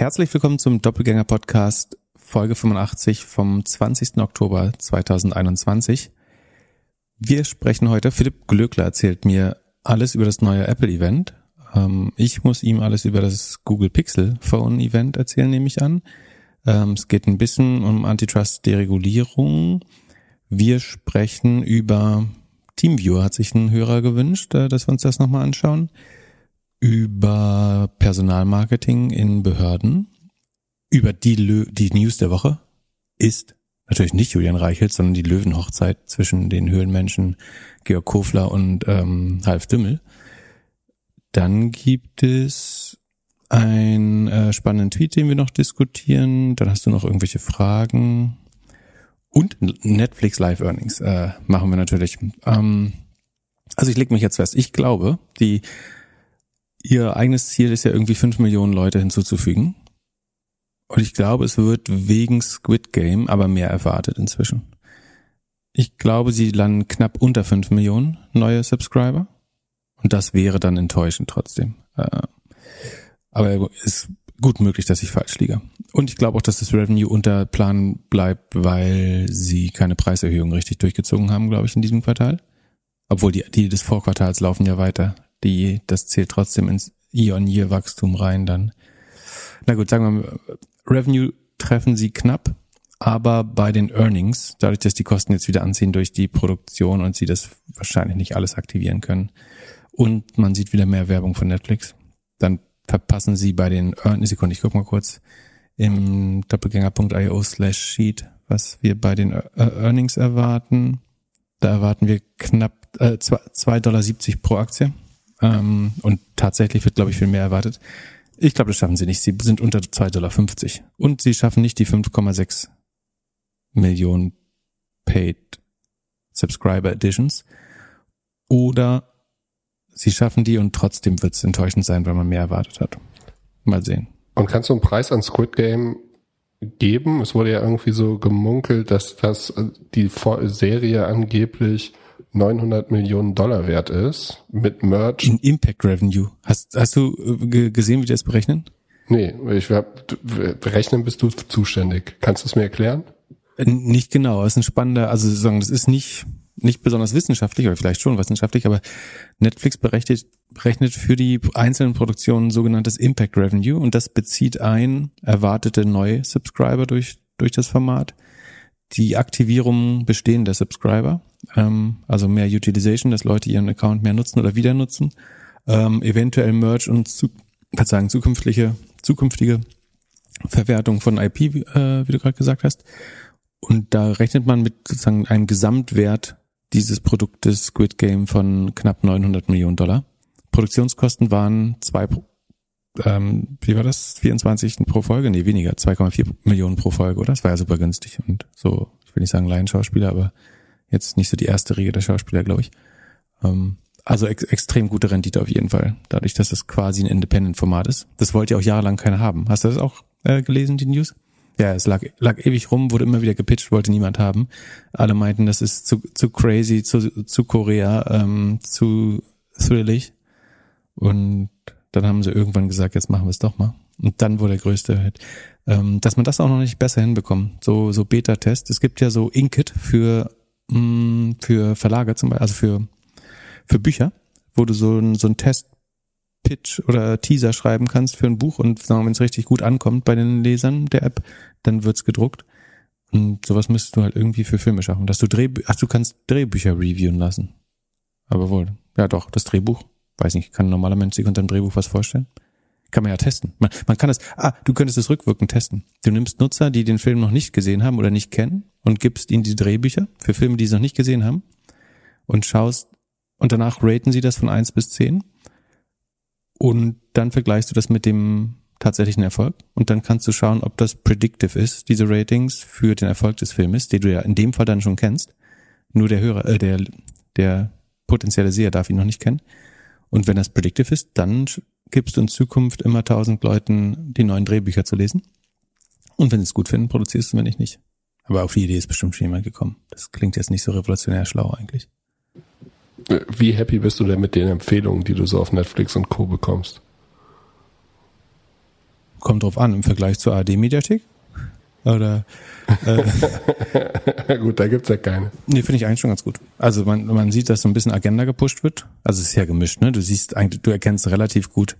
Herzlich willkommen zum Doppelgänger Podcast Folge 85 vom 20. Oktober 2021. Wir sprechen heute, Philipp Glöckler erzählt mir alles über das neue Apple Event. Ähm, ich muss ihm alles über das Google Pixel Phone Event erzählen, nehme ich an. Ähm, es geht ein bisschen um Antitrust-Deregulierung. Wir sprechen über Teamviewer, hat sich ein Hörer gewünscht, äh, dass wir uns das nochmal anschauen über Personalmarketing in Behörden, über die, Lö die News der Woche ist natürlich nicht Julian Reichelt, sondern die Löwenhochzeit zwischen den Höhlenmenschen Georg Kofler und ähm, Half Dümmel. Dann gibt es einen äh, spannenden Tweet, den wir noch diskutieren. Dann hast du noch irgendwelche Fragen. Und Netflix Live Earnings äh, machen wir natürlich. Ähm, also ich leg mich jetzt fest. Ich glaube, die ihr eigenes Ziel ist ja irgendwie fünf Millionen Leute hinzuzufügen. Und ich glaube, es wird wegen Squid Game aber mehr erwartet inzwischen. Ich glaube, sie landen knapp unter fünf Millionen neue Subscriber. Und das wäre dann enttäuschend trotzdem. Äh, aber ist gut möglich, dass ich falsch liege. Und ich glaube auch, dass das Revenue unter Plan bleibt, weil sie keine Preiserhöhung richtig durchgezogen haben, glaube ich, in diesem Quartal. Obwohl die, die des Vorquartals laufen ja weiter die, das zählt trotzdem ins Year-on-Year-Wachstum rein dann. Na gut, sagen wir mal, Revenue treffen sie knapp, aber bei den Earnings, dadurch, dass die Kosten jetzt wieder anziehen durch die Produktion und sie das wahrscheinlich nicht alles aktivieren können und man sieht wieder mehr Werbung von Netflix, dann verpassen sie bei den Earnings, Sekunde, ich guck mal kurz im doppelgänger.io slash sheet, was wir bei den Earnings erwarten. Da erwarten wir knapp äh, 2,70 Dollar pro Aktie. Ähm, und tatsächlich wird, glaube ich, viel mehr erwartet. Ich glaube, das schaffen sie nicht. Sie sind unter 2,50 Dollar. Und sie schaffen nicht die 5,6 Millionen Paid Subscriber Editions. Oder sie schaffen die und trotzdem wird es enttäuschend sein, weil man mehr erwartet hat. Mal sehen. Und kannst du einen Preis an Squid Game geben? Es wurde ja irgendwie so gemunkelt, dass das äh, die Serie angeblich 900 Millionen Dollar wert ist mit Merch. In Impact Revenue. Hast, hast du äh, gesehen, wie die das berechnen? Nee, ich hab, berechnen bist du zuständig. Kannst du es mir erklären? Äh, nicht genau. Es ist ein spannender, also sagen, das ist nicht, nicht besonders wissenschaftlich oder vielleicht schon wissenschaftlich, aber Netflix berechnet, berechnet für die einzelnen Produktionen sogenanntes Impact Revenue und das bezieht ein erwartete neue Subscriber durch, durch das Format, die Aktivierung bestehender Subscriber ähm, also mehr Utilization, dass Leute ihren Account mehr nutzen oder wieder nutzen, ähm, eventuell Merge und zu, sagen zukünftige zukünftige Verwertung von IP, äh, wie du gerade gesagt hast. Und da rechnet man mit sozusagen einem Gesamtwert dieses Produktes Squid Game von knapp 900 Millionen Dollar. Produktionskosten waren zwei, ähm, wie war das? 24 pro Folge? Nee, weniger, 2,4 Millionen pro Folge, oder? Das war ja super günstig und so, ich will nicht sagen Laienschauspieler, aber Jetzt nicht so die erste Riege der Schauspieler, glaube ich. Ähm, also ex extrem gute Rendite auf jeden Fall, dadurch, dass das quasi ein Independent-Format ist. Das wollte ja auch jahrelang keiner haben. Hast du das auch äh, gelesen, die News? Ja, es lag, lag ewig rum, wurde immer wieder gepitcht, wollte niemand haben. Alle meinten, das ist zu, zu crazy, zu, zu Korea, ähm, zu thrillig. Und dann haben sie irgendwann gesagt, jetzt machen wir es doch mal. Und dann wurde der größte Hit. Ähm, dass man das auch noch nicht besser hinbekommt. So, so Beta-Test. Es gibt ja so Inkit für mh, mm, für Verlage zum Beispiel, also für, für Bücher, wo du so ein, so ein Test-Pitch oder Teaser schreiben kannst für ein Buch und wenn es richtig gut ankommt bei den Lesern der App, dann wird's gedruckt. Und sowas müsstest du halt irgendwie für Filme schaffen, dass du Drehbü ach, du kannst Drehbücher reviewen lassen. Aber wohl, ja doch, das Drehbuch. Weiß nicht, kann ein normaler Mensch sich unter dem Drehbuch was vorstellen? Kann man ja testen. Man, man kann es, ah, du könntest es rückwirkend testen. Du nimmst Nutzer, die den Film noch nicht gesehen haben oder nicht kennen und gibst ihnen die Drehbücher für Filme, die sie noch nicht gesehen haben und schaust und danach raten sie das von eins bis zehn und dann vergleichst du das mit dem tatsächlichen Erfolg und dann kannst du schauen, ob das predictive ist, diese Ratings für den Erfolg des Filmes, den du ja in dem Fall dann schon kennst. Nur der Hörer, äh, der, der potenzielle Seher darf ihn noch nicht kennen. Und wenn das predictive ist, dann gibst du in Zukunft immer tausend Leuten die neuen Drehbücher zu lesen. Und wenn sie es gut finden, produzierst du, wenn ich nicht. Aber auf die Idee ist bestimmt schon jemand gekommen. Das klingt jetzt nicht so revolutionär schlau eigentlich. Wie happy bist du denn mit den Empfehlungen, die du so auf Netflix und Co. bekommst? kommt drauf an, im Vergleich zur ARD-Mediathek? Oder äh, gut, da gibt's ja keine. Nee, finde ich eigentlich schon ganz gut. Also man, man sieht, dass so ein bisschen Agenda gepusht wird. Also es ist ja gemischt, ne? Du siehst eigentlich, du erkennst relativ gut,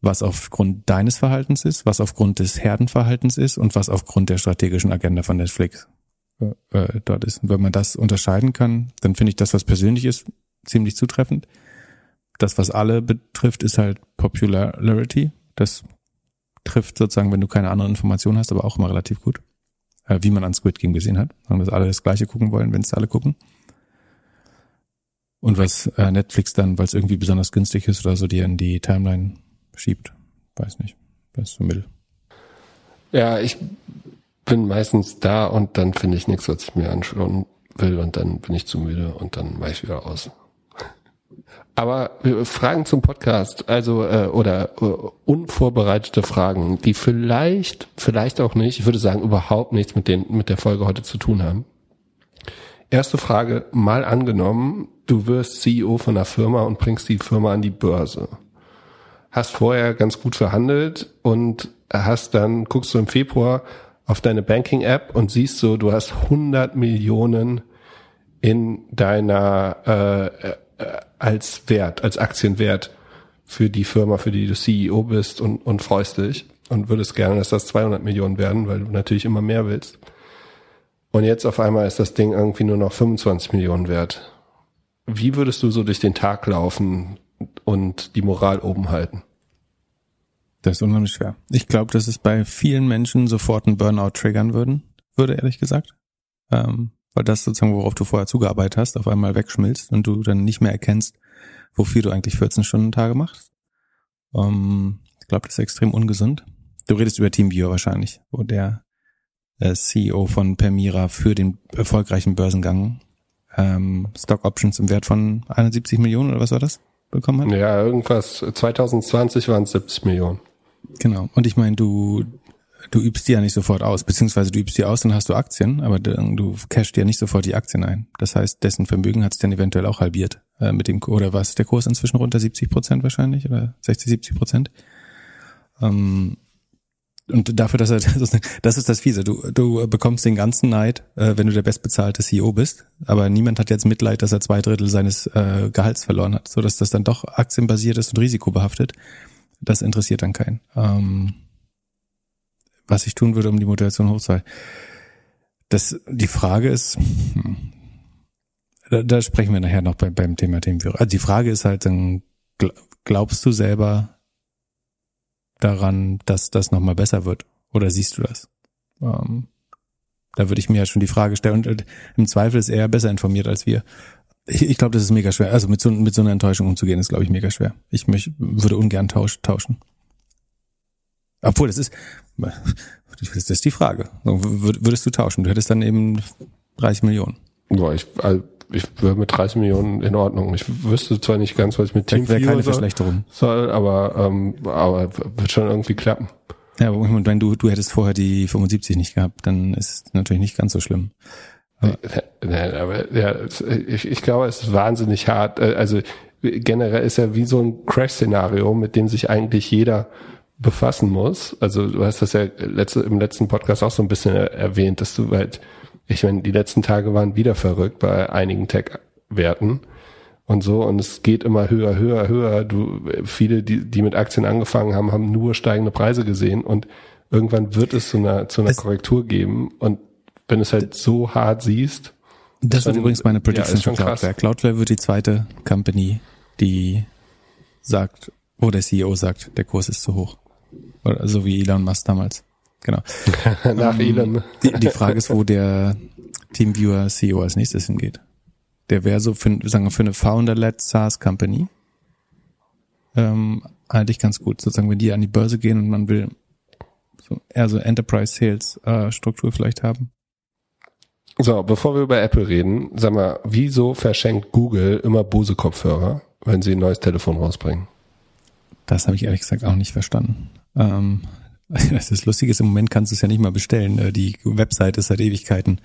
was aufgrund deines Verhaltens ist, was aufgrund des Herdenverhaltens ist und was aufgrund der strategischen Agenda von Netflix äh, äh dort ist. Und wenn man das unterscheiden kann, dann finde ich das, was persönlich ist, ziemlich zutreffend. Das, was alle betrifft, ist halt Popularity. Das trifft sozusagen, wenn du keine anderen Informationen hast, aber auch immer relativ gut. Äh, wie man an Squid Game gesehen hat. Und dass alle das Gleiche gucken wollen, wenn es alle gucken. Und was äh, Netflix dann, weil es irgendwie besonders günstig ist oder so, dir in die Timeline schiebt. Weiß nicht. Das ist so mittel. Ja, ich bin meistens da und dann finde ich nichts, was ich mir anschauen will und dann bin ich zu müde und dann mache ich wieder aus. Aber Fragen zum Podcast, also äh, oder äh, unvorbereitete Fragen, die vielleicht, vielleicht auch nicht, ich würde sagen überhaupt nichts mit den mit der Folge heute zu tun haben. Erste Frage: Mal angenommen, du wirst CEO von einer Firma und bringst die Firma an die Börse. Hast vorher ganz gut verhandelt und hast dann guckst du im Februar auf deine Banking-App und siehst so, du hast 100 Millionen in deiner äh, als Wert, als Aktienwert für die Firma, für die du CEO bist und, und freust dich und würdest gerne, dass das 200 Millionen werden, weil du natürlich immer mehr willst. Und jetzt auf einmal ist das Ding irgendwie nur noch 25 Millionen wert. Wie würdest du so durch den Tag laufen und die Moral oben halten? Das ist unheimlich schwer. Ich glaube, dass es bei vielen Menschen sofort einen Burnout triggern würden, würde ehrlich gesagt. Ähm, weil das sozusagen, worauf du vorher zugearbeitet hast, auf einmal wegschmilzt und du dann nicht mehr erkennst, wofür du eigentlich 14 Stunden Tage machst. Ähm, ich glaube, das ist extrem ungesund. Du redest über TeamViewer wahrscheinlich, wo der äh, CEO von Permira für den erfolgreichen Börsengang ähm, Stock Options im Wert von 71 Millionen oder was war das bekommen hat? Ja, irgendwas. 2020 waren es 70 Millionen. Genau. Und ich meine, du du übst die ja nicht sofort aus, beziehungsweise du übst die aus, dann hast du Aktien, aber du cashst ja nicht sofort die Aktien ein. Das heißt, dessen Vermögen hat sich dann eventuell auch halbiert. Äh, mit dem, oder was der Kurs inzwischen runter 70 Prozent wahrscheinlich oder 60, 70 Prozent? Ähm, und dafür, dass er, das ist das Fiese. Du, du bekommst den ganzen Neid, äh, wenn du der bestbezahlte CEO bist. Aber niemand hat jetzt Mitleid, dass er zwei Drittel seines äh, Gehalts verloren hat, so dass das dann doch aktienbasiert ist und risikobehaftet. Das interessiert dann keinen. Ähm, was ich tun würde, um die Motivation hochzuhalten. Das, die Frage ist, hm, da, da sprechen wir nachher noch bei, beim Thema Themenführer. Also die Frage ist halt, dann glaubst du selber daran, dass das nochmal besser wird? Oder siehst du das? Ähm, da würde ich mir ja schon die Frage stellen. Und im Zweifel ist er besser informiert als wir. Ich, ich glaube, das ist mega schwer. Also mit so, mit so einer Enttäuschung umzugehen, ist, glaube ich, mega schwer. Ich möch, würde ungern tausch, tauschen. Obwohl, das ist, das ist die Frage. Würdest du tauschen? Du hättest dann eben 30 Millionen. Boah, ich, also ich wäre mit 30 Millionen in Ordnung. Ich wüsste zwar nicht ganz, was ich mit Team wäre keine Verschlechterung soll, aber ähm, aber wird schon irgendwie klappen. Ja, aber wenn du du hättest vorher die 75 nicht gehabt, dann ist es natürlich nicht ganz so schlimm. Aber, Nein, aber ja, ich, ich glaube, es ist wahnsinnig hart. Äh, also generell ist ja wie so ein Crash-Szenario, mit dem sich eigentlich jeder befassen muss. Also du hast das ja letzte, im letzten Podcast auch so ein bisschen erwähnt, dass du halt, ich meine, die letzten Tage waren wieder verrückt bei einigen Tech-Werten und so und es geht immer höher, höher, höher. Du, viele, die, die mit Aktien angefangen haben, haben nur steigende Preise gesehen und irgendwann wird es zu einer, zu einer das Korrektur geben und wenn es halt so hart siehst. Das dann, wird übrigens meine Prediction ja, für Cloudflare. Cloudflare wird die zweite Company, die sagt, wo der CEO sagt, der Kurs ist zu hoch. Oder so wie Elon Musk damals. Genau. Nach ähm, Elon. Die, die Frage ist, wo der Teamviewer CEO als nächstes hingeht. Der wäre so für, sagen wir, für eine Founder-led SaaS Company ähm, eigentlich ganz gut. Sozusagen, wenn die an die Börse gehen und man will so eher so Enterprise Sales äh, Struktur vielleicht haben. So, bevor wir über Apple reden, sag mal, wieso verschenkt Google immer Bose Kopfhörer, wenn sie ein neues Telefon rausbringen? Das habe ich ehrlich gesagt auch nicht verstanden. Ähm, das Lustige ist, im Moment kannst du es ja nicht mal bestellen. Äh, die Website ist seit Ewigkeiten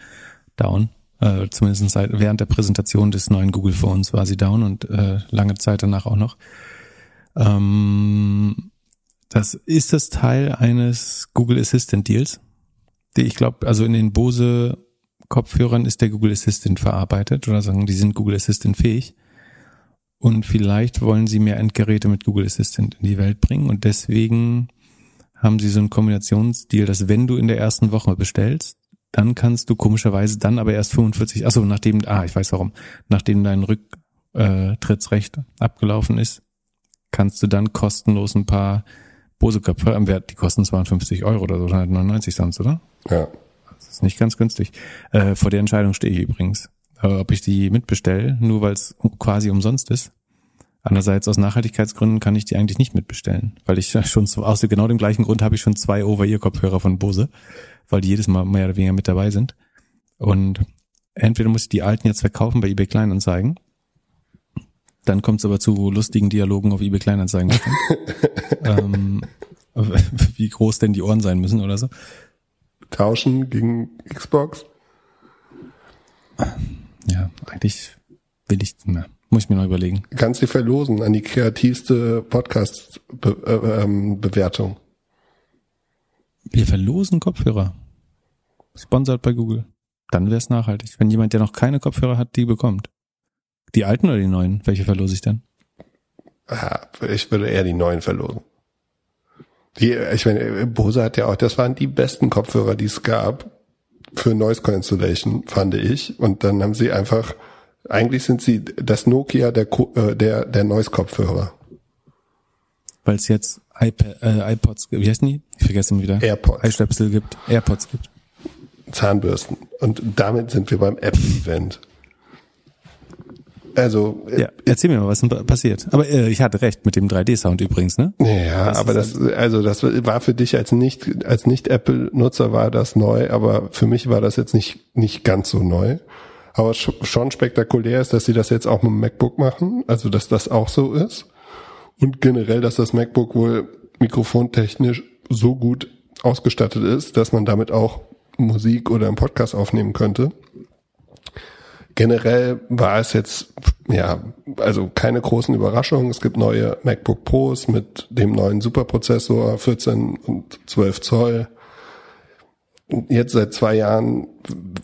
down. Äh, zumindest seit, während der Präsentation des neuen Google Phones war sie down und äh, lange Zeit danach auch noch. Ähm, Das ist das Teil eines Google Assistant Deals. Die ich glaube, also in den Bose Kopfhörern ist der Google Assistant verarbeitet oder sagen, die sind Google Assistant fähig. Und vielleicht wollen sie mehr Endgeräte mit Google Assistant in die Welt bringen und deswegen haben sie so einen Kombinationsdeal, dass wenn du in der ersten Woche bestellst, dann kannst du komischerweise dann aber erst 45, achso, nachdem, ah, ich weiß warum, nachdem dein Rücktrittsrecht abgelaufen ist, kannst du dann kostenlos ein paar Bose-Köpfe am Wert, die kosten 52 Euro oder so, 199 sonst, oder? Ja. Das ist nicht ganz günstig. Äh, vor der Entscheidung stehe ich übrigens, äh, ob ich die mitbestelle, nur weil es quasi umsonst ist. Andererseits aus Nachhaltigkeitsgründen kann ich die eigentlich nicht mitbestellen, weil ich schon aus genau dem gleichen Grund habe ich schon zwei Over-Ear-Kopfhörer von Bose, weil die jedes Mal mehr oder weniger mit dabei sind. Und entweder muss ich die alten jetzt verkaufen bei eBay Kleinanzeigen, dann kommt es aber zu lustigen Dialogen auf eBay Kleinanzeigen. ähm, wie groß denn die Ohren sein müssen oder so. Tauschen gegen Xbox? Ja, eigentlich will ich, na, muss ich mir noch überlegen. Kannst du verlosen an die kreativste Podcast-Bewertung. Äh, ähm, Wir verlosen Kopfhörer. Sponsert bei Google. Dann wäre es nachhaltig. Wenn jemand, der noch keine Kopfhörer hat, die bekommt. Die alten oder die neuen? Welche verlose ich dann? Ich würde eher die neuen verlosen. Die, ich meine, Bose hat ja auch, das waren die besten Kopfhörer, die es gab für Noise Cancellation, fand ich. Und dann haben sie einfach eigentlich sind sie das Nokia der, äh, der, der Noise-Kopfhörer. Weil es jetzt iPad, äh, iPods, wie heißen die? Ich vergesse immer wieder. AirPods. iStöpsel gibt, AirPods gibt. Zahnbürsten. Und damit sind wir beim Apple-Event. Also äh, ja, erzähl mir mal, was passiert. Aber äh, ich hatte recht mit dem 3D-Sound übrigens, ne? Ja, das aber das, also das war für dich als nicht als nicht Apple-Nutzer war das neu, aber für mich war das jetzt nicht nicht ganz so neu. Aber schon spektakulär ist, dass sie das jetzt auch mit dem MacBook machen, also dass das auch so ist. Und generell, dass das MacBook wohl mikrofontechnisch so gut ausgestattet ist, dass man damit auch Musik oder einen Podcast aufnehmen könnte. Generell war es jetzt, ja, also keine großen Überraschungen. Es gibt neue MacBook Pros mit dem neuen Superprozessor, 14 und 12 Zoll jetzt seit zwei Jahren,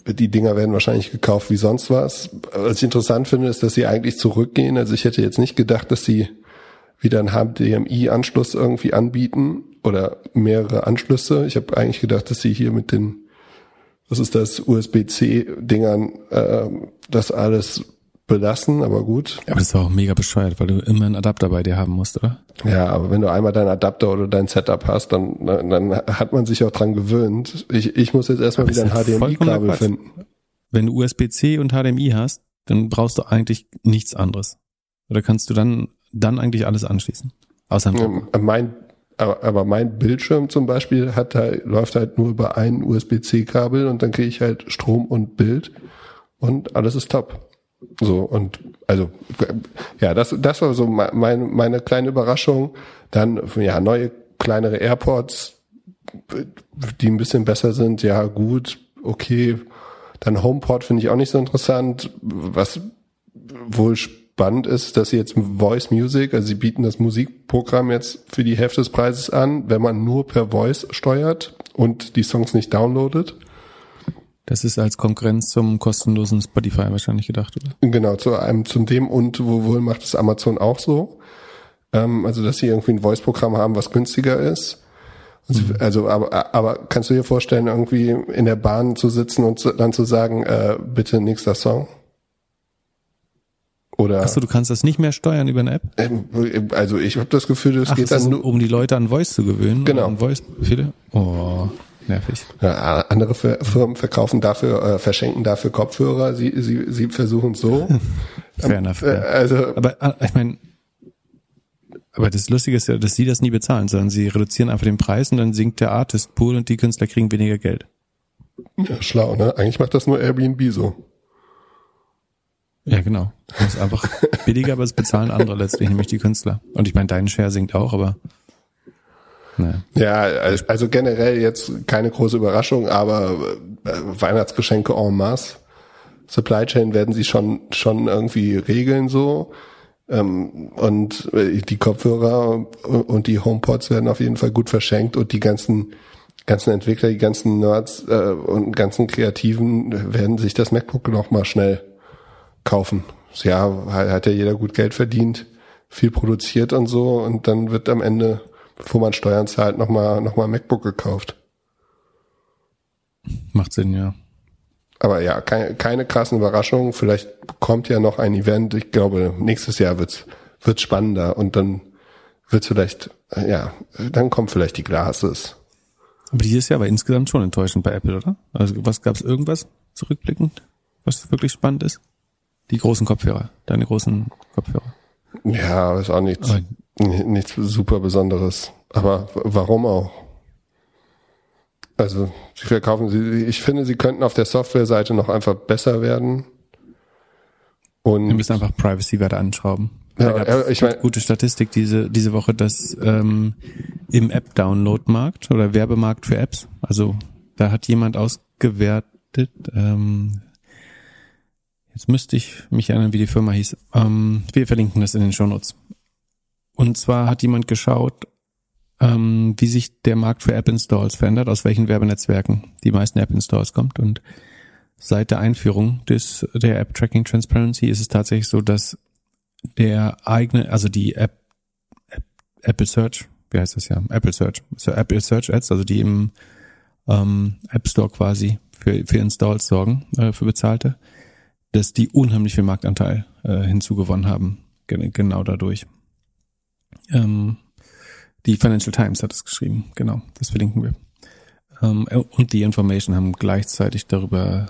die Dinger werden wahrscheinlich gekauft wie sonst was. Was ich interessant finde, ist, dass sie eigentlich zurückgehen. Also ich hätte jetzt nicht gedacht, dass sie wieder einen HDMI-Anschluss irgendwie anbieten oder mehrere Anschlüsse. Ich habe eigentlich gedacht, dass sie hier mit den, was ist das, USB-C-Dingern, äh, das alles belassen, aber gut. Aber das war auch mega bescheuert, weil du immer einen Adapter bei dir haben musst, oder? Ja, aber wenn du einmal deinen Adapter oder dein Setup hast, dann, dann hat man sich auch dran gewöhnt. Ich, ich muss jetzt erstmal wieder ein HDMI-Kabel finden. Wenn du USB-C und HDMI hast, dann brauchst du eigentlich nichts anderes. Oder kannst du dann, dann eigentlich alles anschließen? Außer ja, mein, aber, aber mein Bildschirm zum Beispiel hat halt, läuft halt nur über ein USB-C-Kabel und dann kriege ich halt Strom und Bild und alles ist top. So, und also, ja, das, das war so meine, meine kleine Überraschung. Dann, ja, neue, kleinere Airports, die ein bisschen besser sind, ja, gut, okay. Dann HomePod finde ich auch nicht so interessant. Was wohl spannend ist, dass sie jetzt Voice Music, also sie bieten das Musikprogramm jetzt für die Hälfte des Preises an, wenn man nur per Voice steuert und die Songs nicht downloadet. Das ist als Konkurrenz zum kostenlosen Spotify wahrscheinlich gedacht, oder? Genau, zu einem, zum dem und wohl macht es Amazon auch so. Ähm, also, dass sie irgendwie ein Voice-Programm haben, was günstiger ist. Also, mhm. also, aber, aber kannst du dir vorstellen, irgendwie in der Bahn zu sitzen und dann zu sagen, äh, bitte nächster Song? Oder Achso, du kannst das nicht mehr steuern über eine App? Ähm, also ich habe das Gefühl, das Ach, geht das dann nur, um die Leute an Voice zu gewöhnen. Genau. An Voice viele. Oh. Nervig. Ja, andere Firmen verkaufen dafür, äh, verschenken dafür Kopfhörer. Sie, sie, sie versuchen so. Fair enough. Äh, also, aber äh, ich meine, aber das Lustige ist ja, dass sie das nie bezahlen, sondern sie reduzieren einfach den Preis und dann sinkt der Artist Pool und die Künstler kriegen weniger Geld. Ja, schlau, ne? Eigentlich macht das nur Airbnb so. Ja, genau. Das ist einfach billiger, aber es bezahlen andere letztlich, nämlich die Künstler. Und ich meine, dein Share sinkt auch, aber Ja, also generell jetzt keine große Überraschung, aber äh, Weihnachtsgeschenke en masse. Supply Chain werden sie schon, schon irgendwie regeln so. Ähm, und äh, die Kopfhörer und die HomePods werden auf jeden Fall gut verschenkt und die ganzen ganzen Entwickler, die ganzen Nerds äh, und ganzen Kreativen werden sich das MacBook noch mal schnell kaufen. Ja, hat ja jeder gut Geld verdient, viel produziert und so und dann wird am Ende, bevor man Steuern zahlt, noch mal noch mal MacBook gekauft. Macht Sinn, ja. Aber ja, keine, keine krassen Überraschungen. Vielleicht kommt ja noch ein Event. Ich glaube, nächstes Jahr wird's wird's spannender und dann wird's vielleicht, ja, dann kommt vielleicht die Glasses. Aber dieses Jahr war insgesamt schon enttäuschend bei Apple, oder? Also was gab's irgendwas zurückblickend, was wirklich spannend ist? Die großen Kopfhörer, deine großen Kopfhörer. Ja, ist auch nichts, Aber nichts super Besonderes. Aber warum auch? Also sie verkaufen sie. Ich finde, sie könnten auf der Softwareseite noch einfach besser werden. Und wir müssen einfach Privacy-Werte anschrauben. Ja, ich meine gute Statistik diese diese Woche, dass ähm, im App-Download-Markt oder Werbemarkt für Apps, also da hat jemand ausgewertet. Ähm, jetzt müsste ich mich erinnern, wie die Firma hieß. Ähm, wir verlinken das in den Shownotes. Und zwar hat jemand geschaut, ähm, wie sich der Markt für App-Installs verändert, aus welchen Werbenetzwerken die meisten App-Installs kommt. Und seit der Einführung des der App Tracking Transparency ist es tatsächlich so, dass der eigene, also die App, App Apple Search, wie heißt das ja? Apple Search, so Apple Search Ads, also die im ähm, App Store quasi für, für Installs sorgen, äh, für bezahlte, dass die unheimlich viel Marktanteil äh, hinzugewonnen haben, genau dadurch. Ähm, die Financial Times hat es geschrieben, genau, das verlinken wir. Ähm, und die Information haben gleichzeitig darüber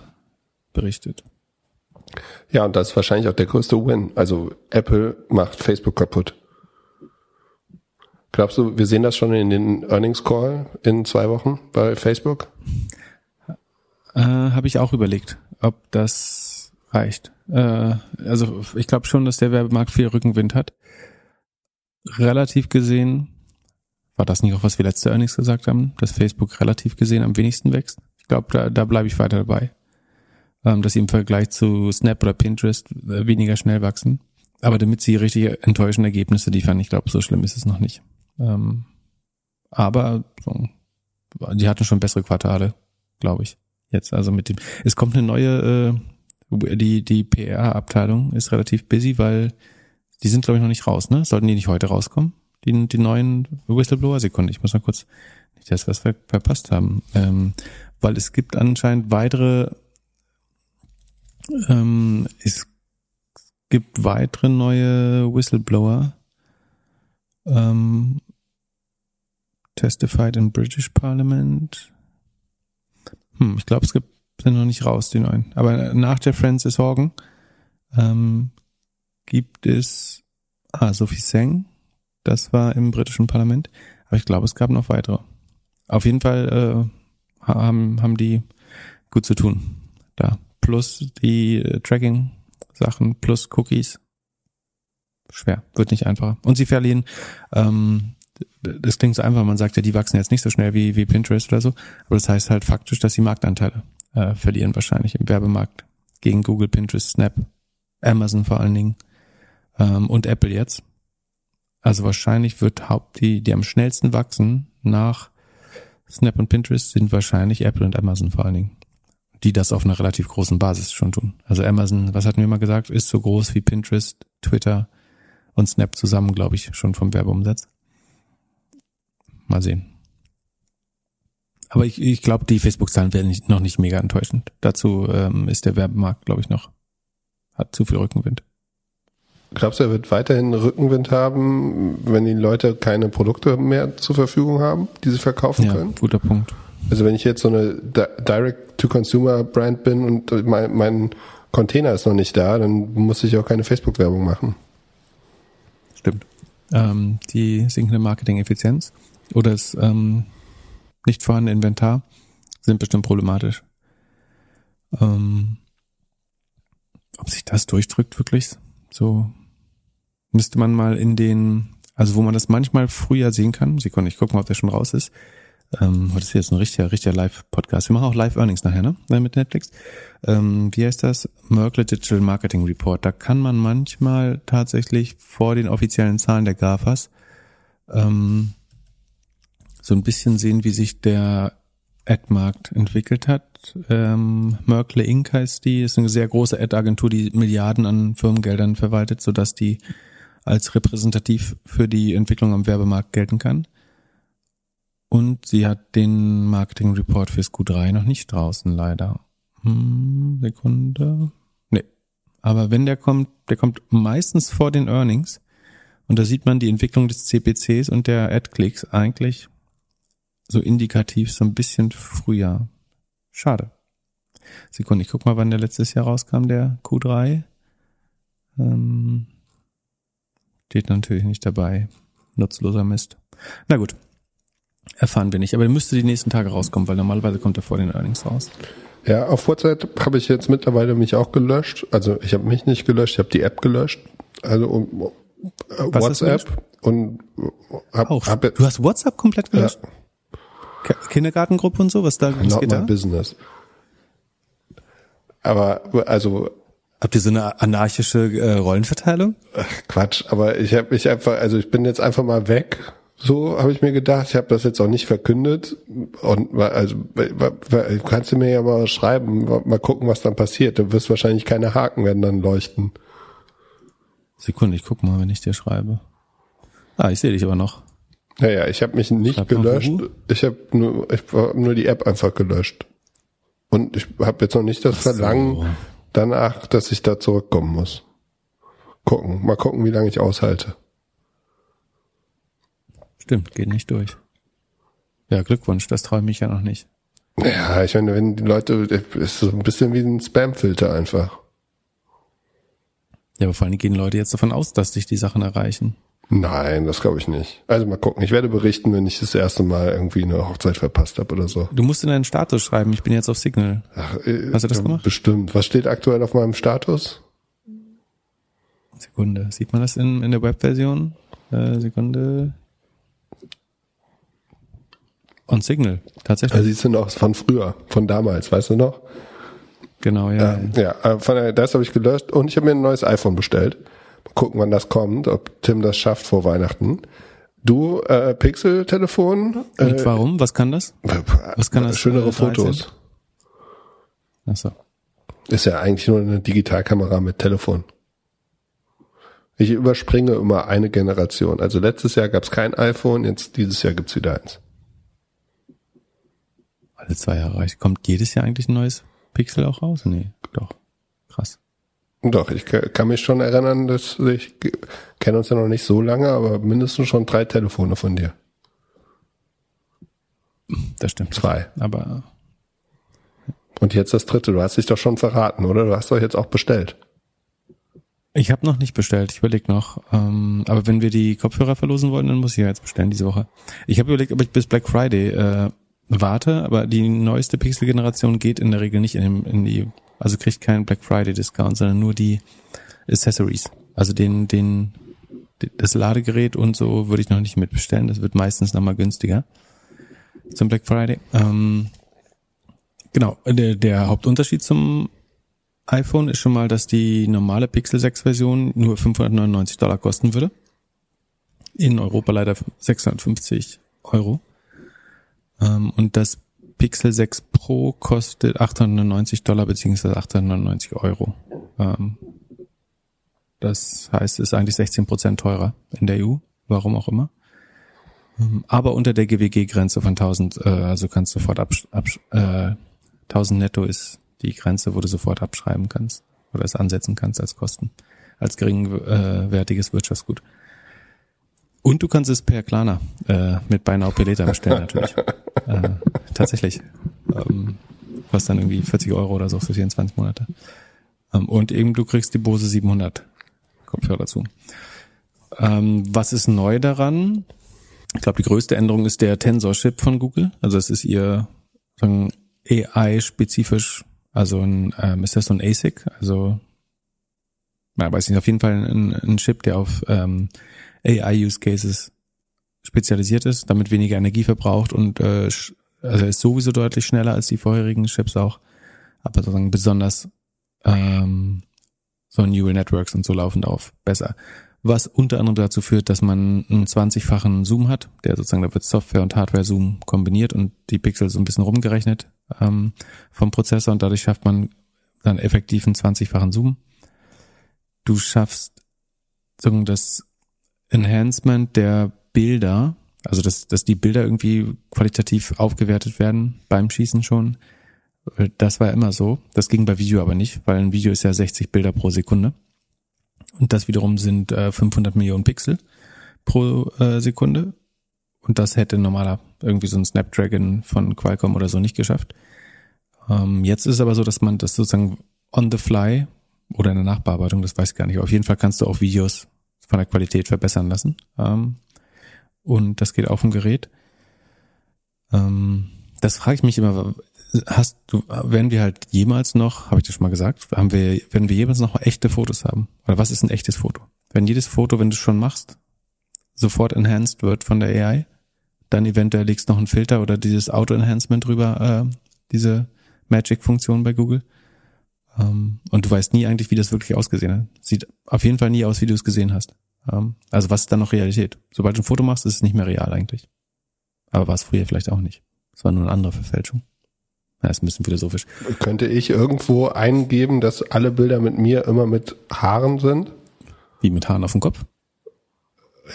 berichtet. Ja, und das ist wahrscheinlich auch der größte Win. Also Apple macht Facebook kaputt. Glaubst du, wir sehen das schon in den Earnings Call in zwei Wochen bei Facebook? Äh, Habe ich auch überlegt, ob das reicht. Äh, also ich glaube schon, dass der Werbemarkt viel Rückenwind hat. Relativ gesehen war das nicht auch, was wir letzte Earnings gesagt haben, dass Facebook relativ gesehen am wenigsten wächst? Ich glaube, da, da bleibe ich weiter dabei. Ähm, dass sie im Vergleich zu Snap oder Pinterest äh, weniger schnell wachsen. Aber damit sie richtig enttäuschende Ergebnisse liefern, ich glaube, so schlimm ist es noch nicht. Ähm, aber so, die hatten schon bessere Quartale, glaube ich. Jetzt also mit dem. Es kommt eine neue, äh, die die PR-Abteilung ist relativ busy, weil die sind glaube ich noch nicht raus, ne? Sollten die nicht heute rauskommen? die, die neuen Whistleblower-Sekunde. Ich muss mal kurz, nicht, wir was verpasst haben. Ähm, weil es gibt anscheinend weitere, ähm, es gibt weitere neue Whistleblower. Ähm, testified in British Parliament. Hm, ich glaube, es gibt, sind noch nicht raus, die neuen. Aber nach der Francis Horgan ähm, gibt es ah, Sophie Seng, das war im britischen Parlament. Aber ich glaube, es gab noch weitere. Auf jeden Fall äh, haben, haben die gut zu tun. Da. Plus die äh, Tracking-Sachen, plus Cookies. Schwer, wird nicht einfacher. Und sie verlieren, ähm, das klingt so einfach, man sagt ja, die wachsen jetzt nicht so schnell wie, wie Pinterest oder so, aber das heißt halt faktisch, dass sie Marktanteile äh, verlieren wahrscheinlich im Werbemarkt gegen Google, Pinterest, Snap, Amazon vor allen Dingen ähm, und Apple jetzt. Also wahrscheinlich wird Haupt, die, die am schnellsten wachsen nach Snap und Pinterest sind wahrscheinlich Apple und Amazon vor allen Dingen. Die das auf einer relativ großen Basis schon tun. Also Amazon, was hatten wir mal gesagt, ist so groß wie Pinterest, Twitter und Snap zusammen, glaube ich, schon vom Werbeumsatz. Mal sehen. Aber ich, ich glaube, die Facebook-Zahlen werden nicht, noch nicht mega enttäuschend. Dazu ähm, ist der Werbemarkt, glaube ich, noch, hat zu viel Rückenwind. Glaubst du, er wird weiterhin Rückenwind haben, wenn die Leute keine Produkte mehr zur Verfügung haben, die sie verkaufen ja, können? Guter Punkt. Also wenn ich jetzt so eine Direct-to-Consumer-Brand bin und mein, mein Container ist noch nicht da, dann muss ich auch keine Facebook-Werbung machen. Stimmt. Ähm, die sinkende Marketing-Effizienz oder das ähm, nicht vorhandene Inventar sind bestimmt problematisch. Ähm, ob sich das durchdrückt wirklich, so müsste man mal in den, also wo man das manchmal früher sehen kann, Sekunde, ich gucke mal, ob der schon raus ist, Ähm, das ist jetzt ein richtiger, richtiger Live-Podcast. Wir machen auch Live-Earnings nachher, ne? Mit Netflix. Ähm, wie heißt das? Merkle Digital Marketing Report. Da kann man manchmal tatsächlich vor den offiziellen Zahlen der GAFAs ähm, so ein bisschen sehen, wie sich der Ad-Markt entwickelt hat. Ähm, Merkle Inc. heißt die, ist eine sehr große Ad-Agentur, die Milliarden an Firmengeldern verwaltet, sodass die als repräsentativ für die Entwicklung am Werbemarkt gelten kann. Und sie hat den Marketing Report fürs Q3 noch nicht draußen, leider. Hm, Sekunde. Nee. Aber wenn der kommt, der kommt meistens vor den Earnings. Und da sieht man die Entwicklung des CPCs und der Ad-Clicks eigentlich so indikativ so ein bisschen früher. Schade. Sekunde, ich guck mal, wann der letztes Jahr rauskam, der Q3. Ähm, steht natürlich nicht dabei. Nutzloser Mist. Na gut. Erfahren wir nicht. Aber der müsste die nächsten Tage rauskommen, weil normalerweise kommt er vor den Earnings raus. Ja, auf WhatsApp habe ich jetzt mittlerweile mich auch gelöscht. Also ich habe mich nicht gelöscht, ich habe die App gelöscht. Also um, äh, WhatsApp und hab, auch. Hab, du hast WhatsApp komplett gelöscht? Ja. Kindergartengruppe und so, was da was Not geht my da? business. Aber also Habt ihr so eine anarchische äh, Rollenverteilung? Quatsch, aber ich habe mich einfach, also ich bin jetzt einfach mal weg. So habe ich mir gedacht. Ich habe das jetzt auch nicht verkündet. Und also kannst du mir ja mal schreiben, mal gucken, was dann passiert. Du wirst wahrscheinlich keine Haken werden dann leuchten. Sekunde, ich guck mal, wenn ich dir schreibe. Ah, ich sehe dich aber noch. Naja, ich habe mich nicht Schreib gelöscht. Ich habe nur, ich hab nur die App einfach gelöscht. Und ich habe jetzt noch nicht das so. Verlangen danach, dass ich da zurückkommen muss. Gucken, mal gucken, wie lange ich aushalte. Stimmt, geht nicht durch. Ja, Glückwunsch, das traue ich ja noch nicht. Ja, ich meine, wenn die Leute, ist so ein bisschen wie ein Spamfilter einfach. Ja, aber vor allem gehen Leute jetzt davon aus, dass dich die Sachen erreichen. Nein, das glaube ich nicht. Also mal gucken. Ich werde berichten, wenn ich das erste Mal irgendwie eine Hochzeit verpasst habe oder so. Du musst in deinen Status schreiben, ich bin jetzt auf Signal. Ach, äh, Hast du das gemacht? Bestimmt. Was steht aktuell auf meinem Status? Sekunde. Sieht man das in, in der Webversion? Äh, Sekunde. On Signal, tatsächlich. Da siehst du noch von früher, von damals, weißt du noch? Genau, ja. Äh, ja, äh, von der, das habe ich gelöscht und ich habe mir ein neues iPhone bestellt gucken, wann das kommt, ob Tim das schafft vor Weihnachten. Du, äh, Pixel-Telefon. Und äh, warum? Was kann das? Was kann das? Schönere äh, Fotos. Ach so. Ist ja eigentlich nur eine Digitalkamera mit Telefon. Ich überspringe immer eine Generation. Also letztes Jahr gab es kein iPhone, jetzt dieses Jahr gibt's wieder eins. Alle zwei Jahre. Kommt jedes Jahr eigentlich ein neues Pixel auch raus? Nee, doch. Krass. Doch, ich kann mich schon erinnern, dass ich kenne uns ja noch nicht so lange, aber mindestens schon drei Telefone von dir. Das stimmt. Zwei. Aber. Und jetzt das dritte. Du hast dich doch schon verraten, oder? Du hast doch jetzt auch bestellt. Ich habe noch nicht bestellt, ich überlege noch. Ähm, aber wenn wir die Kopfhörer verlosen wollen, dann muss ich ja jetzt bestellen diese Woche. Ich habe überlegt, ob ich bis Black Friday äh, warte, aber die neueste Pixel-Generation geht in der Regel nicht in, dem, in die also kriegt keinen Black Friday Discount, sondern nur die Accessories. Also den, den, das Ladegerät und so würde ich noch nicht mitbestellen. Das wird meistens nochmal günstiger zum Black Friday. Ähm, genau, der, der Hauptunterschied zum iPhone ist schon mal, dass die normale Pixel 6 Version nur 599 Dollar kosten würde. In Europa leider 650 Euro. Ähm, und das Pixel 6 Pro kostet 890 Dollar beziehungsweise 899 Euro. Ähm, das heißt, es ist eigentlich 16 Prozent teurer in der EU, warum auch immer. Ähm, aber unter der GWG-Grenze von 1000, äh, also kannst du sofort absch absch äh, 1000 netto ist die Grenze, wo du sofort abschreiben kannst oder es ansetzen kannst als Kosten, als geringwertiges Wirtschaftsgut. Und du kannst es per Klarna äh, mit Buy Now Pay Later bestellen natürlich. äh, tatsächlich. Ähm, kostet dann irgendwie 40 Euro oder so für 24 Monate. Ähm, und eben du kriegst die Bose 700 Kopfhörer dazu. Ähm, was ist neu daran? Ich glaube, die größte Änderung ist der Tensor-Chip von Google. Also es ist ihr AI-spezifisch, also ein, ähm, ist das so ein ASIC, also ja, weiß nicht, auf jeden Fall ein, ein Chip, der auf ähm, AI-Use Cases spezialisiert ist, damit weniger Energie verbraucht und äh, also ist sowieso deutlich schneller als die vorherigen Chips auch, aber sozusagen besonders ähm, so Neural Networks und so laufen darauf besser. Was unter anderem dazu führt, dass man einen 20-fachen Zoom hat, der sozusagen, da wird Software und Hardware-Zoom kombiniert und die Pixel so ein bisschen rumgerechnet ähm, vom Prozessor und dadurch schafft man dann effektiv einen 20-fachen Zoom. Du schaffst sozusagen das Enhancement der Bilder, also dass, dass die Bilder irgendwie qualitativ aufgewertet werden beim Schießen schon. Das war immer so. Das ging bei Video aber nicht, weil ein Video ist ja 60 Bilder pro Sekunde. Und das wiederum sind äh, 500 Millionen Pixel pro äh, Sekunde. Und das hätte normaler irgendwie so ein Snapdragon von Qualcomm oder so nicht geschafft. Ähm, jetzt ist es aber so, dass man das sozusagen on the fly oder in der Nachbearbeitung, das weiß ich gar nicht. Auf jeden Fall kannst du auch Videos von der Qualität verbessern lassen. Ähm, und das geht auf dem Gerät. Ähm, das frage ich mich immer, hast du, werden wir halt jemals noch, habe ich dir schon mal gesagt, haben wir, werden wir jemals noch echte Fotos haben? Oder was ist ein echtes Foto? Wenn jedes Foto, wenn du es schon machst, sofort enhanced wird von der AI, dann eventuell legst noch einen Filter oder dieses Auto-Enhancement drüber, äh, diese Magic-Funktion bei Google. Ähm, und du weißt nie eigentlich, wie das wirklich ausgesehen hat. Sieht auf jeden Fall nie aus, wie du es gesehen hast. Also was ist dann noch Realität? Sobald du ein Foto machst, ist es nicht mehr real eigentlich. Aber war es früher vielleicht auch nicht. Es war nur eine andere Verfälschung. Ja, ist ein bisschen philosophisch. Könnte ich irgendwo eingeben, dass alle Bilder mit mir immer mit Haaren sind? Wie mit Haaren auf dem Kopf?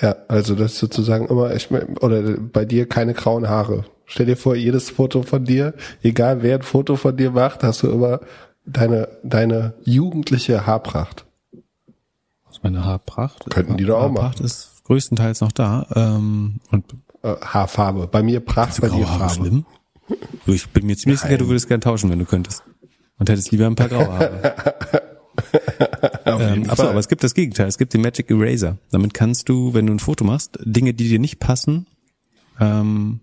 Ja, also das ist sozusagen immer, ich, oder bei dir keine grauen Haare. Stell dir vor, jedes Foto von dir, egal wer ein Foto von dir macht, hast du immer deine, deine jugendliche Haarpracht. Meine Haarpracht? Könnten die doch auch machen. Haarpracht ist größtenteils noch da. Ähm, und äh, Haarfarbe. Bei mir Pracht, bei dir Farbe. Schlimm? Du, ich bin mir ziemlich Nein. sicher, du würdest gern tauschen, wenn du könntest. Und hättest lieber ein paar graue Haare. ähm, achso, aber es gibt das Gegenteil. Es gibt den Magic Eraser. Damit kannst du, wenn du ein Foto machst, Dinge, die dir nicht passen, ähm,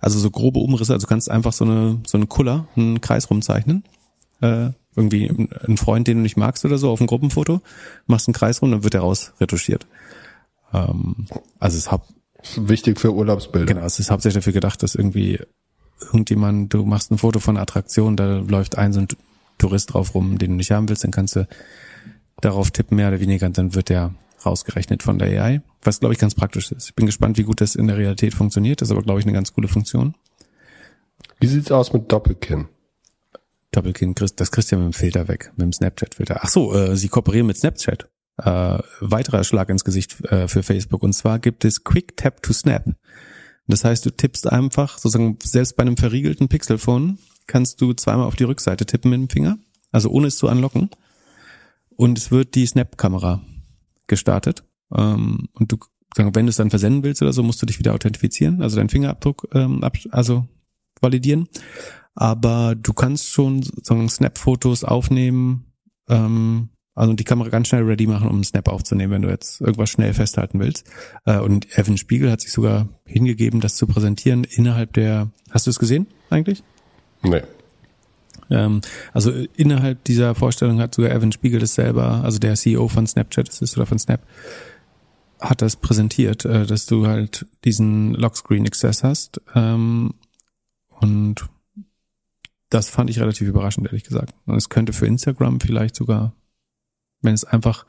also so grobe Umrisse, also kannst einfach so eine so eine Kuller, einen Kreis rumzeichnen. Äh, irgendwie ein Freund, den du nicht magst oder so, auf ein Gruppenfoto, machst einen Kreis rum, dann wird er raus retuschiert. Ähm, also es hat wichtig für Urlaubsbilder. Genau, es ist hauptsächlich dafür gedacht, dass irgendwie irgendjemand, du machst ein Foto von einer Attraktion, da läuft ein so ein Tourist drauf rum, den du nicht haben willst, dann kannst du darauf tippen, mehr oder weniger, und dann wird der rausgerechnet von der AI, was glaube ich ganz praktisch ist. Ich bin gespannt, wie gut das in der Realität funktioniert, das ist aber glaube ich eine ganz coole Funktion. Wie sieht's aus mit Doppelkinn? Doppelkinn, das kriegst du ja mit dem Filter weg, mit dem Snapchat-Filter. Ach so, äh, sie kooperieren mit Snapchat. Äh, weiterer Schlag ins Gesicht äh, für Facebook. Und zwar gibt es Quick Tap to Snap. Das heißt, du tippst einfach, sozusagen selbst bei einem verriegelten Pixelphone, kannst du zweimal auf die Rückseite tippen mit dem Finger, also ohne es zu anlocken. Und es wird die Snap-Kamera gestartet. Ähm, und du, sagen, wenn du es dann versenden willst oder so, musst du dich wieder authentifizieren, also deinen Fingerabdruck, ähm, ab, also validieren. Aber du kannst schon sozusagen Snap-Fotos aufnehmen, ähm, also die Kamera ganz schnell ready machen, um einen Snap aufzunehmen, wenn du jetzt irgendwas schnell festhalten willst. Äh, und Evan Spiegel hat sich sogar hingegeben, das zu präsentieren innerhalb der. Hast du es gesehen eigentlich? Nee. Ähm, also innerhalb dieser Vorstellung hat sogar Evan Spiegel das selber, also der CEO von Snapchat ist es oder von Snap, hat das präsentiert, äh, dass du halt diesen Lockscreen Access hast. Ähm, und das fand ich relativ überraschend, ehrlich gesagt. Und es könnte für Instagram vielleicht sogar wenn es einfach,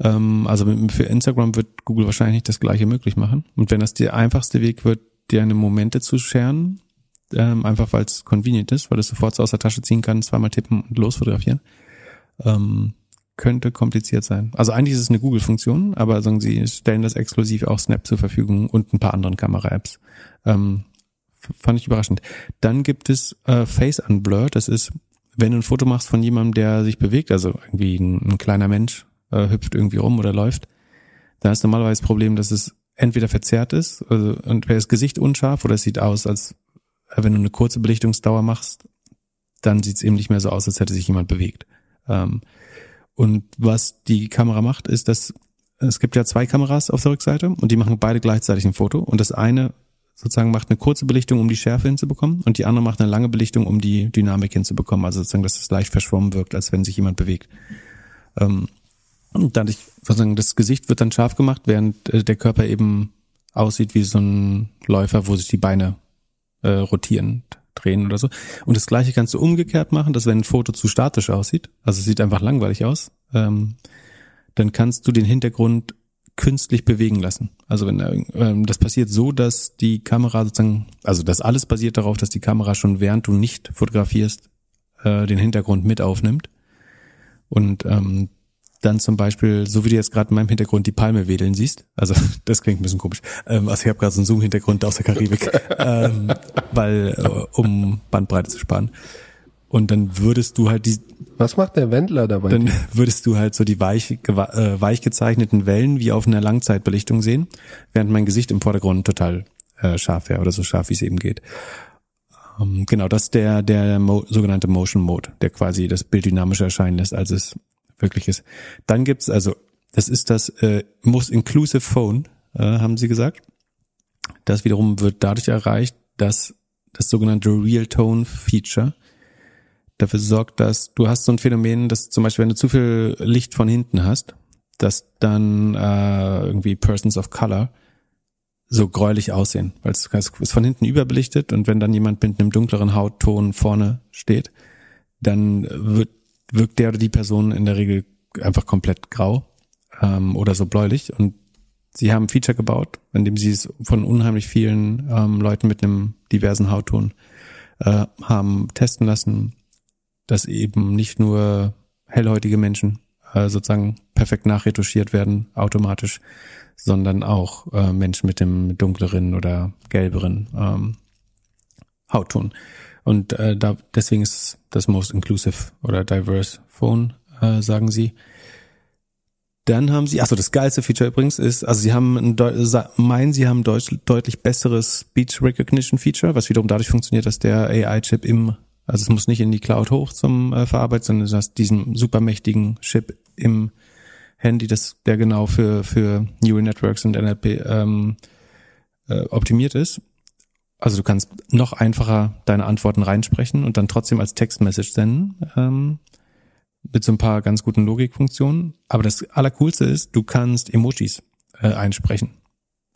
ähm, also für Instagram wird Google wahrscheinlich nicht das gleiche möglich machen. Und wenn das der einfachste Weg wird, dir eine Momente zu scheren, ähm, einfach weil es convenient ist, weil du sofort so aus der Tasche ziehen kannst, zweimal tippen und losfotografieren, ähm, könnte kompliziert sein. Also eigentlich ist es eine Google-Funktion, aber sagen sie stellen das exklusiv auch Snap zur Verfügung und ein paar anderen Kamera-Apps. Ähm, fand ich überraschend. Dann gibt es äh, Face Unblur, das ist wenn du ein Foto machst von jemandem, der sich bewegt, also irgendwie ein, ein kleiner Mensch äh, hüpft irgendwie rum oder läuft, dann ist normalerweise das Problem, dass es entweder verzerrt ist also, und wäre das Gesicht unscharf oder es sieht aus, als äh, wenn du eine kurze Belichtungsdauer machst, dann sieht es eben nicht mehr so aus, als hätte sich jemand bewegt. Ähm, und was die Kamera macht, ist, dass es gibt ja zwei Kameras auf der Rückseite und die machen beide gleichzeitig ein Foto und das eine sozusagen macht eine kurze Belichtung, um die Schärfe hinzubekommen und die andere macht eine lange Belichtung, um die Dynamik hinzubekommen. Also sozusagen, dass es leicht verschwommen wirkt, als wenn sich jemand bewegt. Ähm, und dadurch, sozusagen, das Gesicht wird dann scharf gemacht, während äh, der Körper eben aussieht wie so ein Läufer, wo sich die Beine äh, rotieren, drehen oder so. Und das gleiche kannst du umgekehrt machen, dass wenn ein Foto zu statisch aussieht, also es sieht einfach langweilig aus, ähm, dann kannst du den Hintergrund künstlich bewegen lassen. Also wenn ähm, das passiert so, dass die Kamera sozusagen, also das alles basiert darauf, dass die Kamera schon während du nicht fotografierst, äh, den Hintergrund mit aufnimmt. Und ähm, dann zum Beispiel, so wie du jetzt gerade in meinem Hintergrund die Palme wedeln siehst, also das klingt ein bisschen komisch, ähm, also ich habe gerade so einen Zoom-Hintergrund aus der Karibik, ähm, weil äh, um Bandbreite zu sparen. Und dann würdest du halt die. Was macht der Wendler dabei? Dann würdest du halt so die weich, äh, weich gezeichneten Wellen wie auf einer Langzeitbelichtung sehen, während mein Gesicht im Vordergrund total äh, scharf wäre oder so scharf, wie es eben geht. Ähm, genau, das ist der, der Mo sogenannte Motion Mode, der quasi das Bild dynamischer erscheinen lässt, als es wirklich ist. Dann gibt's also, das ist das äh, Most Inclusive Phone, äh, haben sie gesagt. Das wiederum wird dadurch erreicht, dass das sogenannte Real Tone Feature dafür sorgt, dass du hast so ein Phänomen, dass zum Beispiel, wenn du zu viel Licht von hinten hast, dass dann äh, irgendwie Persons of Color so gräulich aussehen, weil es ist von hinten überbelichtet und wenn dann jemand mit einem dunkleren Hautton vorne steht, dann wird, wirkt der oder die Person in der Regel einfach komplett grau ähm, oder so bläulich. Und sie haben ein Feature gebaut, in dem sie es von unheimlich vielen ähm, Leuten mit einem diversen Hautton äh, haben testen lassen dass eben nicht nur hellhäutige Menschen äh, sozusagen perfekt nachretuschiert werden automatisch, sondern auch äh, Menschen mit dem dunkleren oder gelberen ähm, Hautton. Und äh, da deswegen ist das most inclusive oder diverse Phone, äh, sagen sie. Dann haben sie, also das geilste Feature übrigens ist, also sie haben ein, meinen, sie haben deut, deutlich besseres Speech Recognition Feature, was wiederum dadurch funktioniert, dass der AI-Chip im also es muss nicht in die Cloud hoch zum äh, Verarbeiten, sondern du hast diesen supermächtigen Chip im Handy, das der genau für für Neural Networks und NLP ähm, äh, optimiert ist. Also du kannst noch einfacher deine Antworten reinsprechen und dann trotzdem als Textmessage senden ähm, mit so ein paar ganz guten Logikfunktionen. Aber das Allercoolste ist, du kannst Emojis äh, einsprechen.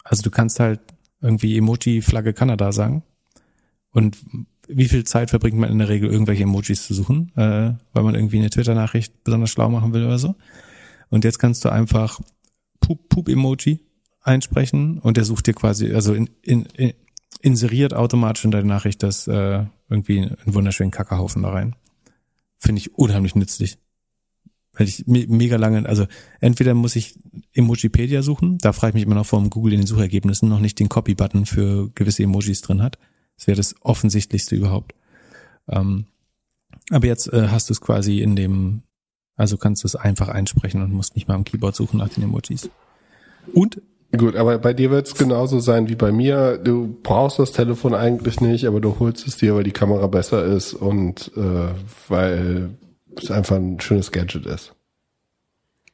Also du kannst halt irgendwie Emoji-Flagge Kanada sagen und wie viel Zeit verbringt man in der Regel, irgendwelche Emojis zu suchen, äh, weil man irgendwie eine Twitter-Nachricht besonders schlau machen will oder so. Und jetzt kannst du einfach Poop-Emoji einsprechen und der sucht dir quasi, also in, in, in, inseriert automatisch in deine Nachricht das äh, irgendwie einen wunderschönen Kackerhaufen da rein. Finde ich unheimlich nützlich. Weil ich me mega lange, also entweder muss ich Emojipedia suchen, da frage ich mich immer noch, warum Google in den Suchergebnissen noch nicht den Copy-Button für gewisse Emojis drin hat. Das wäre das offensichtlichste überhaupt. Ähm, aber jetzt äh, hast du es quasi in dem, also kannst du es einfach einsprechen und musst nicht mal am Keyboard suchen nach den Emojis. Und Gut, aber bei dir wird es genauso sein wie bei mir. Du brauchst das Telefon eigentlich nicht, aber du holst es dir, weil die Kamera besser ist und äh, weil es einfach ein schönes Gadget ist.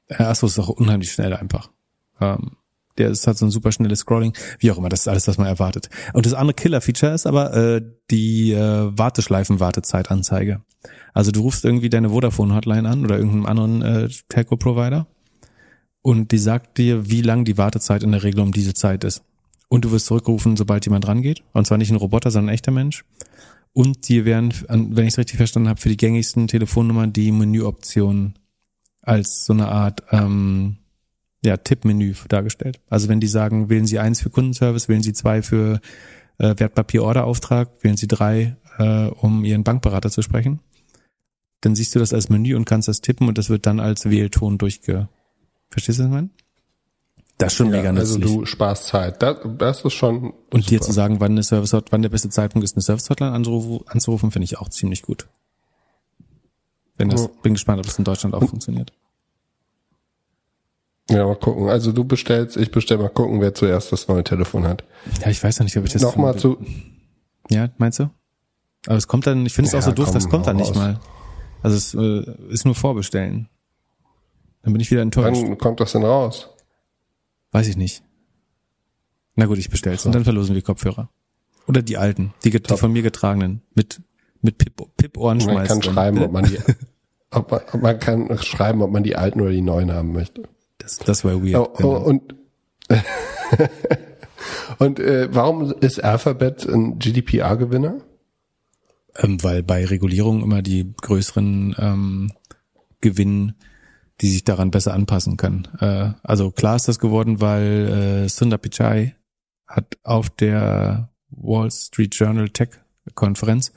Ja, achso, ist auch unheimlich schnell einfach. Ähm, der ist halt so ein super schnelles Scrolling, wie auch immer, das ist alles, was man erwartet. Und das andere Killer-Feature ist aber äh, die äh, Warteschleifen-Wartezeitanzeige. Also du rufst irgendwie deine Vodafone-Hotline an oder irgendeinen anderen äh, Telco-Provider und die sagt dir, wie lang die Wartezeit in der Regel um diese Zeit ist. Und du wirst zurückrufen, sobald jemand rangeht. Und zwar nicht ein Roboter, sondern ein echter Mensch. Und dir werden, wenn ich es richtig verstanden habe, für die gängigsten Telefonnummern die Menüoptionen als so eine Art ähm, ja, Tippmenü dargestellt. Also wenn die sagen, wählen Sie eins für Kundenservice, wählen Sie zwei für äh, Wertpapier-Orderauftrag, wählen Sie drei, äh, um Ihren Bankberater zu sprechen, dann siehst du das als Menü und kannst das tippen und das wird dann als Wählton durchge... Verstehst du, was ich meine? Das ist schon ja, mega nützlich. Also du sparst Zeit. Das, das ist schon. Und super. dir zu sagen, wann eine Service wann der beste Zeitpunkt ist, eine Service Hotline anzurufen, finde ich auch ziemlich gut. Wenn das, ja. bin gespannt, ob das in Deutschland auch funktioniert. Ja, mal gucken. Also du bestellst, ich bestell mal gucken, wer zuerst das neue Telefon hat. Ja, ich weiß ja nicht, ob ich das. Nochmal zu. Ja, meinst du? Aber es kommt dann, ich finde es ja, auch so doof, komm, das kommt dann nicht raus. mal. Also es äh, ist nur vorbestellen. Dann bin ich wieder enttäuscht. Wann kommt das denn raus? Weiß ich nicht. Na gut, ich bestell's so. und dann verlosen wir Kopfhörer. Oder die alten, die, die von mir getragenen, mit, mit Pip, Pip Ohrenschmeiß. Man kann schreiben, ob man die, ob man, man kann schreiben, ob man die alten oder die neuen haben möchte. Das, das war weird. Oh, oh, und Und äh, warum ist Alphabet ein GDPR-Gewinner? Ähm, weil bei Regulierung immer die größeren ähm, gewinnen, die sich daran besser anpassen können. Äh, also klar ist das geworden, weil äh, Sundar Pichai hat auf der Wall Street Journal Tech Konferenz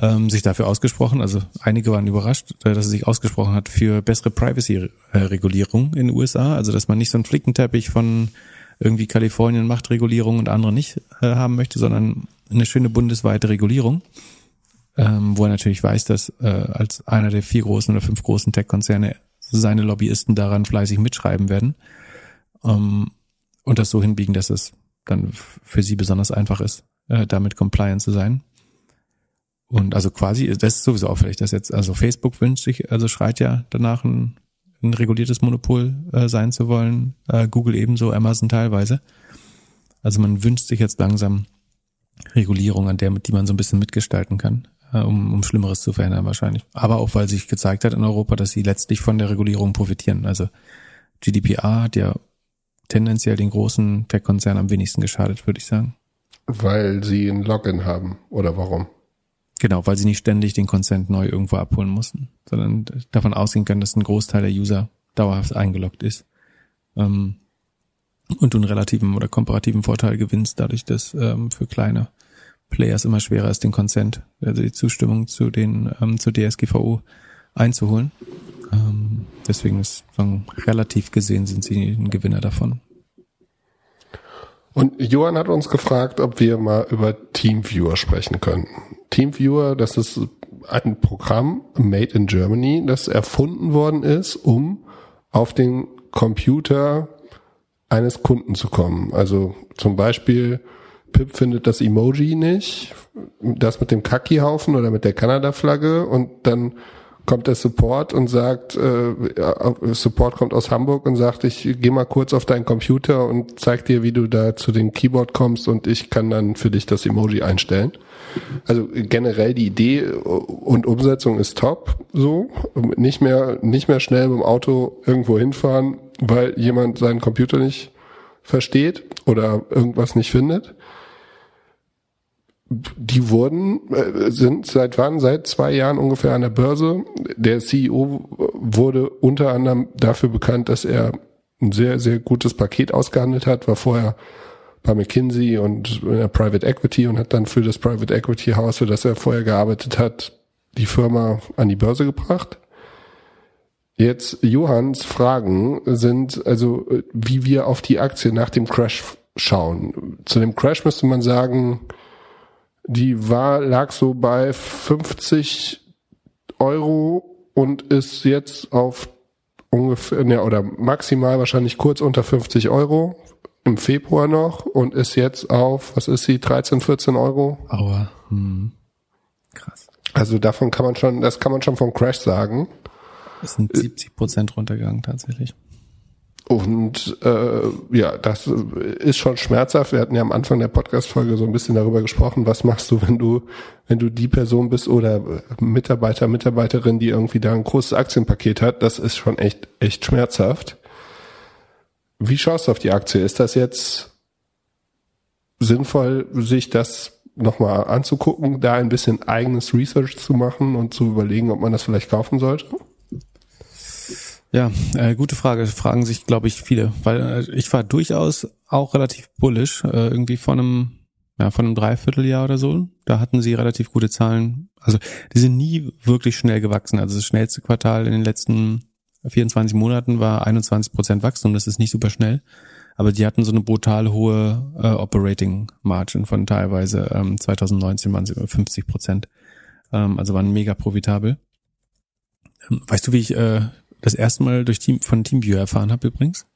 ähm, sich dafür ausgesprochen. Also einige waren überrascht, äh, dass er sich ausgesprochen hat für bessere Privacy-Regulierung in den USA. Also dass man nicht so einen Flickenteppich von irgendwie Kalifornien macht Regulierung und andere nicht äh, haben möchte, sondern eine schöne bundesweite Regulierung, ähm, wo er natürlich weiß, dass äh, als einer der vier großen oder fünf großen Tech-Konzerne seine Lobbyisten daran fleißig mitschreiben werden ähm, und das so hinbiegen, dass es dann für sie besonders einfach ist, äh, damit compliant zu sein. Und also quasi, das ist sowieso auffällig, dass jetzt, also Facebook wünscht sich, also schreit ja danach ein, ein reguliertes Monopol äh, sein zu wollen, äh, Google ebenso, Amazon teilweise. Also man wünscht sich jetzt langsam Regulierung, an der, die man so ein bisschen mitgestalten kann, äh, um, um Schlimmeres zu verhindern wahrscheinlich. Aber auch, weil sich gezeigt hat in Europa, dass sie letztlich von der Regulierung profitieren. Also GDPR hat ja tendenziell den großen Tech-Konzernen am wenigsten geschadet, würde ich sagen. Weil sie ein Login haben, oder warum? Genau, weil sie nicht ständig den Consent neu irgendwo abholen mussten, sondern davon ausgehen können, dass ein Großteil der User dauerhaft eingeloggt ist. Ähm, und du einen relativen oder komparativen Vorteil gewinnst, dadurch, dass ähm, für kleine Players immer schwerer ist, den Consent, also die Zustimmung zu den ähm, zur DSGVO einzuholen. Ähm, deswegen ist sagen, relativ gesehen sind sie ein Gewinner davon. Und Johann hat uns gefragt, ob wir mal über Teamviewer sprechen können. Teamviewer, das ist ein Programm made in Germany, das erfunden worden ist, um auf den Computer eines Kunden zu kommen. Also zum Beispiel Pip findet das Emoji nicht, das mit dem Kaki-Haufen oder mit der Kanada-Flagge und dann kommt der Support und sagt, äh, Support kommt aus Hamburg und sagt, ich geh mal kurz auf deinen Computer und zeig dir, wie du da zu dem Keyboard kommst und ich kann dann für dich das Emoji einstellen. Also generell die Idee und Umsetzung ist top, so. Nicht mehr, nicht mehr schnell mit dem Auto irgendwo hinfahren, weil jemand seinen Computer nicht versteht oder irgendwas nicht findet die wurden, äh, sind seit wann? Seit zwei Jahren ungefähr an der Börse. Der CEO wurde unter anderem dafür bekannt, dass er ein sehr, sehr gutes Paket ausgehandelt hat, war vorher bei McKinsey und in der Private Equity und hat dann für das Private Equity Haus, für das er vorher gearbeitet hat, die Firma an die Börse gebracht. Jetzt Johanns Fragen sind also, wie wir auf die Aktie nach dem Crash schauen. Zu dem Crash müsste man sagen, die war, lag so bei 50 Euro und ist jetzt auf ungefähr, ne, oder maximal wahrscheinlich kurz unter 50 Euro im Februar noch und ist jetzt auf, was ist sie, 13, 14 Euro? Aua. Hm. Krass. Also davon kann man schon, das kann man schon vom Crash sagen. Es sind 70 Prozent runtergegangen tatsächlich. Und äh, ja, das ist schon schmerzhaft. Wir hatten ja am Anfang der Podcast-Folge so ein bisschen darüber gesprochen, was machst du, wenn du, wenn du die Person bist oder Mitarbeiter, Mitarbeiterin, die irgendwie da ein großes Aktienpaket hat. Das ist schon echt, echt schmerzhaft. Wie schaust du auf die Aktie? Ist das jetzt sinnvoll, sich das nochmal anzugucken, da ein bisschen eigenes Research zu machen und zu überlegen, ob man das vielleicht kaufen sollte? Ja, äh, gute Frage. Fragen sich, glaube ich, viele, weil äh, ich war durchaus auch relativ bullish, äh, irgendwie von einem, ja, von einem Dreivierteljahr oder so. Da hatten sie relativ gute Zahlen. Also die sind nie wirklich schnell gewachsen. Also das schnellste Quartal in den letzten 24 Monaten war 21 Prozent Wachstum. Das ist nicht super schnell. Aber die hatten so eine brutal hohe äh, Operating Margin von teilweise ähm, 2019 waren sie über 50 Prozent. Ähm, also waren mega profitabel. Ähm, weißt du, wie ich äh, das erste Mal durch Team, von Teamviewer erfahren habe übrigens.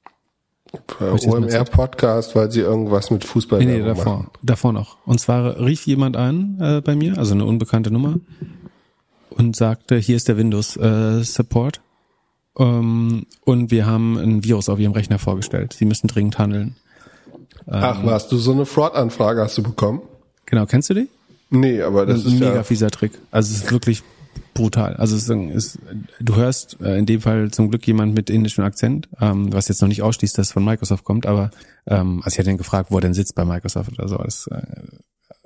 OMR-Podcast, weil sie irgendwas mit Fußball nee, nee, davor, machen. davor noch. Und zwar rief jemand an äh, bei mir, also eine unbekannte Nummer, und sagte, hier ist der Windows äh, Support. Ähm, und wir haben ein Virus auf ihrem Rechner vorgestellt. Sie müssen dringend handeln. Ach ähm, was, du so eine Fraud-Anfrage hast du bekommen? Genau, kennst du die? Nee, aber das ein ist mega ja fieser Trick. Also es ist wirklich brutal. Also es ist, du hörst äh, in dem Fall zum Glück jemand mit indischem Akzent, ähm, was jetzt noch nicht ausschließt, dass es von Microsoft kommt, aber ähm, also ich hatte ihn gefragt, wo er denn sitzt bei Microsoft oder so. Das äh,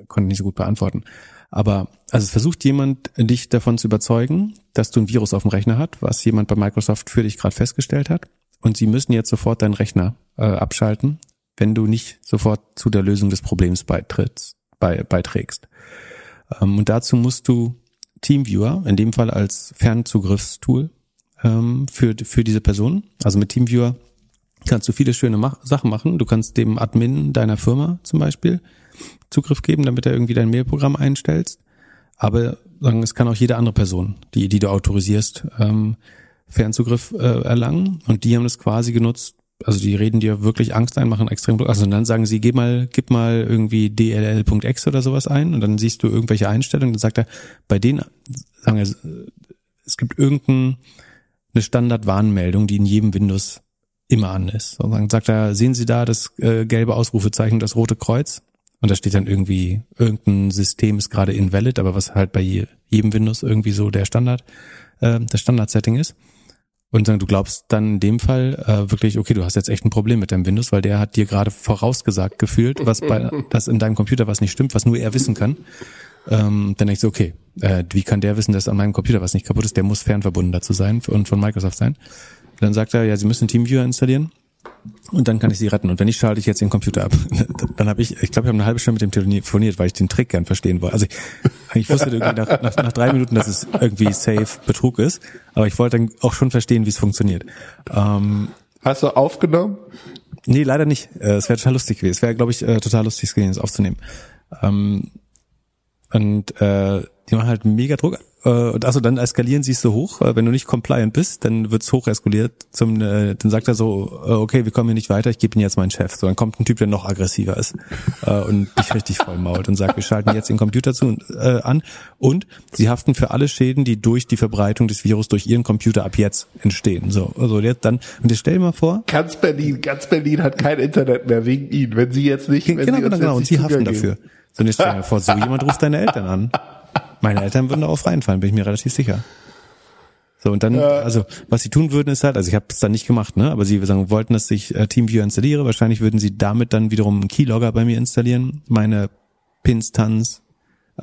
konnte nicht so gut beantworten. Aber also es versucht jemand, dich davon zu überzeugen, dass du ein Virus auf dem Rechner hast, was jemand bei Microsoft für dich gerade festgestellt hat. Und sie müssen jetzt sofort deinen Rechner äh, abschalten, wenn du nicht sofort zu der Lösung des Problems beitrittst, bei, beiträgst. Ähm, und dazu musst du Teamviewer, in dem Fall als Fernzugriffstool ähm, für, für diese Person. Also mit Teamviewer kannst du viele schöne Mach Sachen machen. Du kannst dem Admin deiner Firma zum Beispiel Zugriff geben, damit er irgendwie dein Mailprogramm einstellst. Aber sagen, es kann auch jede andere Person, die, die du autorisierst, ähm, Fernzugriff äh, erlangen. Und die haben das quasi genutzt. Also die reden dir wirklich Angst ein, machen extrem Druck. Also und dann sagen sie, gib mal, gib mal irgendwie dll.x oder sowas ein und dann siehst du irgendwelche Einstellungen. Dann sagt er, bei denen, sagen wir, es gibt irgendeine Standardwarnmeldung, die in jedem Windows immer an ist. Und dann sagt er, sehen Sie da das äh, gelbe Ausrufezeichen, das rote Kreuz? Und da steht dann irgendwie, irgendein System ist gerade invalid, aber was halt bei jedem Windows irgendwie so der Standard, äh, das Standard-Setting ist. Und dann, du glaubst dann in dem Fall äh, wirklich, okay, du hast jetzt echt ein Problem mit deinem Windows, weil der hat dir gerade vorausgesagt gefühlt, was bei das in deinem Computer was nicht stimmt, was nur er wissen kann. Ähm, dann denkst du, okay, äh, wie kann der wissen, dass an meinem Computer was nicht kaputt ist? Der muss fernverbunden dazu sein und von Microsoft sein. Dann sagt er, ja, sie müssen TeamViewer installieren. Und dann kann ich sie retten. Und wenn nicht, schalte ich jetzt den Computer ab. Dann habe ich, ich glaube, ich habe eine halbe Stunde mit dem telefoniert, weil ich den Trick gern verstehen wollte. Also ich, ich wusste irgendwie nach, nach, nach drei Minuten, dass es irgendwie safe Betrug ist, aber ich wollte dann auch schon verstehen, wie es funktioniert. Ähm, Hast du aufgenommen? Nee, leider nicht. Äh, es wäre total lustig gewesen. Es wäre, glaube ich, äh, total lustig gewesen, es aufzunehmen. Ähm, und äh, die machen halt mega Druck. Äh, und also dann eskalieren sie es so hoch. Äh, wenn du nicht compliant bist, dann wird's hoch eskaliert. Zum, äh, dann sagt er so, äh, okay, wir kommen hier nicht weiter, ich gebe ihn jetzt meinen Chef. So, dann kommt ein Typ, der noch aggressiver ist äh, und dich richtig voll mault und sagt, wir schalten jetzt den Computer zu, äh, an. Und sie haften für alle Schäden, die durch die Verbreitung des Virus durch ihren Computer ab jetzt entstehen. So, also jetzt dann, und jetzt stell dir mal vor. Ganz Berlin, ganz Berlin hat kein Internet mehr wegen Ihnen. Wenn Sie jetzt nicht, wenn genau, Sie genau, genau. Und sie haften dafür. So, und jetzt stell dir mal vor, so jemand ruft deine Eltern an. Meine Eltern würden darauf reinfallen, bin ich mir relativ sicher. So, und dann, ja. also, was sie tun würden, ist halt, also ich habe es dann nicht gemacht, ne? Aber sie sagen, wollten, dass ich äh, TeamViewer installiere. Wahrscheinlich würden sie damit dann wiederum einen Keylogger bei mir installieren, meine Pinstanz,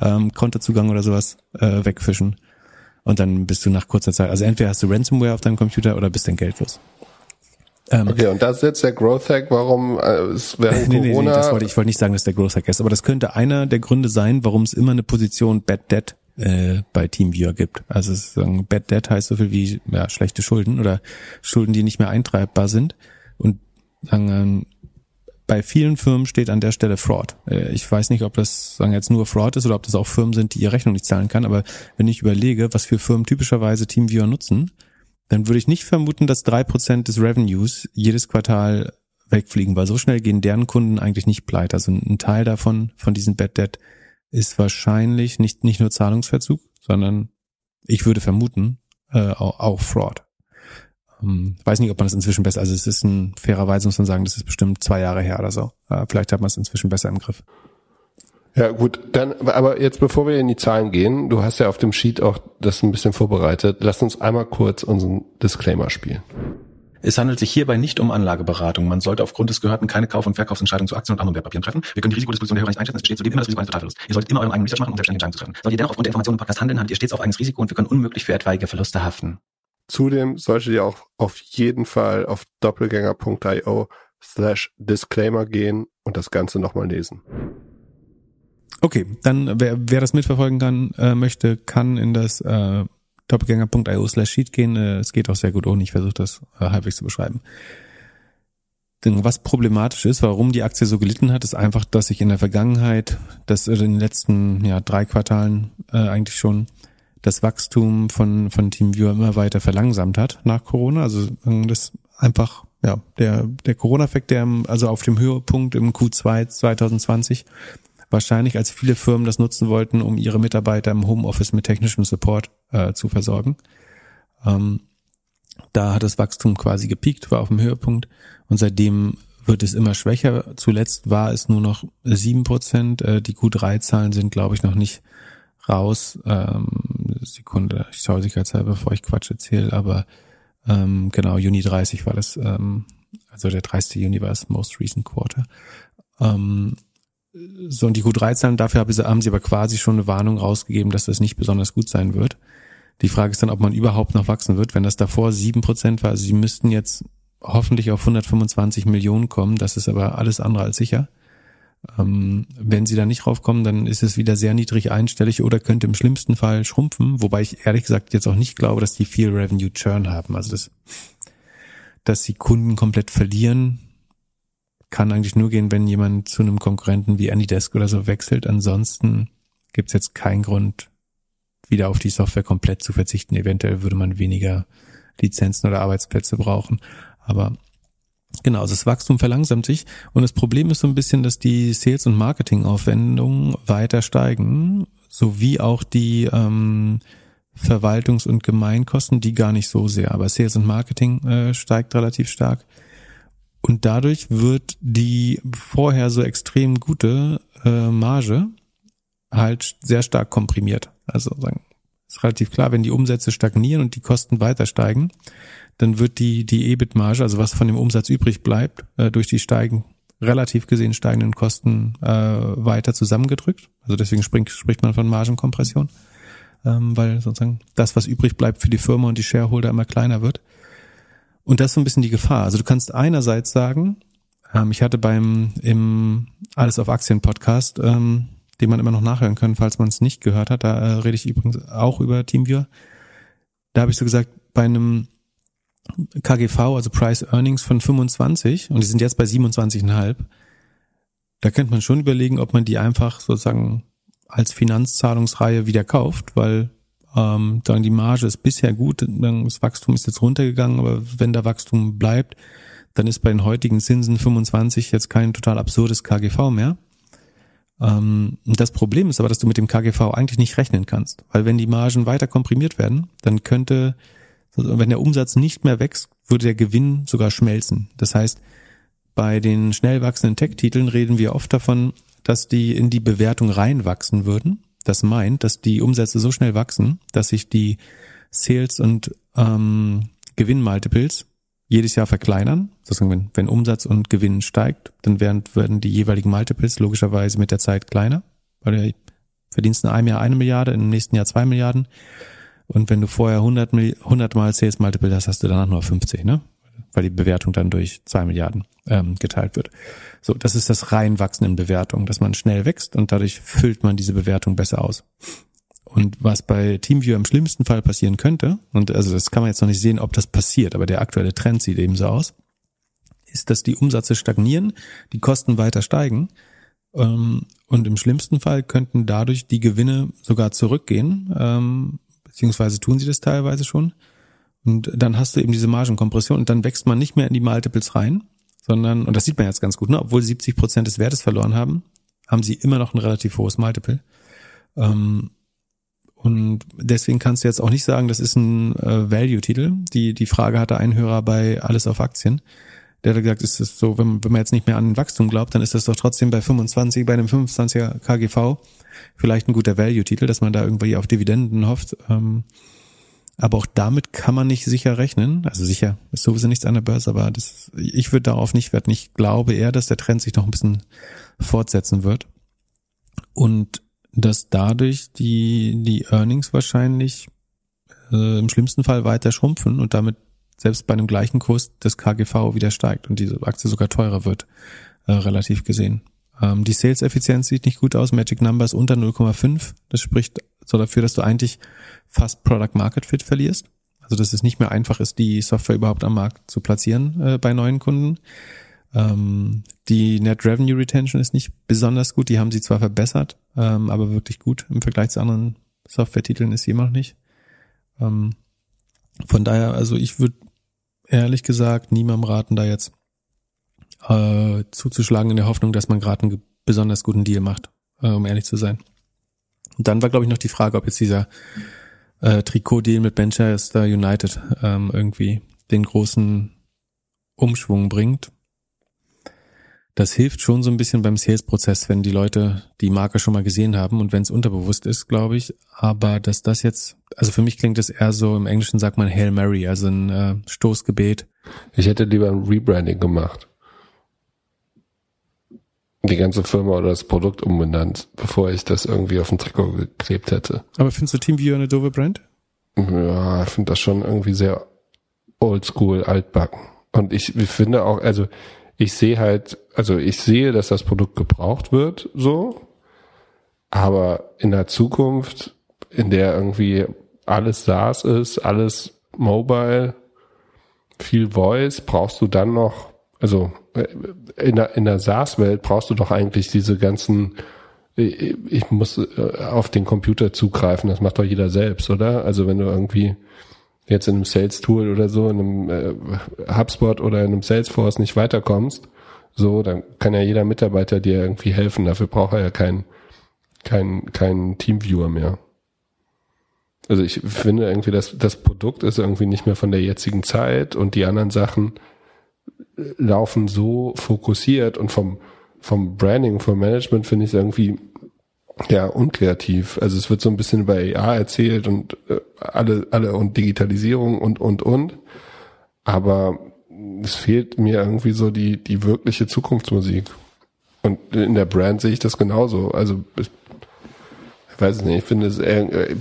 ähm, Kontozugang oder sowas äh, wegfischen. Und dann bist du nach kurzer Zeit, also entweder hast du Ransomware auf deinem Computer oder bist dann geldlos. Ähm, okay, und das ist jetzt der Growth Hack, warum äh, es während nee, Corona... Nee, nee, das wollte ich, wollte nicht sagen, dass der Growth Hack ist, aber das könnte einer der Gründe sein, warum es immer eine Position Bad Debt äh, bei TeamViewer gibt. Also es ist, sagen, Bad Debt heißt so viel wie ja, schlechte Schulden oder Schulden, die nicht mehr eintreibbar sind. Und sagen, ähm, bei vielen Firmen steht an der Stelle Fraud. Äh, ich weiß nicht, ob das sagen jetzt nur Fraud ist oder ob das auch Firmen sind, die ihre Rechnung nicht zahlen kann, aber wenn ich überlege, was für Firmen typischerweise TeamViewer nutzen, dann würde ich nicht vermuten, dass drei Prozent des Revenues jedes Quartal wegfliegen, weil so schnell gehen deren Kunden eigentlich nicht pleite. Also ein Teil davon, von diesem Bad Debt, ist wahrscheinlich nicht, nicht nur Zahlungsverzug, sondern ich würde vermuten, äh, auch, auch Fraud. Ähm, weiß nicht, ob man es inzwischen besser, also es ist ein, fairerweise muss man sagen, das ist bestimmt zwei Jahre her oder so. Äh, vielleicht hat man es inzwischen besser im Griff. Ja, gut, dann, aber jetzt bevor wir in die Zahlen gehen, du hast ja auf dem Sheet auch das ein bisschen vorbereitet. Lass uns einmal kurz unseren Disclaimer spielen. Es handelt sich hierbei nicht um Anlageberatung. Man sollte aufgrund des Gehörten keine Kauf- und Verkaufsentscheidungen zu Aktien und anderen Wertpapieren treffen. Wir können die Risikodisposition der Hörer nicht einschätzen. Es besteht zudem immer das Risiko eines Totalverlusts. Ihr solltet immer euren eigenen Research machen, um selbstständige Entscheidungen zu treffen. Solltet ihr dennoch aufgrund der Informationen im Podcast handeln, habt ihr stets auf eigenes Risiko und wir können unmöglich für etwaige Verluste haften. Zudem solltet ihr auch auf jeden Fall auf doppelgänger.io slash Disclaimer gehen und das Ganze nochmal lesen. Okay, dann wer, wer das mitverfolgen kann, äh, möchte, kann in das äh, doppelgänger.io slash sheet gehen. Äh, es geht auch sehr gut ohne. Ich versuche das äh, halbwegs zu beschreiben. Denn was problematisch ist, warum die Aktie so gelitten hat, ist einfach, dass sich in der Vergangenheit, dass in den letzten ja, drei Quartalen äh, eigentlich schon das Wachstum von, von TeamViewer immer weiter verlangsamt hat nach Corona. Also äh, das einfach, ja, der, der Corona-Effekt, der also auf dem Höhepunkt im Q2 2020 wahrscheinlich als viele Firmen das nutzen wollten, um ihre Mitarbeiter im Homeoffice mit technischem Support äh, zu versorgen. Ähm, da hat das Wachstum quasi gepiekt, war auf dem Höhepunkt und seitdem wird es immer schwächer. Zuletzt war es nur noch sieben Prozent. Äh, die Q3-Zahlen sind, glaube ich, noch nicht raus. Ähm, Sekunde, ich schaue sicherheitshalber, bevor ich Quatsch erzähle, aber ähm, genau, Juni 30 war das, ähm, also der 30. Juni war das Most Recent Quarter. Ähm, so, und die Q3-Zahlen, dafür haben sie, aber quasi schon eine Warnung rausgegeben, dass das nicht besonders gut sein wird. Die Frage ist dann, ob man überhaupt noch wachsen wird. Wenn das davor sieben Prozent war, also sie müssten jetzt hoffentlich auf 125 Millionen kommen, das ist aber alles andere als sicher. Ähm, wenn sie da nicht raufkommen, dann ist es wieder sehr niedrig einstellig oder könnte im schlimmsten Fall schrumpfen, wobei ich ehrlich gesagt jetzt auch nicht glaube, dass die viel Revenue Churn haben. Also das, dass sie Kunden komplett verlieren, kann eigentlich nur gehen, wenn jemand zu einem Konkurrenten wie Anydesk oder so wechselt. Ansonsten gibt es jetzt keinen Grund, wieder auf die Software komplett zu verzichten. Eventuell würde man weniger Lizenzen oder Arbeitsplätze brauchen. Aber Genau, also das Wachstum verlangsamt sich und das Problem ist so ein bisschen, dass die Sales- und Marketingaufwendungen weiter steigen, sowie auch die ähm, Verwaltungs- und Gemeinkosten, die gar nicht so sehr, aber Sales und Marketing äh, steigt relativ stark. Und dadurch wird die vorher so extrem gute äh, Marge halt sehr stark komprimiert. Also sagen, ist relativ klar, wenn die Umsätze stagnieren und die Kosten weiter steigen, dann wird die, die EBIT-Marge, also was von dem Umsatz übrig bleibt, äh, durch die steigen, relativ gesehen steigenden Kosten äh, weiter zusammengedrückt. Also deswegen springt, spricht man von Margenkompression, ähm, weil sozusagen das, was übrig bleibt für die Firma und die Shareholder immer kleiner wird. Und das ist so ein bisschen die Gefahr. Also du kannst einerseits sagen, ähm, ich hatte beim im Alles auf Aktien Podcast, ähm, den man immer noch nachhören kann, falls man es nicht gehört hat, da äh, rede ich übrigens auch über Teamviewer. Da habe ich so gesagt, bei einem KGV, also Price Earnings von 25 und die sind jetzt bei 27,5. Da könnte man schon überlegen, ob man die einfach sozusagen als Finanzzahlungsreihe wieder kauft, weil ähm, dann die Marge ist bisher gut, das Wachstum ist jetzt runtergegangen, aber wenn da Wachstum bleibt, dann ist bei den heutigen Zinsen 25 jetzt kein total absurdes KGV mehr. Ähm, das Problem ist aber, dass du mit dem KGV eigentlich nicht rechnen kannst, weil wenn die Margen weiter komprimiert werden, dann könnte wenn der Umsatz nicht mehr wächst, würde der Gewinn sogar schmelzen. Das heißt, bei den schnell wachsenden Tech-Titeln reden wir oft davon, dass die in die Bewertung reinwachsen würden. Das meint, dass die Umsätze so schnell wachsen, dass sich die Sales- und ähm, Gewinnmultiples jedes Jahr verkleinern. Sozusagen, wenn, wenn Umsatz und Gewinn steigt, dann werden, werden die jeweiligen Multiples logischerweise mit der Zeit kleiner, weil du verdienst in einem Jahr eine Milliarde, im nächsten Jahr zwei Milliarden. Und wenn du vorher 100, 100 mal Sales Multiple hast, hast du danach nur 50, ne? Weil die Bewertung dann durch zwei Milliarden ähm, geteilt wird. So, das ist das Reinwachsen in Bewertung, dass man schnell wächst und dadurch füllt man diese Bewertung besser aus. Und was bei TeamViewer im schlimmsten Fall passieren könnte, und also das kann man jetzt noch nicht sehen, ob das passiert, aber der aktuelle Trend sieht eben so aus, ist, dass die Umsätze stagnieren, die Kosten weiter steigen ähm, und im schlimmsten Fall könnten dadurch die Gewinne sogar zurückgehen, ähm, beziehungsweise tun sie das teilweise schon. Und dann hast du eben diese Margenkompression und dann wächst man nicht mehr in die Multiples rein, sondern, und das sieht man jetzt ganz gut, ne, obwohl 70 Prozent des Wertes verloren haben, haben sie immer noch ein relativ hohes Multiple. Ähm, und deswegen kannst du jetzt auch nicht sagen, das ist ein äh, Value-Titel. Die, die Frage hatte ein Hörer bei Alles auf Aktien. Der hat gesagt, ist es so, wenn, wenn man jetzt nicht mehr an Wachstum glaubt, dann ist das doch trotzdem bei 25, bei einem 25er KGV vielleicht ein guter Value-Titel, dass man da irgendwie auf Dividenden hofft. Ähm, aber auch damit kann man nicht sicher rechnen. Also sicher ist sowieso nichts an der Börse, aber das, ich würde darauf nicht wetten. Ich glaube eher, dass der Trend sich noch ein bisschen fortsetzen wird. Und dass dadurch die, die Earnings wahrscheinlich äh, im schlimmsten Fall weiter schrumpfen und damit selbst bei einem gleichen Kurs das KGV wieder steigt und diese Aktie sogar teurer wird, äh, relativ gesehen. Ähm, die Sales-Effizienz sieht nicht gut aus. Magic Numbers unter 0,5. Das spricht so dafür, dass du eigentlich fast Product Market Fit verlierst. Also dass es nicht mehr einfach ist, die Software überhaupt am Markt zu platzieren äh, bei neuen Kunden. Ähm, die Net Revenue Retention ist nicht besonders gut. Die haben sie zwar verbessert, ähm, aber wirklich gut im Vergleich zu anderen Software-Titeln ist sie immer noch nicht. Ähm, von daher, also ich würde ehrlich gesagt niemandem raten, da jetzt äh, zuzuschlagen in der Hoffnung, dass man gerade einen besonders guten Deal macht, äh, um ehrlich zu sein. Und dann war, glaube ich, noch die Frage, ob jetzt dieser äh, Trikot-Deal mit Manchester United ähm, irgendwie den großen Umschwung bringt. das hilft schon so ein bisschen beim Sales-Prozess, wenn die Leute die Marke schon mal gesehen haben und wenn es unterbewusst ist, glaube ich. Aber dass das jetzt, also für mich klingt das eher so, im Englischen sagt man Hail Mary, also ein äh, Stoßgebet. Ich hätte lieber ein Rebranding gemacht. Die ganze Firma oder das Produkt umbenannt, bevor ich das irgendwie auf den Trikot geklebt hätte. Aber findest du TeamViewer eine doofe Brand? Ja, ich finde das schon irgendwie sehr oldschool, altbacken. Und ich, ich finde auch, also ich sehe halt, also ich sehe, dass das Produkt gebraucht wird, so. Aber in der Zukunft, in der irgendwie alles SaaS ist, alles Mobile, viel Voice, brauchst du dann noch, also äh, in der, in der SaaS-Welt brauchst du doch eigentlich diese ganzen, ich muss äh, auf den Computer zugreifen, das macht doch jeder selbst, oder? Also wenn du irgendwie jetzt in einem Sales-Tool oder so, in einem äh, HubSpot oder in einem Salesforce nicht weiterkommst, so, dann kann ja jeder Mitarbeiter dir irgendwie helfen. Dafür braucht er ja keinen kein, kein Teamviewer mehr. Also ich finde irgendwie, dass das Produkt ist irgendwie nicht mehr von der jetzigen Zeit und die anderen Sachen laufen so fokussiert und vom, vom Branding, vom Management finde ich es irgendwie ja, unkreativ. Also es wird so ein bisschen über AI erzählt und äh, alle, alle und Digitalisierung und, und, und. Aber es fehlt mir irgendwie so die, die wirkliche Zukunftsmusik. Und in der Brand sehe ich das genauso. Also, ich, weiß nicht, ich finde es, äh,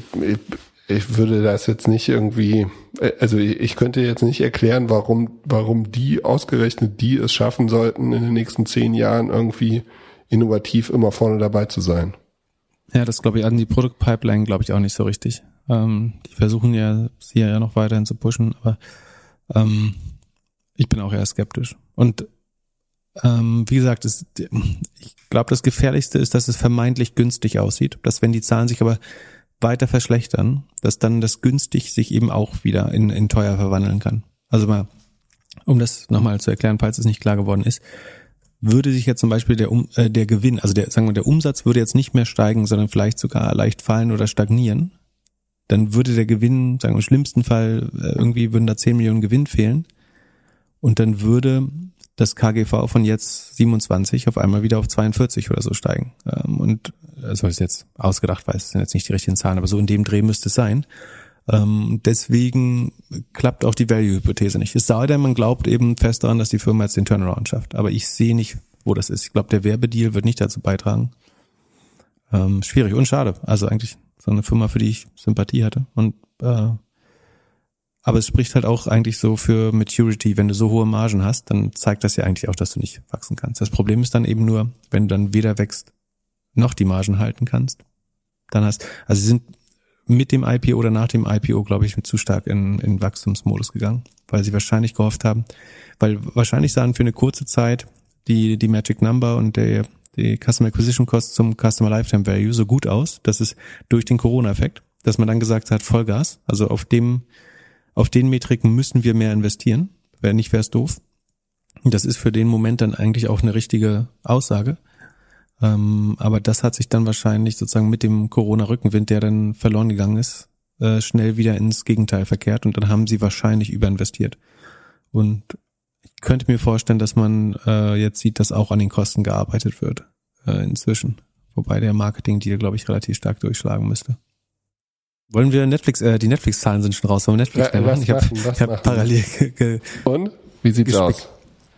ich, würde das jetzt nicht irgendwie, äh, also ich könnte jetzt nicht erklären, warum, warum die ausgerechnet die es schaffen sollten, in den nächsten zehn Jahren irgendwie innovativ immer vorne dabei zu sein. Ja, das glaube ich an die Produktpipeline glaube ich auch nicht so richtig. Ähm, die versuchen ja sie ja noch weiterhin zu pushen, aber ähm, ich bin auch eher skeptisch. Und ähm, wie gesagt, es, ich glaube, das Gefährlichste ist, dass es vermeintlich günstig aussieht, dass wenn die Zahlen sich aber weiter verschlechtern, dass dann das günstig sich eben auch wieder in, in teuer verwandeln kann. Also mal, um das nochmal zu erklären, falls es nicht klar geworden ist, würde sich jetzt zum Beispiel der, äh, der Gewinn, also der, sagen wir, der Umsatz würde jetzt nicht mehr steigen, sondern vielleicht sogar leicht fallen oder stagnieren, dann würde der Gewinn, sagen wir im schlimmsten Fall, äh, irgendwie würden da 10 Millionen Gewinn fehlen. Und dann würde das KGV von jetzt 27 auf einmal wieder auf 42 oder so steigen. Ähm, und also ist jetzt ausgedacht, weiß, das sind jetzt nicht die richtigen Zahlen, aber so in dem Dreh müsste es sein. Ähm, deswegen klappt auch die Value-Hypothese nicht. Es sei denn, man glaubt eben fest daran, dass die Firma jetzt den Turnaround schafft. Aber ich sehe nicht, wo das ist. Ich glaube, der Werbedeal wird nicht dazu beitragen. Ähm, schwierig und schade. Also eigentlich so eine Firma, für die ich Sympathie hatte. Und äh, aber es spricht halt auch eigentlich so für Maturity. Wenn du so hohe Margen hast, dann zeigt das ja eigentlich auch, dass du nicht wachsen kannst. Das Problem ist dann eben nur, wenn du dann weder wächst noch die Margen halten kannst, dann hast, also sie sind mit dem IPO oder nach dem IPO, glaube ich, zu stark in, in Wachstumsmodus gegangen, weil sie wahrscheinlich gehofft haben, weil wahrscheinlich sahen für eine kurze Zeit die, die Magic Number und der, die Customer Acquisition Cost zum Customer Lifetime Value so gut aus, dass es durch den Corona-Effekt, dass man dann gesagt hat, Vollgas, also auf dem, auf den Metriken müssen wir mehr investieren, wäre nicht, wäre es doof. Das ist für den Moment dann eigentlich auch eine richtige Aussage. Ähm, aber das hat sich dann wahrscheinlich sozusagen mit dem Corona-Rückenwind, der dann verloren gegangen ist, äh, schnell wieder ins Gegenteil verkehrt und dann haben sie wahrscheinlich überinvestiert. Und ich könnte mir vorstellen, dass man äh, jetzt sieht, dass auch an den Kosten gearbeitet wird äh, inzwischen. Wobei der Marketing-Deal, glaube ich, relativ stark durchschlagen müsste. Wollen wir Netflix, äh, die Netflix-Zahlen sind schon raus, wollen wir Netflix Ja, machen? Ich habe hab parallel ge- ge- Und? Wie sieht's Gespickt. aus?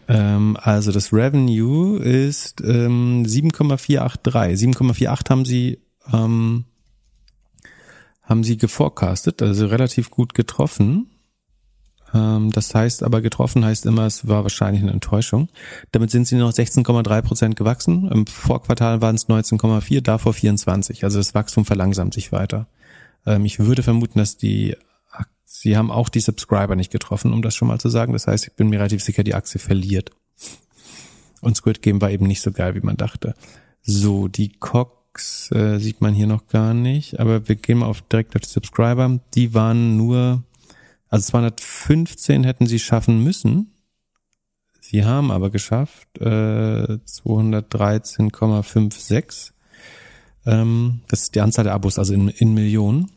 Ähm, also das Revenue ist ähm, 7,483. 7,48 haben sie ähm, haben sie geforecastet, also relativ gut getroffen. Ähm, das heißt aber getroffen heißt immer, es war wahrscheinlich eine Enttäuschung. Damit sind sie noch 16,3 Prozent gewachsen. Im Vorquartal waren es 19,4, davor 24. Also das Wachstum verlangsamt sich weiter. Ähm, ich würde vermuten, dass die Sie haben auch die Subscriber nicht getroffen, um das schon mal zu sagen. Das heißt, ich bin mir relativ sicher, die Aktie verliert. Und Squid Game war eben nicht so geil, wie man dachte. So, die Cox äh, sieht man hier noch gar nicht, aber wir gehen mal auf, direkt auf die Subscriber. Die waren nur, also 215 hätten sie schaffen müssen. Sie haben aber geschafft, äh, 213,56. Ähm, das ist die Anzahl der Abos, also in, in Millionen.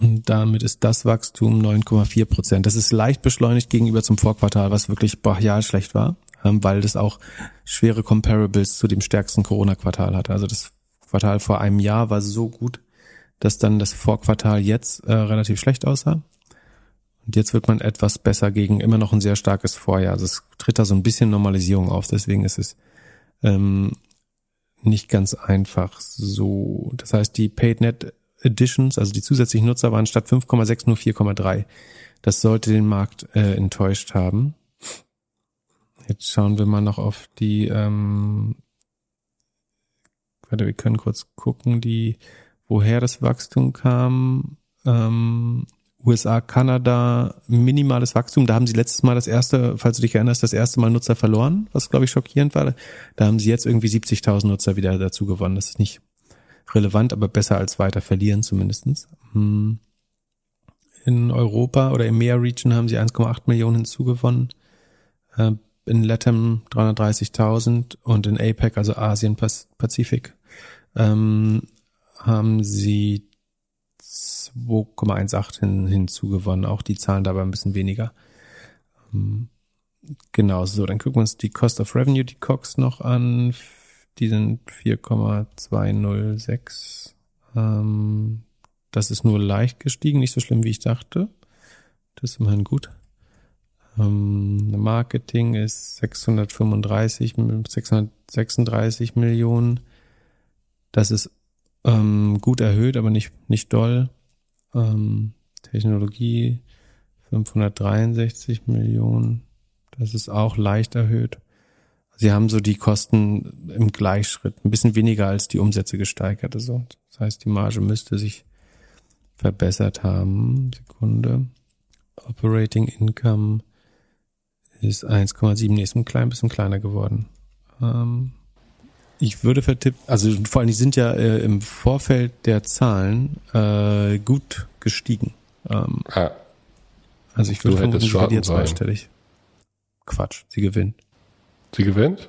Und damit ist das Wachstum 9,4 Prozent. Das ist leicht beschleunigt gegenüber zum Vorquartal, was wirklich brachial schlecht war. ähm, weil das auch schwere Comparables zu dem stärksten Corona-Quartal hatte. Also das Quartal vor einem Jahr war so gut, dass dann das Vorquartal jetzt äh, relativ schlecht aussah. Und jetzt wird man etwas besser gegen immer noch ein sehr starkes Vorjahr. Also es tritt da so ein bisschen Normalisierung auf, deswegen ist es ähm, nicht ganz einfach so. Das heißt, die Paid Net Editions, also die zusätzlichen Nutzer waren statt 5,6 nur 4,3. Das sollte den Markt äh, enttäuscht haben. Jetzt schauen wir mal noch auf die, ähm, warte, wir können kurz gucken, die, woher das Wachstum kam. Ähm, USA, Kanada, minimales Wachstum. Da haben sie letztes Mal das erste, falls du dich erinnerst, das erste Mal Nutzer verloren, was glaube ich schockierend war. Da haben sie jetzt irgendwie 70.000 Nutzer wieder dazu gewonnen. Das ist nicht relevant, aber besser als weiter verlieren zumindestens. Hm. In Europa oder im MEA-Region haben sie 1,8 Millionen hinzugewonnen. Äh, in Latam 330.000 und in APEC, also Asien, Pazifik, ähm, haben sie 2,18 hin, hinzugewonnen. Auch die Zahlen dabei ein bisschen weniger. Ähm, genau, so, dann gucken wir uns die Cost of Revenue, die COX noch an. Die sind 4,206. Ähm, das ist nur leicht gestiegen, nicht so schlimm, wie ich dachte. Das ist immerhin gut. Ähm, Marketing ist 635, 636 Millionen. Das ist ähm, gut erhöht, aber nicht, nicht doll. Ähm, Technologie 563 Millionen. Das ist auch leicht erhöht. Sie haben so die Kosten im Gleichschritt, ein bisschen weniger als die Umsätze gesteigert. Also, das heißt, die Marge müsste sich verbessert haben. Sekunde. Operating Income ist 1,7, ist ein klein bisschen kleiner geworden. Ähm, ich würde vertippen, also vor allem, die sind ja äh, im Vorfeld der Zahlen äh, gut gestiegen. Ähm, ah. Also ich würde vermuten, sie verliert zweistellig. Quatsch, sie gewinnt. Sie gewinnt?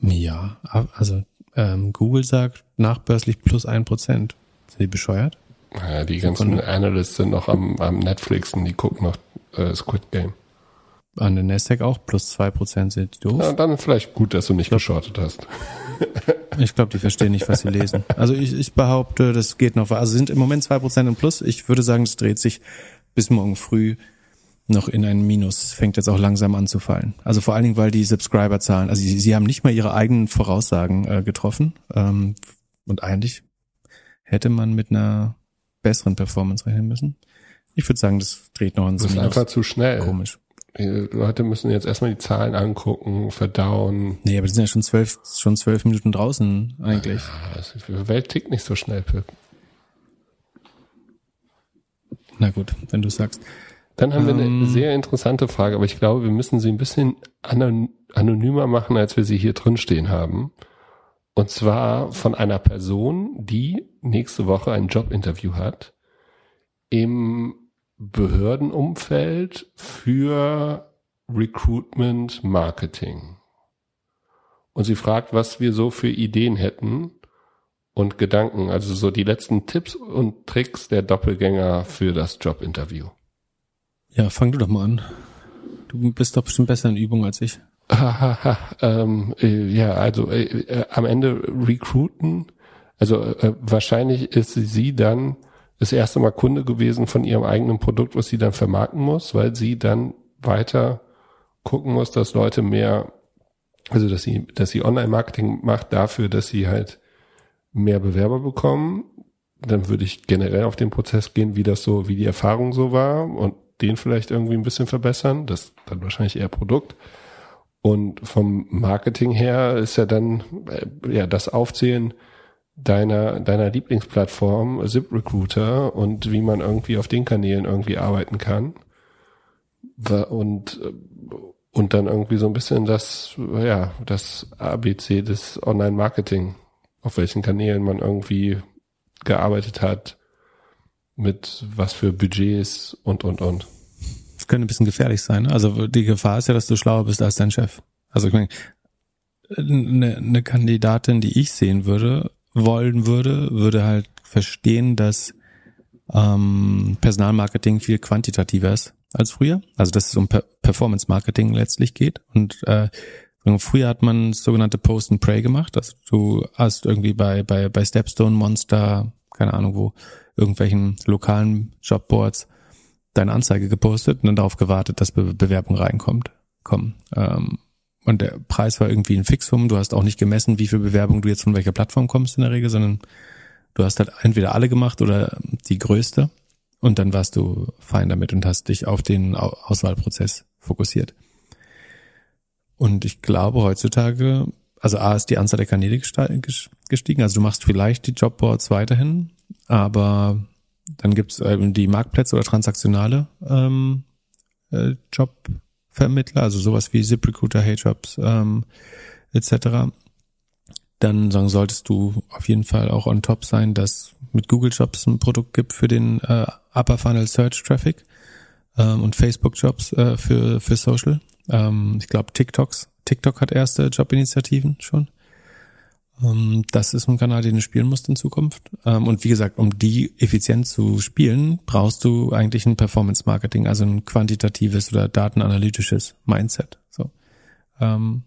Ja, also ähm, Google sagt nachbörslich plus ein Prozent. Sind die bescheuert? Ja, die ganzen Analysts sind noch am, am Netflixen, die gucken noch äh, Squid Game. An der Nasdaq auch plus zwei Prozent sind die doof. Ja, dann vielleicht gut, dass du nicht geschortet hast. ich glaube, die verstehen nicht, was sie lesen. Also ich, ich behaupte, das geht noch. Also sind im Moment zwei Prozent im Plus. Ich würde sagen, es dreht sich bis morgen früh noch in ein Minus. Fängt jetzt auch langsam an zu fallen. Also vor allen Dingen, weil die Subscriber-Zahlen, also sie, sie haben nicht mal ihre eigenen Voraussagen äh, getroffen. Ähm, und eigentlich hätte man mit einer besseren Performance rechnen müssen. Ich würde sagen, das dreht noch ins Minus. Das ist einfach zu schnell. Komisch. Leute müssen jetzt erstmal die Zahlen angucken, verdauen. Nee, aber die sind ja schon zwölf, schon zwölf Minuten draußen eigentlich. Ja, die Welt tickt nicht so schnell, Pip. Na gut, wenn du sagst. Dann haben ähm, wir eine ähm. sehr interessante Frage, aber ich glaube, wir müssen sie ein bisschen anonymer machen, als wir sie hier drin stehen haben. Und zwar von einer Person, die nächste Woche ein Jobinterview hat im Behördenumfeld für Recruitment Marketing. Und sie fragt, was wir so für Ideen hätten und Gedanken, also so die letzten Tipps und Tricks der Doppelgänger für das Jobinterview. Ja, fang du doch mal an. Du bist doch bestimmt besser in Übung als ich. ähm, äh, ja, also äh, äh, am Ende recruiten, also äh, wahrscheinlich ist sie dann das erste Mal Kunde gewesen von ihrem eigenen Produkt, was sie dann vermarkten muss, weil sie dann weiter gucken muss, dass Leute mehr, also dass sie, dass sie Online-Marketing macht dafür, dass sie halt mehr Bewerber bekommen. Dann würde ich generell auf den Prozess gehen, wie das so, wie die Erfahrung so war und den vielleicht irgendwie ein bisschen verbessern. Das dann wahrscheinlich eher Produkt. Und vom Marketing her ist ja dann äh, ja das Aufzählen, deiner, deiner Lieblingsplattform, ZipRecruiter und wie man irgendwie auf den Kanälen irgendwie arbeiten kann. Und, und dann irgendwie so ein bisschen das, ja, das ABC des Online-Marketing, auf welchen Kanälen man irgendwie gearbeitet hat, mit was für Budgets und, und, und. Das könnte ein bisschen gefährlich sein. Ne? Also die Gefahr ist ja, dass du schlauer bist als dein Chef. Also ich meine, eine, eine Kandidatin, die ich sehen würde, wollen würde, würde halt verstehen, dass ähm, Personalmarketing viel quantitativer ist als früher. Also dass es um per Performance Marketing letztlich geht. Und äh, früher hat man sogenannte Post and Pray gemacht. Also du hast irgendwie bei, bei, bei Stepstone, Monster, keine Ahnung wo, irgendwelchen lokalen Jobboards deine Anzeige gepostet und dann darauf gewartet, dass Be Bewerbung reinkommt. Kommen. Ähm, und der Preis war irgendwie ein Fixum. Du hast auch nicht gemessen, wie viel Bewerbung du jetzt von welcher Plattform kommst in der Regel, sondern du hast halt entweder alle gemacht oder die größte und dann warst du fein damit und hast dich auf den Auswahlprozess fokussiert. Und ich glaube heutzutage, also A ist die Anzahl der Kanäle gestiegen, also du machst vielleicht die Jobboards weiterhin, aber dann gibt's eben die Marktplätze oder transaktionale ähm, äh, Jobvermittler, also sowas wie ZipRecruiter, HeyJobs ähm, etc. Dann sagen, solltest du auf jeden Fall auch on top sein, dass mit Google Jobs ein Produkt gibt für den äh, Upper Funnel Search Traffic ähm, und Facebook Jobs äh, für für Social. Ähm, ich glaube TikToks. TikTok hat erste Jobinitiativen schon. Ähm, das ist ein Kanal, den du spielen musst in Zukunft. Ähm, und wie gesagt, um die effizient zu spielen, brauchst du eigentlich ein Performance Marketing, also ein quantitatives oder datenanalytisches Mindset. So. Ähm,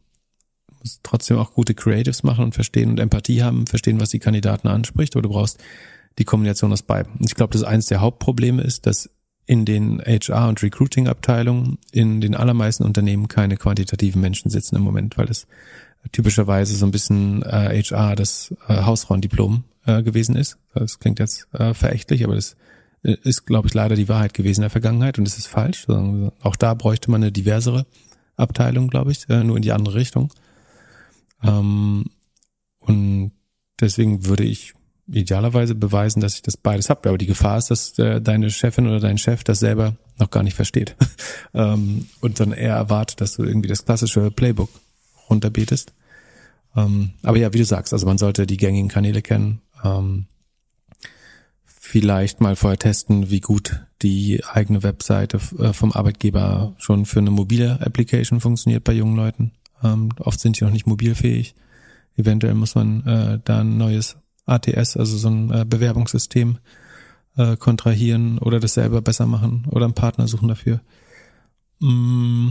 musst trotzdem auch gute Creatives machen und verstehen und Empathie haben, verstehen, was die Kandidaten anspricht, aber du brauchst die Kombination aus beiden. Und ich glaube, dass eines der Hauptprobleme ist, dass in den HR- und Recruiting-Abteilungen in den allermeisten Unternehmen keine quantitativen Menschen sitzen im Moment, weil es typischerweise so ein bisschen äh, HR das äh, Hausfrauendiplom äh, gewesen ist. Das klingt jetzt äh, verächtlich, aber das äh, ist, glaube ich, leider die Wahrheit gewesen in der Vergangenheit und es ist falsch. Auch da bräuchte man eine diversere Abteilung, glaube ich, äh, nur in die andere Richtung. Ähm, und deswegen würde ich idealerweise beweisen, dass ich das beides habe. Aber die Gefahr ist, dass äh, deine Chefin oder dein Chef das selber noch gar nicht versteht ähm, und dann eher erwartet, dass du irgendwie das klassische Playbook runterbetest. Ähm, aber ja, wie du sagst, also man sollte die gängigen Kanäle kennen. Ähm, vielleicht mal vorher testen, wie gut die eigene Webseite äh, vom Arbeitgeber schon für eine mobile Application funktioniert bei jungen Leuten. Ähm, oft sind die noch nicht mobilfähig. Eventuell muss man äh, da ein neues ATS, also so ein äh, Bewerbungssystem, äh, kontrahieren oder das selber besser machen oder einen Partner suchen dafür. Mm,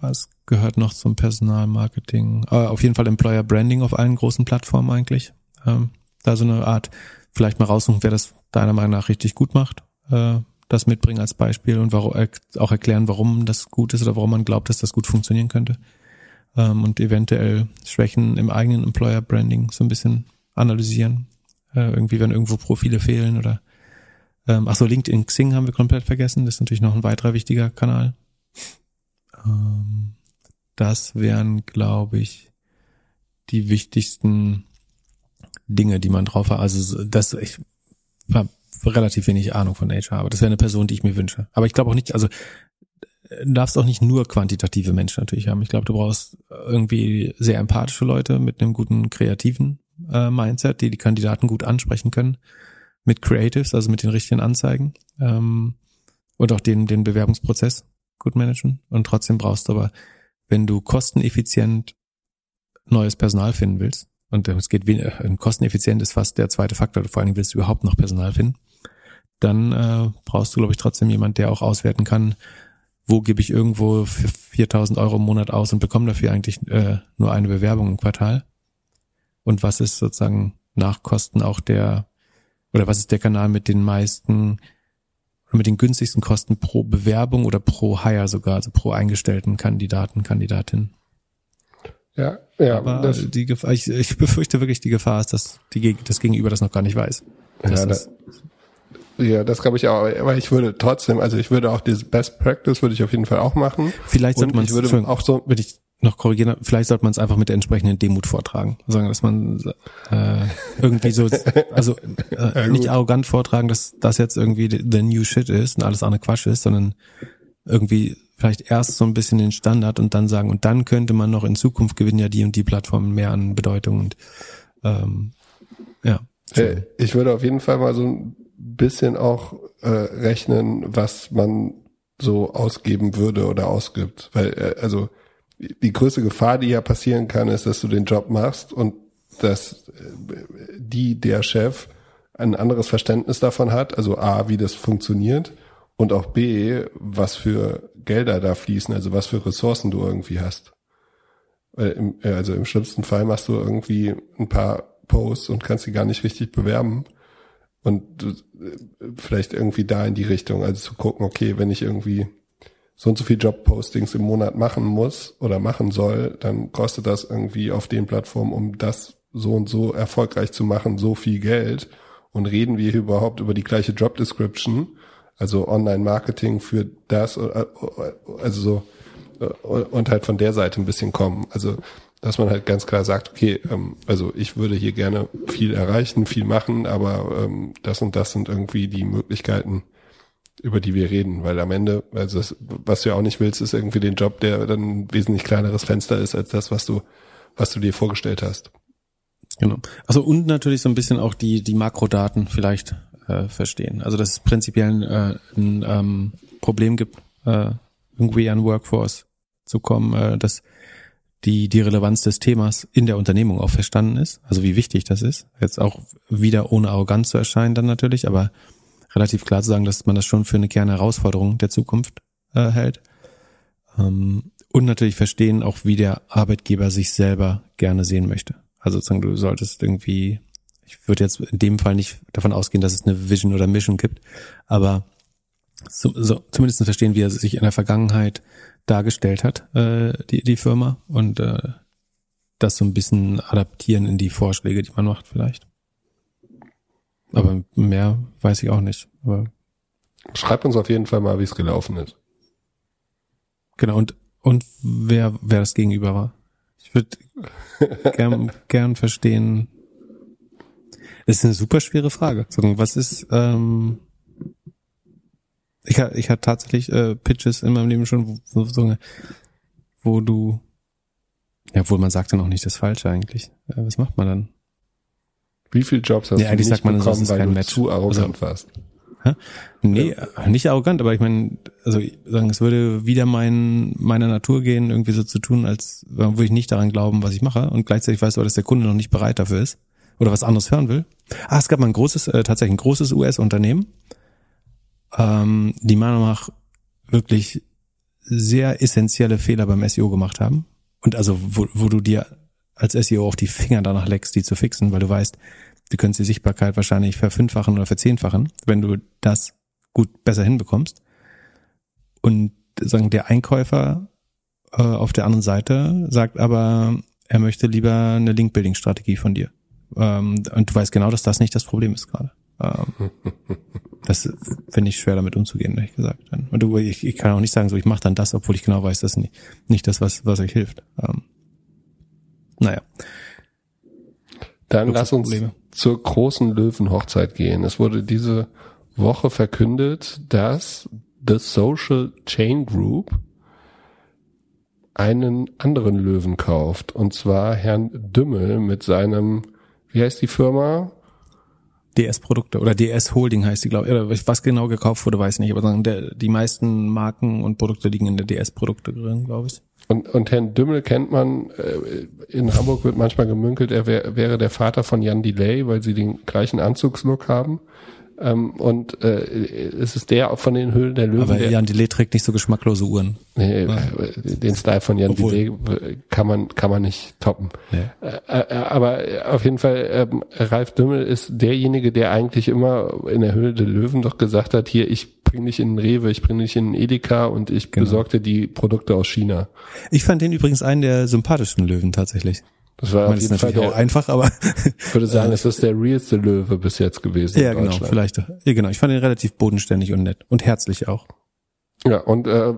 was gehört noch zum Personalmarketing? Äh, auf jeden Fall Employer Branding auf allen großen Plattformen eigentlich. Ähm, da so eine Art, vielleicht mal raussuchen, wer das deiner Meinung nach richtig gut macht. Äh, das mitbringen als Beispiel und warum, auch erklären, warum das gut ist oder warum man glaubt, dass das gut funktionieren könnte. Ähm, und eventuell Schwächen im eigenen Employer Branding so ein bisschen analysieren. Äh, irgendwie, wenn irgendwo Profile fehlen oder ähm, ach so, LinkedIn Xing haben wir komplett vergessen. Das ist natürlich noch ein weiterer wichtiger Kanal. Ähm, das wären, glaube ich, die wichtigsten Dinge, die man drauf hat. Also das, ich habe relativ wenig Ahnung von HR, aber das wäre eine Person, die ich mir wünsche. Aber ich glaube auch nicht, also du darfst auch nicht nur quantitative Menschen natürlich haben. Ich glaube, du brauchst irgendwie sehr empathische Leute mit einem guten kreativen äh, Mindset, die die Kandidaten gut ansprechen können, mit Creatives, also mit den richtigen Anzeigen ähm, und auch den, den Bewerbungsprozess gut managen. Und trotzdem brauchst du aber, wenn du kosteneffizient neues Personal finden willst, und es geht kosteneffizient ist fast der zweite Faktor, vor Dingen willst du überhaupt noch Personal finden, dann äh, brauchst du, glaube ich, trotzdem jemand, der auch auswerten kann, wo gebe ich irgendwo für 4000 Euro im Monat aus und bekomme dafür eigentlich äh, nur eine Bewerbung im Quartal? Und was ist sozusagen nach Kosten auch der, oder was ist der Kanal mit den meisten mit den günstigsten Kosten pro Bewerbung oder pro Hire sogar, also pro eingestellten Kandidaten, Kandidatin. Ja, ja. Aber das, die Gefahr, ich, ich befürchte wirklich, die Gefahr ist, dass die, das Gegenüber das noch gar nicht weiß. Ja, das, ja, das glaube ich auch. Aber ich würde trotzdem, also ich würde auch diese Best Practice würde ich auf jeden Fall auch machen. Vielleicht sollte man, ich würde auch so, würde ich noch korrigieren, vielleicht sollte man es einfach mit der entsprechenden Demut vortragen. Sagen, dass man äh, irgendwie so, also äh, nicht arrogant vortragen, dass das jetzt irgendwie the new shit ist und alles andere Quatsch ist, sondern irgendwie vielleicht erst so ein bisschen den Standard und dann sagen, und dann könnte man noch in Zukunft gewinnen ja die und die Plattformen mehr an Bedeutung und ähm, ja. Äh, ich würde auf jeden Fall mal so ein bisschen auch äh, rechnen, was man so ausgeben würde oder ausgibt. Weil, äh, also die größte Gefahr, die ja passieren kann, ist, dass du den Job machst und dass äh, die, der Chef, ein anderes Verständnis davon hat, also A, wie das funktioniert und auch B, was für Gelder da fließen, also was für Ressourcen du irgendwie hast. Also im schlimmsten Fall machst du irgendwie ein paar Posts und kannst sie gar nicht richtig bewerben. Und du, vielleicht irgendwie da in die Richtung, also zu gucken, okay, wenn ich irgendwie so und so viel Jobpostings im Monat machen muss oder machen soll, dann kostet das irgendwie auf den Plattformen, um das so und so erfolgreich zu machen, so viel Geld. Und reden wir hier überhaupt über die gleiche Job Description, also Online-Marketing für das, also so, und halt von der Seite ein bisschen kommen. Also, dass man halt ganz klar sagt, okay, ähm, also ich würde hier gerne viel erreichen, viel machen, aber ähm, das und das sind irgendwie die Möglichkeiten, über die wir reden, weil am Ende, also das, was du ja auch nicht willst, ist irgendwie den Job, der dann ein wesentlich kleineres Fenster ist als das, was du, was du dir vorgestellt hast. Genau. Also und natürlich so ein bisschen auch die die Makrodaten vielleicht äh, verstehen. Also dass es prinzipiell äh, ein ähm, Problem gibt, äh, irgendwie an Workforce zu kommen, äh, dass die die Relevanz des Themas in der Unternehmung auch verstanden ist. Also wie wichtig das ist. Jetzt auch wieder ohne Arroganz zu erscheinen dann natürlich, aber relativ klar zu sagen, dass man das schon für eine Kernherausforderung der Zukunft äh, hält. Ähm, und natürlich verstehen auch, wie der Arbeitgeber sich selber gerne sehen möchte. Also sozusagen, du solltest irgendwie, ich würde jetzt in dem Fall nicht davon ausgehen, dass es eine Vision oder Mission gibt, aber so, so, zumindest verstehen, wie er sich in der Vergangenheit dargestellt hat, äh, die, die Firma, und äh, das so ein bisschen adaptieren in die Vorschläge, die man macht vielleicht. Aber mehr weiß ich auch nicht. Aber Schreibt uns auf jeden Fall mal, wie es gelaufen ist. Genau, und, und wer, wer das Gegenüber war. Ich würde gern, gern verstehen. Das ist eine super schwere Frage. Was ist, ähm, ich hatte ich hatte tatsächlich äh, Pitches in meinem Leben schon, wo, wo, wo du, ja, obwohl man sagt dann auch nicht das Falsche eigentlich. Ja, was macht man dann? Wie viele Jobs hast ja, du nicht sagt man, bekommen, weil kein du Match. zu arrogant also, warst? Hä? Nee, ja. nicht arrogant, aber ich meine, also sagen, es würde wieder mein, meiner Natur gehen, irgendwie so zu tun, als würde ich nicht daran glauben, was ich mache und gleichzeitig weißt du, dass der Kunde noch nicht bereit dafür ist oder was anderes hören will. Ah, es gab mal ein großes, äh, tatsächlich ein großes US-Unternehmen, ähm, die meiner Meinung nach wirklich sehr essentielle Fehler beim SEO gemacht haben. Und also, wo, wo du dir als SEO auch die Finger danach leckst, die zu fixen, weil du weißt, du könntest die Sichtbarkeit wahrscheinlich verfünffachen oder verzehnfachen, wenn du das gut besser hinbekommst. Und sagen, der Einkäufer äh, auf der anderen Seite sagt aber, er möchte lieber eine Link-Building-Strategie von dir. Ähm, und du weißt genau, dass das nicht das Problem ist gerade. Ähm, das finde ich schwer damit umzugehen, ehrlich gesagt. Und du, ich, ich kann auch nicht sagen, so ich mache dann das, obwohl ich genau weiß, das ist nicht, nicht das, was, was euch hilft. Ähm, naja. Dann lass uns zur großen Löwenhochzeit gehen. Es wurde diese Woche verkündet, dass The Social Chain Group einen anderen Löwen kauft. Und zwar Herrn Dümmel mit seinem, wie heißt die Firma? DS-Produkte oder DS Holding heißt die, glaube ich. Was genau gekauft wurde, weiß ich nicht. Aber die meisten Marken und Produkte liegen in der DS-Produkte drin, glaube ich. Und, und Herrn Dümmel kennt man, äh, in Hamburg wird manchmal gemünkelt, er wär, wäre der Vater von Jan Delay, weil sie den gleichen Anzugslook haben. Ähm, und äh, es ist der von den Höhlen der Löwen. Aber Jan Delay trägt nicht so geschmacklose Uhren. Nee, ja. Den Style von Jan Obwohl. Delay kann man kann man nicht toppen. Nee. Äh, äh, aber auf jeden Fall, ähm, Ralf Dümmel ist derjenige, der eigentlich immer in der Höhle der Löwen doch gesagt hat, hier, ich bringe dich in den Rewe, ich bringe dich in den Edeka und ich genau. besorgte die Produkte aus China. Ich fand den übrigens einen der sympathischsten Löwen tatsächlich. Das war auf jeden Fall der, auch einfach, aber ich würde sagen, es ist der realste Löwe bis jetzt gewesen. Ja, genau, vielleicht. Ja, genau. Ich fand ihn relativ bodenständig und nett und herzlich auch. Ja, und äh,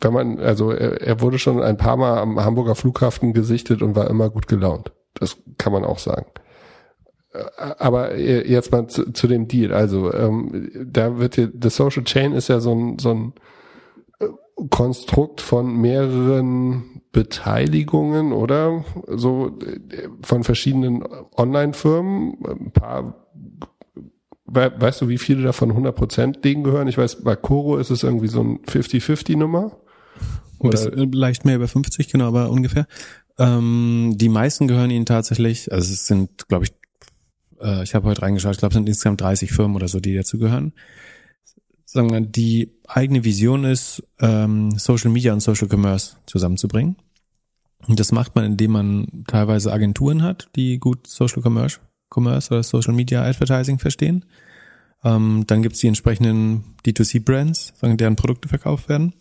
wenn man, also er, er wurde schon ein paar Mal am Hamburger Flughafen gesichtet und war immer gut gelaunt. Das kann man auch sagen. Äh, aber jetzt mal zu, zu dem Deal. Also ähm, da wird hier, the Social Chain ist ja so ein, so ein äh, Konstrukt von mehreren Beteiligungen, oder? So von verschiedenen Online-Firmen. Ein paar, weißt du, wie viele davon 100% denen gehören? Ich weiß, bei Coro ist es irgendwie so ein 50-50-Nummer. Oder leicht mehr über 50, genau, aber ungefähr. Ähm, die meisten gehören ihnen tatsächlich, also es sind, glaube ich, äh, ich habe heute reingeschaut, ich glaube, es sind insgesamt 30 Firmen oder so, die dazu gehören. sagen wir, die eigene Vision ist, ähm, Social Media und Social Commerce zusammenzubringen. Und das macht man, indem man teilweise Agenturen hat, die gut Social Commerce, Commerce oder Social Media Advertising verstehen. Ähm, dann gibt's die entsprechenden D2C-Brands, deren Produkte verkauft werden.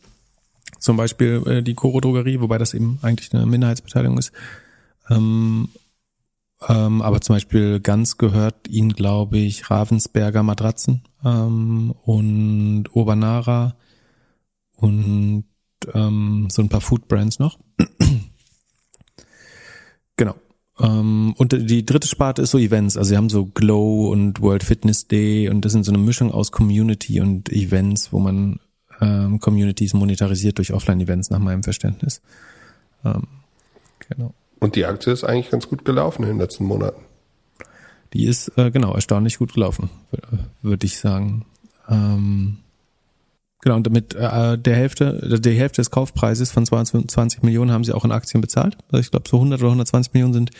Zum Beispiel äh, die Coro Drogerie, wobei das eben eigentlich eine Minderheitsbeteiligung ist. Ähm, ähm, aber zum Beispiel ganz gehört ihnen, glaube ich, Ravensberger Matratzen ähm, und Urbanara und ähm, so ein paar Food Brands noch. genau. Ähm, und die dritte Sparte ist so Events. Also sie haben so Glow und World Fitness Day und das sind so eine Mischung aus Community und Events, wo man ähm, Communities monetarisiert durch Offline-Events nach meinem Verständnis. Ähm, genau. Und die Aktie ist eigentlich ganz gut gelaufen in den letzten Monaten. Die ist äh, genau erstaunlich gut gelaufen, würde ich sagen. Ähm, genau, und mit äh, der Hälfte, der Hälfte des Kaufpreises von 22 Millionen haben sie auch in Aktien bezahlt. Also ich glaube, so 100 oder 120 Millionen sind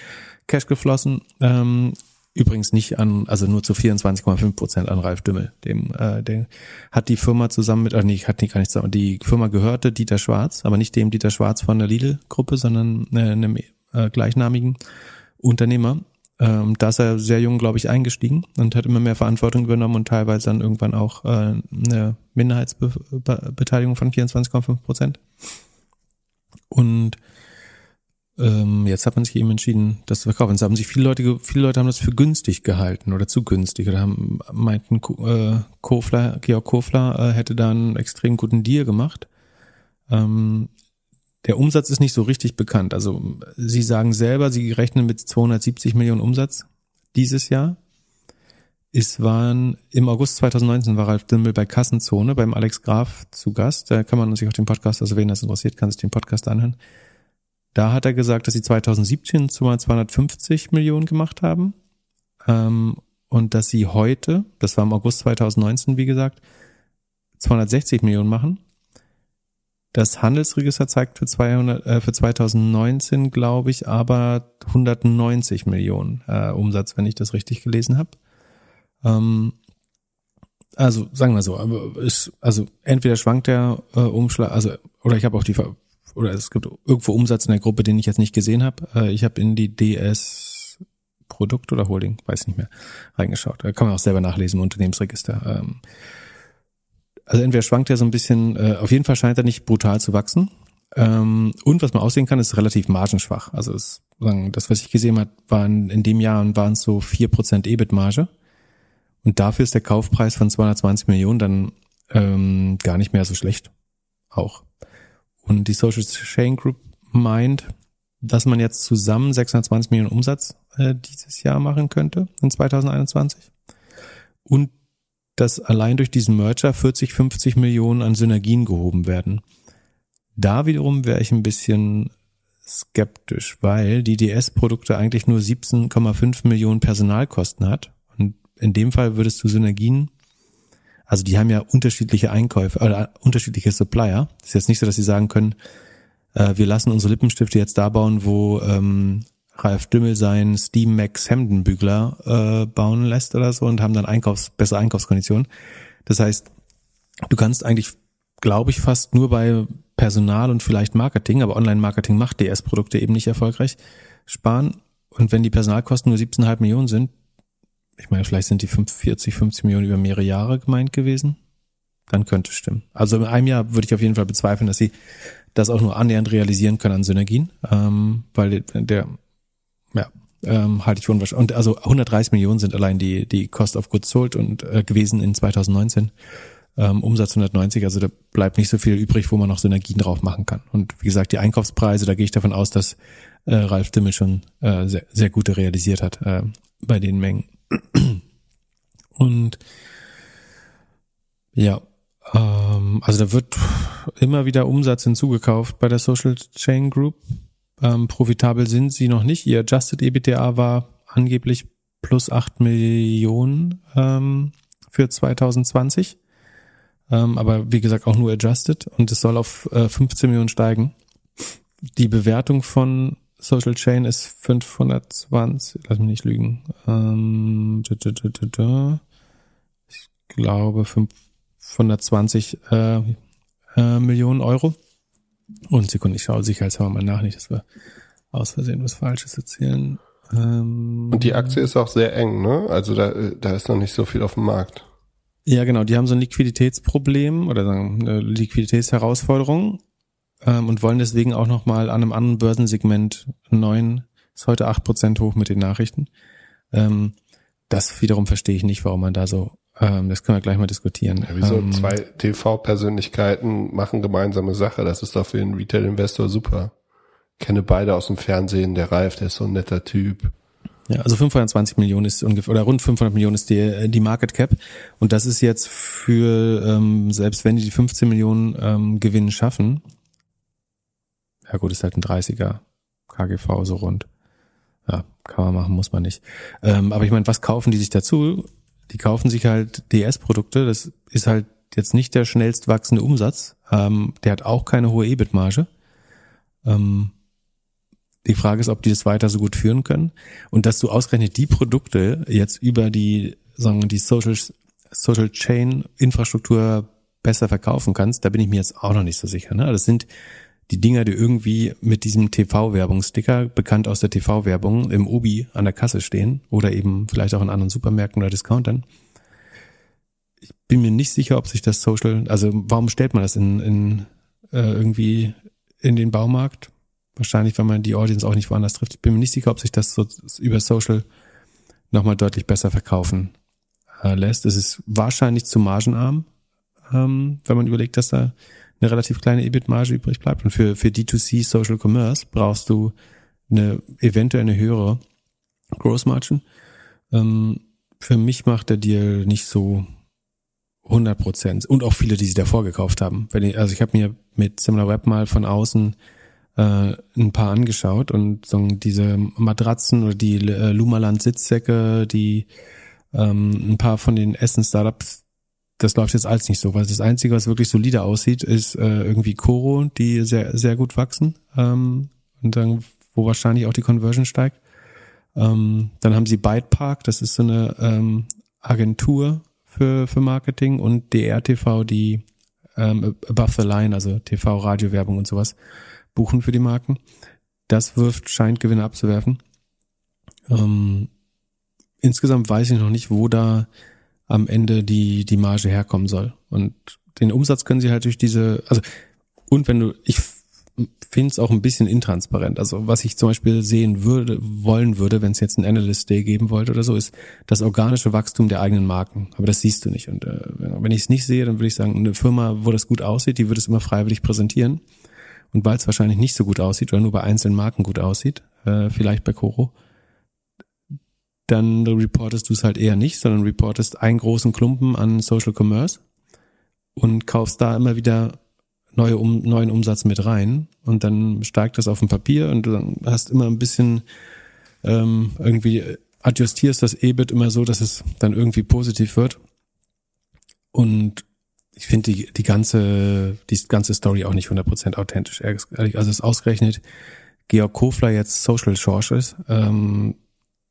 Cash geflossen. Ähm, übrigens nicht an, also nur zu 24,5 Prozent an Ralf Dümmel. Dem, äh, der hat die Firma zusammen mit, äh, nee, hat die gar nicht zusammen, die Firma gehörte Dieter Schwarz, aber nicht dem Dieter Schwarz von der Lidl-Gruppe, sondern äh, einem äh, gleichnamigen Unternehmer. Ähm, da ist er sehr jung, glaube ich, eingestiegen und hat immer mehr Verantwortung übernommen und teilweise dann irgendwann auch äh, eine Minderheitsbeteiligung von 24,5 Prozent. Und ähm, jetzt hat man sich eben entschieden, das zu verkaufen. Es haben sich viele Leute, viele Leute haben das für günstig gehalten oder zu günstig oder haben meinten, äh, Kofler, Georg Kofler äh, hätte da einen extrem guten Deal gemacht. Ähm, der Umsatz ist nicht so richtig bekannt. Also Sie sagen selber, Sie rechnen mit 270 Millionen Umsatz dieses Jahr. Es waren im August 2019 war Ralf Dimmel bei Kassenzone beim Alex Graf zu Gast. Da kann man sich auch den Podcast, also wen das interessiert, kann sich den Podcast anhören. Da hat er gesagt, dass sie 2017 250 Millionen gemacht haben ähm, und dass sie heute, das war im August 2019, wie gesagt, 260 Millionen machen. Das Handelsregister zeigt für, 200, äh, für 2019, glaube ich, aber 190 Millionen äh, Umsatz, wenn ich das richtig gelesen habe. Ähm, also sagen wir so, ist, also entweder schwankt der äh, Umschlag, also oder ich habe auch die oder es gibt irgendwo Umsatz in der Gruppe, den ich jetzt nicht gesehen habe. Äh, ich habe in die DS Produkt oder Holding, weiß nicht mehr, reingeschaut. Da kann man auch selber nachlesen im Unternehmensregister. Ähm, also entweder schwankt er so ein bisschen, äh, auf jeden Fall scheint er nicht brutal zu wachsen. Ähm, und was man aussehen kann, ist relativ margenschwach. Also es, das, was ich gesehen habe, waren in dem Jahr waren es so vier Prozent EBIT-Marge. Und dafür ist der Kaufpreis von 220 Millionen dann ähm, gar nicht mehr so schlecht. Auch. Und die Social Chain Group meint, dass man jetzt zusammen 620 Millionen Umsatz äh, dieses Jahr machen könnte in 2021. Und dass allein durch diesen Merger 40, 50 Millionen an Synergien gehoben werden. Da wiederum wäre ich ein bisschen skeptisch, weil die DS-Produkte eigentlich nur 17,5 Millionen Personalkosten hat. Und in dem Fall würdest du Synergien, also die haben ja unterschiedliche Einkäufe oder unterschiedliche Supplier. Das ist jetzt nicht so, dass sie sagen können, äh, wir lassen unsere Lippenstifte jetzt da bauen, wo ähm, Ralf Dümmel seinen Steam Max Hemdenbügler äh, bauen lässt oder so und haben dann Einkaufs bessere Einkaufskonditionen. Das heißt, du kannst eigentlich, glaube ich, fast nur bei Personal und vielleicht Marketing, aber Online-Marketing macht DS-Produkte eben nicht erfolgreich, sparen. Und wenn die Personalkosten nur 17,5 Millionen sind, ich meine, vielleicht sind die 40, 50 Millionen über mehrere Jahre gemeint gewesen, dann könnte es stimmen. Also in einem Jahr würde ich auf jeden Fall bezweifeln, dass sie das auch nur annähernd realisieren können an Synergien, ähm, weil der ja, ähm, halte ich für unwahrscheinlich. Und also 130 Millionen sind allein die, die Cost of Goods Sold und äh, gewesen in 2019. Ähm, Umsatz 190, also da bleibt nicht so viel übrig, wo man noch Synergien drauf machen kann. Und wie gesagt, die Einkaufspreise, da gehe ich davon aus, dass äh, Ralf Dimmel schon äh, sehr, sehr gute realisiert hat äh, bei den Mengen. Und ja, ähm, also da wird immer wieder Umsatz hinzugekauft bei der Social Chain Group. Ähm, profitabel sind sie noch nicht. Ihr Adjusted EBITDA war angeblich plus acht Millionen ähm, für 2020. Ähm, aber wie gesagt auch nur adjusted und es soll auf äh, 15 Millionen steigen. Die Bewertung von Social Chain ist 520, lass mich nicht lügen. Ähm, ich glaube 520 äh, äh, Millionen Euro. Und Sekunde, ich schaue sicherheitshalber mal nach, nicht, dass wir aus Versehen was Falsches erzählen. Ähm, Und die Aktie ist auch sehr eng, ne? Also da, da ist noch nicht so viel auf dem Markt. Ja, genau. Die haben so ein Liquiditätsproblem oder sagen eine Liquiditätsherausforderung ähm, und wollen deswegen auch nochmal an einem anderen Börsensegment neuen, ist heute acht Prozent hoch mit den Nachrichten. Ähm, das wiederum verstehe ich nicht, warum man da so, ähm, das können wir gleich mal diskutieren. Ja, wieso ähm, zwei TV-Persönlichkeiten machen gemeinsame Sache? Das ist doch für den Retail-Investor super. Ich kenne beide aus dem Fernsehen, der Ralf, der ist so ein netter Typ. Ja, also 520 Millionen ist ungefähr, oder rund 500 Millionen ist die, die Market Cap. Und das ist jetzt für, ähm, selbst wenn die die 15 Millionen ähm, Gewinn schaffen, ja gut, ist halt ein 30er KGV so rund. Ja, kann man machen, muss man nicht. Ähm, aber ich meine, was kaufen die sich dazu? Die kaufen sich halt DS-Produkte. Das ist halt jetzt nicht der schnellst wachsende Umsatz. Ähm, der hat auch keine hohe EBIT-Marge. Ähm, die Frage ist, ob die das weiter so gut führen können. Und dass du ausgerechnet die Produkte jetzt über die, sagen die Social, Social Chain Infrastruktur besser verkaufen kannst, da bin ich mir jetzt auch noch nicht so sicher. Ne? Das sind die Dinger, die irgendwie mit diesem TV-Werbungssticker, bekannt aus der TV-Werbung, im Obi an der Kasse stehen oder eben vielleicht auch in anderen Supermärkten oder Discountern. Ich bin mir nicht sicher, ob sich das Social, also warum stellt man das in, in äh, irgendwie in den Baumarkt? Wahrscheinlich, weil man die Audience auch nicht woanders trifft. Ich bin mir nicht sicher, ob sich das so über Social nochmal deutlich besser verkaufen äh, lässt. Es ist wahrscheinlich zu margenarm, ähm, wenn man überlegt, dass da eine relativ kleine EBIT-Marge übrig bleibt. Und für, für D2C Social Commerce brauchst du eine eventuell eine höhere Gross Margin. Ähm, für mich macht der Deal nicht so 100 Prozent. Und auch viele, die sie davor gekauft haben. Wenn ich, also ich habe mir mit SimilarWeb mal von außen äh, ein paar angeschaut und so diese Matratzen oder die äh, Lumaland Sitzsäcke, die ähm, ein paar von den Essen-Startups, das läuft jetzt alles nicht so, weil das Einzige, was wirklich solide aussieht, ist äh, irgendwie Coro, die sehr, sehr gut wachsen ähm, und dann, wo wahrscheinlich auch die Conversion steigt. Ähm, dann haben sie Bytepark, das ist so eine ähm, Agentur für, für Marketing und DRTV, die ähm, Above the Line, also TV, Radio, Werbung und sowas buchen für die Marken. Das wirft, scheint Gewinne abzuwerfen. Ähm, insgesamt weiß ich noch nicht, wo da am Ende die, die Marge herkommen soll. Und den Umsatz können sie halt durch diese, also, und wenn du, ich finde es auch ein bisschen intransparent. Also was ich zum Beispiel sehen würde, wollen würde, wenn es jetzt ein Analyst Day geben wollte oder so, ist das organische Wachstum der eigenen Marken. Aber das siehst du nicht. Und äh, wenn ich es nicht sehe, dann würde ich sagen, eine Firma, wo das gut aussieht, die würde es immer freiwillig präsentieren. Und weil es wahrscheinlich nicht so gut aussieht oder nur bei einzelnen Marken gut aussieht, äh, vielleicht bei Coro, dann reportest du es halt eher nicht, sondern reportest einen großen Klumpen an Social Commerce und kaufst da immer wieder neue um, neuen Umsatz mit rein und dann steigt das auf dem Papier und du hast immer ein bisschen ähm, irgendwie adjustierst das EBIT immer so, dass es dann irgendwie positiv wird und ich finde die, die ganze, die ganze Story auch nicht 100% authentisch. Also es ist ausgerechnet Georg Kofler jetzt Social ist, ähm,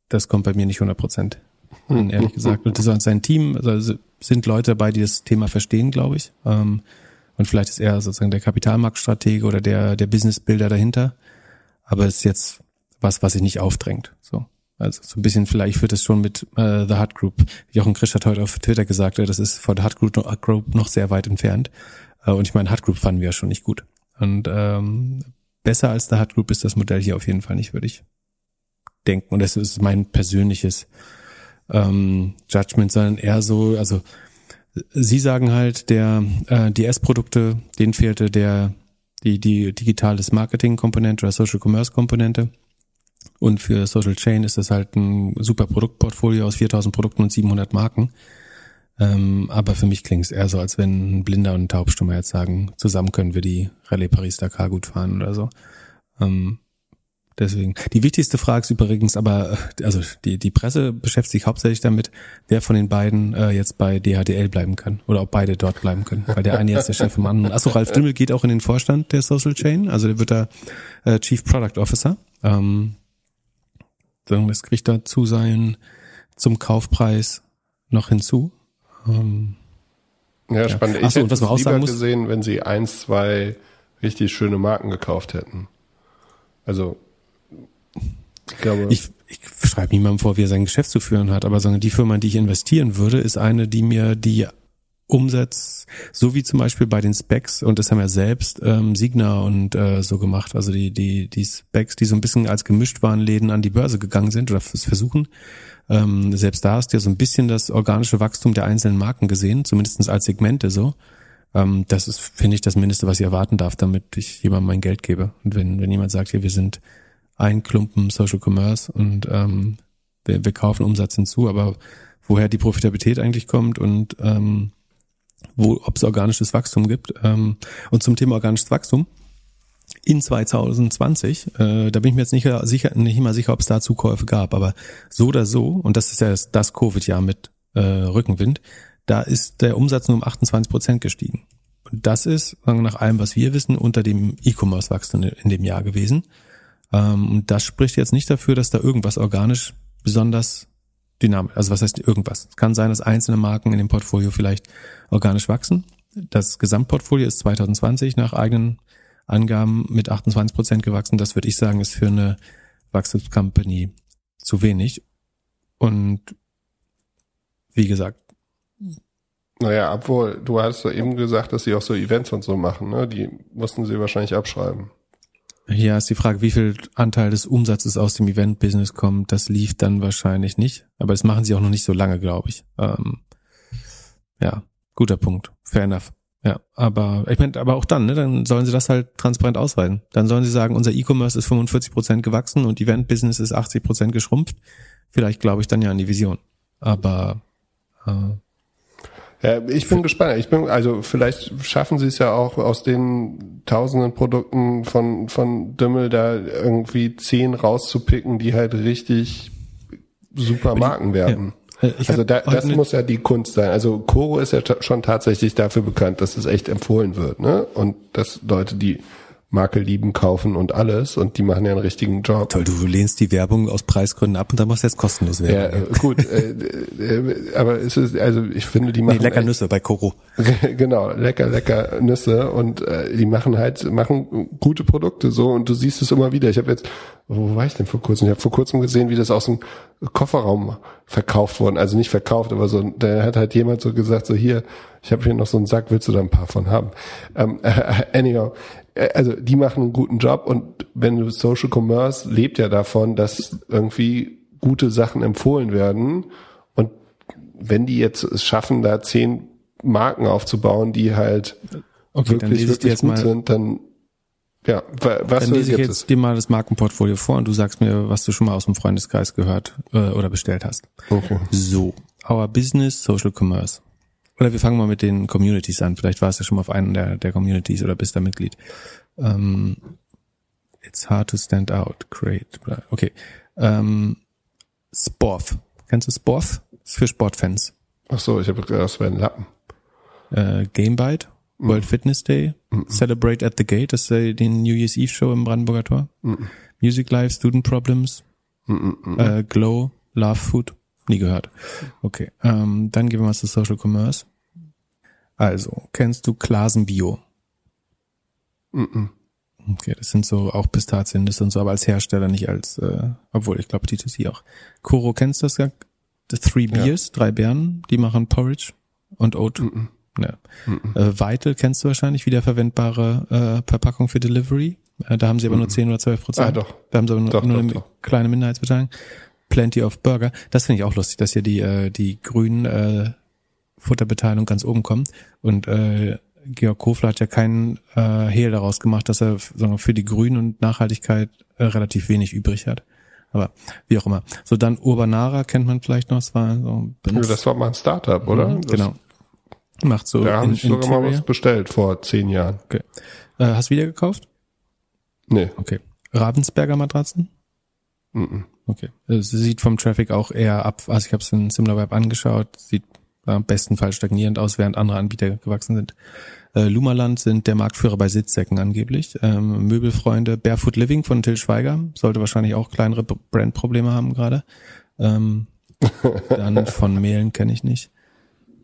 das kommt bei mir nicht 100% hin, ehrlich gesagt. Und das ist sein Team, also sind Leute dabei, die das Thema verstehen, glaube ich. Ähm, und vielleicht ist er sozusagen der Kapitalmarktstratege oder der, der Businessbilder dahinter. Aber es ist jetzt was, was sich nicht aufdrängt. So. Also so ein bisschen vielleicht wird es schon mit äh, The Hut Group. Jochen Krisch hat heute auf Twitter gesagt, das ist vor The Hut Group noch, Group noch sehr weit entfernt. Äh, und ich meine, Hut Group fanden wir ja schon nicht gut. Und ähm, besser als The Hut Group ist das Modell hier auf jeden Fall nicht, würde ich denken. Und das ist mein persönliches ähm, Judgment, sondern eher so, also Sie sagen halt, der äh, DS-Produkte, denen fehlte der die die digitales Marketing-Komponente oder Social Commerce-Komponente. Und für Social Chain ist das halt ein super Produktportfolio aus 4000 Produkten und 700 Marken. Ähm, aber für mich klingt es eher so, als wenn ein Blinder und ein Taubstummer jetzt sagen, zusammen können wir die Rallye Paris-Dakar gut fahren oder so. Ähm, deswegen. Die wichtigste Frage ist übrigens aber, äh, also die, die Presse beschäftigt sich hauptsächlich damit, wer von den beiden äh, jetzt bei DHDL bleiben kann oder ob beide dort bleiben können. Weil der eine jetzt der Chef vom anderen. Achso, Ralf Dümmel geht auch in den Vorstand der Social Chain, also der wird da äh, Chief Product Officer. Ähm, das kriegt dazu sein zum Kaufpreis noch hinzu. Ähm, Ja, spannend. Ja. Achso, ich und was man auch sagen muss, gesehen, wenn sie eins, zwei richtig schöne Marken gekauft hätten. Also, ich glaube. Ich, ich schreibe niemandem vor, wie er sein Geschäft zu führen hat, aber die Firma, in die ich investieren würde, ist eine, die mir die Umsatz, so wie zum Beispiel bei den Specs, und das haben ja selbst ähm, Signa und äh, so gemacht, also die, die, die Specs, die so ein bisschen als Gemischtwarenläden an die Börse gegangen sind oder es versuchen, ähm, selbst da hast du ja so ein bisschen das organische Wachstum der einzelnen Marken gesehen, zumindestens als Segmente so. Ähm, das ist, finde ich, das Mindeste, was ich erwarten darf, damit ich jemandem mein Geld gebe. Und wenn, wenn jemand sagt, hier, wir sind ein Klumpen Social Commerce und ähm, wir, wir kaufen Umsatz hinzu, aber woher die Profitabilität eigentlich kommt und ähm, wo, ob es organisches Wachstum gibt. Ähm, und zum Thema organisches Wachstum in 2020, äh, da bin ich mir jetzt nicht sicher, nicht mal sicher, ob es da Zukäufe gab, aber so oder so, und das ist ja das, das Covid-Jahr mit äh, Rückenwind, da ist der Umsatz nur um 28 Prozent gestiegen. Und das ist, nach allem, was wir wissen, unter dem E-Commerce-Wachstum in dem Jahr gewesen. Ähm, und das spricht jetzt nicht dafür, dass da irgendwas organisch besonders dynamisch, also was heißt irgendwas? Es kann sein, dass einzelne Marken in dem Portfolio vielleicht organisch wachsen. Das Gesamtportfolio ist 2020 nach eigenen Angaben mit 28 Prozent gewachsen. Das würde ich sagen, ist für eine Wachstumscompany zu wenig. Und wie gesagt. Naja, obwohl, du hast ja eben gesagt, dass sie auch so Events und so machen, ne? Die mussten sie wahrscheinlich abschreiben. Hier ist die Frage, wie viel Anteil des Umsatzes aus dem Event-Business kommt. Das lief dann wahrscheinlich nicht. Aber das machen sie auch noch nicht so lange, glaube ich. Ähm, ja, guter Punkt. Fair enough. Ja, aber ich meine, aber auch dann, ne, dann sollen sie das halt transparent ausweisen. Dann sollen sie sagen, unser E-Commerce ist 45 Prozent gewachsen und Event-Business ist 80 Prozent geschrumpft. Vielleicht glaube ich dann ja an die Vision. Aber äh, ja, ich bin gespannt. Ich bin, also vielleicht schaffen sie es ja auch aus den tausenden Produkten von, von Dümmel da irgendwie zehn rauszupicken, die halt richtig super Marken werden. Ja. Äh, also da, das muss ja die Kunst sein. Also Koro ist ja schon tatsächlich dafür bekannt, dass es echt empfohlen wird, ne? Und dass Leute, die Marke lieben, kaufen und alles und die machen ja einen richtigen Job. Toll, du lehnst die Werbung aus Preisgründen ab und dann machst du jetzt kostenlos Werbung. Ja, äh, gut, äh, äh, aber es ist, also ich finde, die machen. Nee, lecker Nüsse bei Koro. genau, lecker, lecker Nüsse und äh, die machen halt, machen gute Produkte so und du siehst es immer wieder. Ich habe jetzt, wo war ich denn vor kurzem? Ich habe vor kurzem gesehen, wie das aus dem Kofferraum verkauft worden, also nicht verkauft, aber so, da hat halt jemand so gesagt, so hier, ich habe hier noch so einen Sack, willst du da ein paar von haben? Ähm, äh, anyhow, also die machen einen guten Job und wenn du Social Commerce lebt ja davon, dass irgendwie gute Sachen empfohlen werden und wenn die jetzt es schaffen, da zehn Marken aufzubauen, die halt okay, wirklich, wirklich gut sind, dann ja, was dann lese ich jetzt es? dir mal das Markenportfolio vor und du sagst mir, was du schon mal aus dem Freundeskreis gehört äh, oder bestellt hast. Okay. So, Our Business Social Commerce. Oder wir fangen mal mit den Communities an. Vielleicht warst du schon mal auf einen der, der Communities oder bist da Mitglied. Um, ähm, it's hard to stand out. Great. Okay. Um, ähm, Sporf. Kennst du Sporf? ist für Sportfans. Ach so, ich habe gedacht, das wäre ein Lappen. Äh, Gamebite, mm. World Fitness Day, mm Celebrate at the Gate, das ist äh, den New Year's Eve Show im Brandenburger Tor. Mm Music Live, Student Problems, äh, Glow, Love Food. Nie gehört. Okay. Ähm, dann gehen wir mal zu Social Commerce. Also, kennst du Klasen Bio? Mm -mm. Okay, das sind so auch Pistaziennüsse und so, aber als Hersteller, nicht als, äh, obwohl ich glaube D2C auch. Koro, kennst du das? The Three Beers, ja. drei Beeren, die machen Porridge und Oat. Mm ja. Äh, Vital kennst du wahrscheinlich, wiederverwendbare äh, Verpackung für Delivery. Äh, da haben sie aber nur 10 oder 12 Prozent. Ah, doch. Da haben sie aber nur, doch, nur doch, eine doch. kleine Minderheitsbeteiligung. Plenty of Burger. Das finde ich auch lustig, dass hier die, äh, die grünen äh, Futterbeteiligung ganz oben kommt. Und äh, Georg Kofler hat ja keinen äh, Hehl daraus gemacht, dass er sagen für die Grünen und Nachhaltigkeit äh, relativ wenig übrig hat. Aber wie auch immer. So dann Urbanara kennt man vielleicht noch. Das war so ja, das war mal ein Startup, oder? Mhm, genau. Macht so. Da habe ich sogar mal was bestellt vor zehn Jahren. Okay. Äh, hast du wieder gekauft? Nee. Okay. Ravensberger Matratzen? Mhm. Okay. Es sieht vom Traffic auch eher ab, also ich habe es in SimilarWeb angeschaut, sieht am bestenfalls stagnierend aus, während andere Anbieter gewachsen sind. Äh, Lumaland sind der Marktführer bei Sitzsäcken angeblich. Ähm, Möbelfreunde Barefoot Living von Till Schweiger sollte wahrscheinlich auch kleinere Brandprobleme haben gerade. Ähm, dann von Mehlen kenne ich nicht.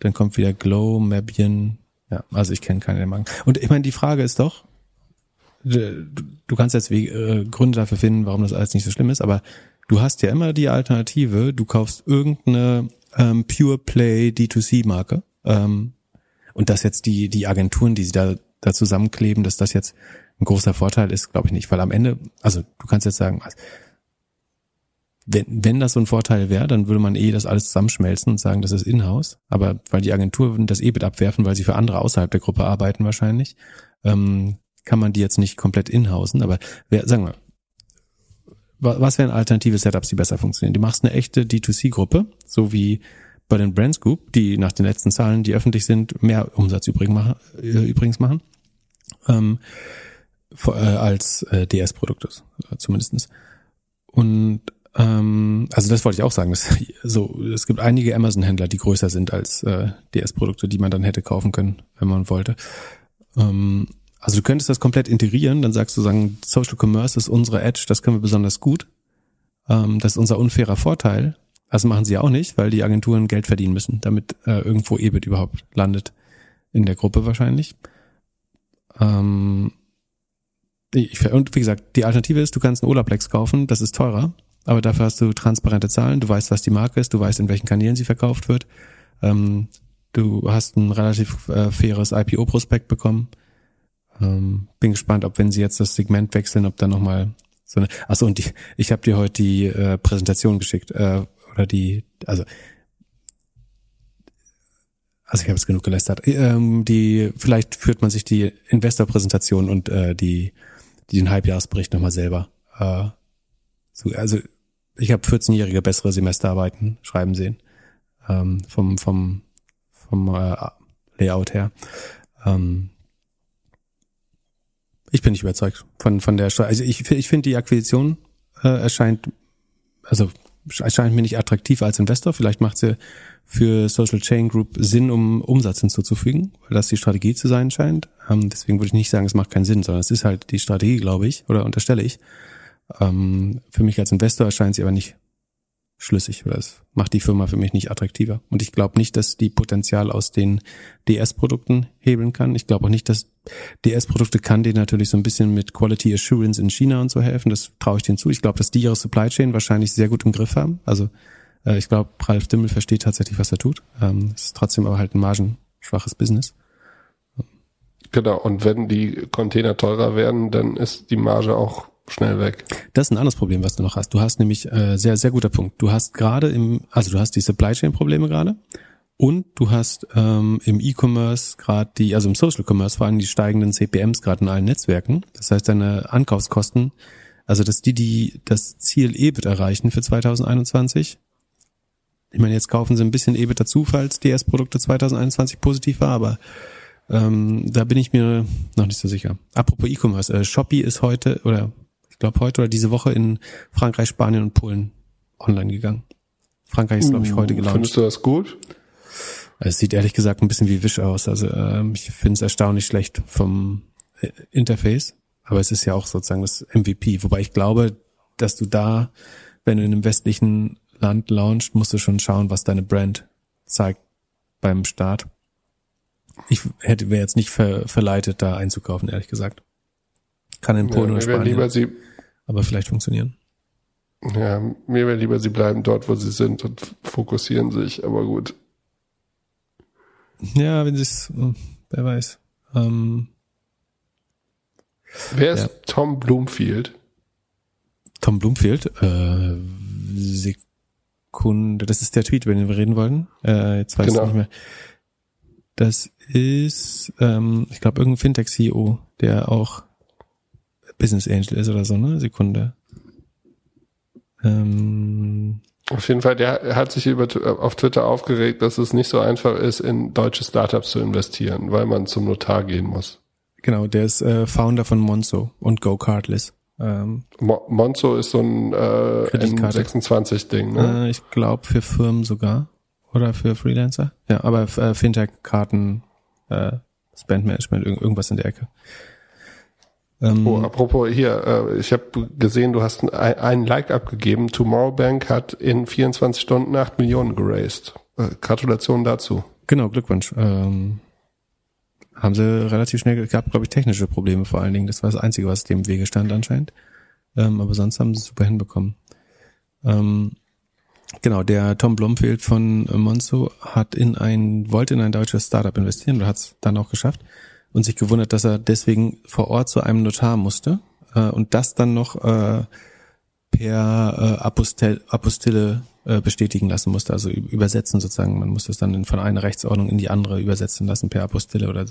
dann kommt wieder Glow, Mabian. Ja, also ich kenne keine der Marken. Und ich meine, die Frage ist doch, du, du kannst jetzt Wege, äh, Gründe dafür finden, warum das alles nicht so schlimm ist, aber du hast ja immer die Alternative, du kaufst irgendeine ähm, Pure Play D2C-Marke. Ähm, und dass jetzt die, die Agenturen, die sie da, da zusammenkleben, dass das jetzt ein großer Vorteil ist, glaube ich nicht. Weil am Ende, also du kannst jetzt sagen, wenn, wenn das so ein Vorteil wäre, dann würde man eh das alles zusammenschmelzen und sagen, das ist Inhouse. Aber weil die Agenturen das EBIT abwerfen, weil sie für andere außerhalb der Gruppe arbeiten wahrscheinlich, ähm, kann man die jetzt nicht komplett inhausen. Aber wer, sagen wir, was wären alternative Setups, die besser funktionieren? Du machst eine echte D2C-Gruppe, so wie bei den Brands Group, die nach den letzten Zahlen, die öffentlich sind, mehr Umsatz übrigens machen, äh, übrigens machen ähm, äh, als äh, DS-Produkte äh, zumindestens. Und ähm, also das wollte ich auch sagen. Das, so, es gibt einige Amazon-Händler, die größer sind als äh, DS-Produkte, die man dann hätte kaufen können, wenn man wollte. Ähm, also du könntest das komplett integrieren, dann sagst du sagen, Social Commerce ist unsere Edge, das können wir besonders gut. Ähm, das ist unser unfairer Vorteil. Das machen sie auch nicht, weil die Agenturen Geld verdienen müssen, damit äh, irgendwo EBIT überhaupt landet. In der Gruppe wahrscheinlich. Ähm, ich, und wie gesagt, die Alternative ist, du kannst einen Olaplex kaufen, das ist teurer, aber dafür hast du transparente Zahlen, du weißt, was die Marke ist, du weißt, in welchen Kanälen sie verkauft wird. Ähm, du hast ein relativ äh, faires IPO-Prospekt bekommen ähm, bin gespannt, ob wenn sie jetzt das Segment wechseln, ob da nochmal so eine. Achso, und die, ich habe dir heute die äh, Präsentation geschickt, äh, oder die, also also ich habe es genug gelästert. Ähm, die, vielleicht führt man sich die Investor-Präsentation und äh, die, die den Halbjahresbericht nochmal selber. Äh, so, also ich habe 14-jährige bessere Semesterarbeiten schreiben sehen. Ähm, vom, vom, vom äh, Layout her. Ähm, ich bin nicht überzeugt von, von der Steuer. Also ich, ich finde die Akquisition äh, erscheint, also erscheint mir nicht attraktiv als Investor. Vielleicht macht sie für Social Chain Group Sinn, um Umsatz hinzuzufügen, weil das die Strategie zu sein scheint. Ähm, deswegen würde ich nicht sagen, es macht keinen Sinn, sondern es ist halt die Strategie, glaube ich, oder unterstelle ich. Ähm, für mich als Investor erscheint sie aber nicht schlüssig oder es macht die Firma für mich nicht attraktiver. Und ich glaube nicht, dass die Potenzial aus den DS-Produkten hebeln kann. Ich glaube auch nicht, dass DS-Produkte kann denen natürlich so ein bisschen mit Quality Assurance in China und so helfen. Das traue ich denen zu. Ich glaube, dass die ihre Supply Chain wahrscheinlich sehr gut im Griff haben. Also äh, ich glaube, Ralf Dimmel versteht tatsächlich, was er tut. Ähm, ist trotzdem aber halt ein margenschwaches Business. Genau, und wenn die Container teurer werden, dann ist die Marge auch schnell weg. Das ist ein anderes Problem, was du noch hast. Du hast nämlich äh, sehr, sehr guter Punkt. Du hast gerade im, also du hast die Supply Chain Probleme gerade und du hast ähm, im E-Commerce gerade die, also im Social Commerce vor allem die steigenden CPMs gerade in allen Netzwerken. Das heißt, deine Ankaufskosten, also dass die, die das Ziel EBIT erreichen für 2021, ich meine, jetzt kaufen sie ein bisschen EBIT dazu, falls DS-Produkte 2021 positiv war, aber ähm, da bin ich mir noch nicht so sicher. Apropos E-Commerce, äh, Shopee ist heute oder ich glaube heute oder diese Woche in Frankreich, Spanien und Polen online gegangen. Frankreich ist, glaube ich, heute gelauncht. Findest du das gut? Es sieht ehrlich gesagt ein bisschen wie Wish aus. Also ähm, ich finde es erstaunlich schlecht vom äh, Interface. Aber es ist ja auch sozusagen das MVP. Wobei ich glaube, dass du da, wenn du in einem westlichen Land launchst, musst du schon schauen, was deine Brand zeigt beim Start. Ich hätte wäre jetzt nicht ver, verleitet, da einzukaufen, ehrlich gesagt. Kann in Polen ja, oder Spanien. Lieber sie, aber vielleicht funktionieren. Ja, mir wäre lieber, sie bleiben dort, wo sie sind und fokussieren sich, aber gut. Ja, wenn sie es, hm, wer weiß. Ähm, wer ist ja. Tom Bloomfield? Tom Bloomfield, äh, Sekunde, das ist der Tweet, über den wir reden wollen. Äh, jetzt weiß genau. ich nicht mehr. Das ist, ähm, ich glaube, irgendein Fintech-CEO, der auch Business Angel ist oder so, ne? Sekunde. Ähm, auf jeden Fall, der hat sich über, auf Twitter aufgeregt, dass es nicht so einfach ist, in deutsche Startups zu investieren, weil man zum Notar gehen muss. Genau, der ist äh, Founder von Monzo und Go Cardless. Ähm, Monzo ist so ein äh, N26-Ding, ne? Äh, ich glaube für Firmen sogar. Oder für Freelancer. Ja, aber äh, Fintech-Karten, äh, Spendmanagement, irg irgendwas in der Ecke. Ähm, oh, apropos hier, äh, ich habe gesehen, du hast ein, ein Like abgegeben. Tomorrow Bank hat in 24 Stunden 8 Millionen geraced. Äh, Gratulation dazu. Genau, Glückwunsch. Ähm, haben sie relativ schnell gehabt, glaube ich, technische Probleme vor allen Dingen. Das war das Einzige, was dem Wege stand anscheinend. Ähm, aber sonst haben sie es super hinbekommen. Ähm, genau, der Tom Blomfield von Monzo hat in ein, wollte in ein deutsches Startup investieren oder hat es dann auch geschafft und sich gewundert, dass er deswegen vor Ort zu einem Notar musste äh, und das dann noch äh, per äh, Apostel, Apostille äh, bestätigen lassen musste, also übersetzen sozusagen. Man musste es dann von einer Rechtsordnung in die andere übersetzen lassen per Apostille oder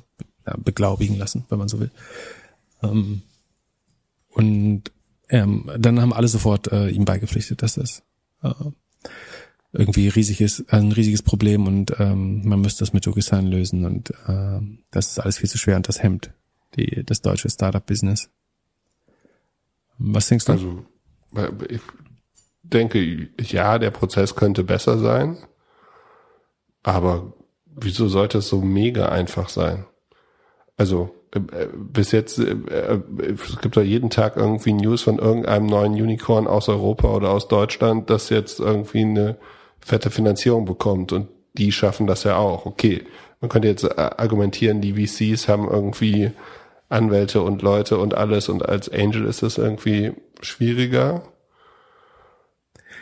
ja, beglaubigen lassen, wenn man so will. Ähm, und ähm, dann haben alle sofort äh, ihm beigepflichtet, dass das äh, irgendwie riesig ist, ein riesiges Problem und ähm, man müsste das mit DocuSign lösen und äh, das ist alles viel zu schwer und das hemmt die, das deutsche Startup-Business. Was denkst du? Also, ich denke, ja, der Prozess könnte besser sein, aber wieso sollte es so mega einfach sein? Also, äh, bis jetzt, äh, äh, es gibt ja jeden Tag irgendwie News von irgendeinem neuen Unicorn aus Europa oder aus Deutschland, das jetzt irgendwie eine fette Finanzierung bekommt und die schaffen das ja auch. Okay, man könnte jetzt argumentieren, die VCs haben irgendwie Anwälte und Leute und alles und als Angel ist das irgendwie schwieriger.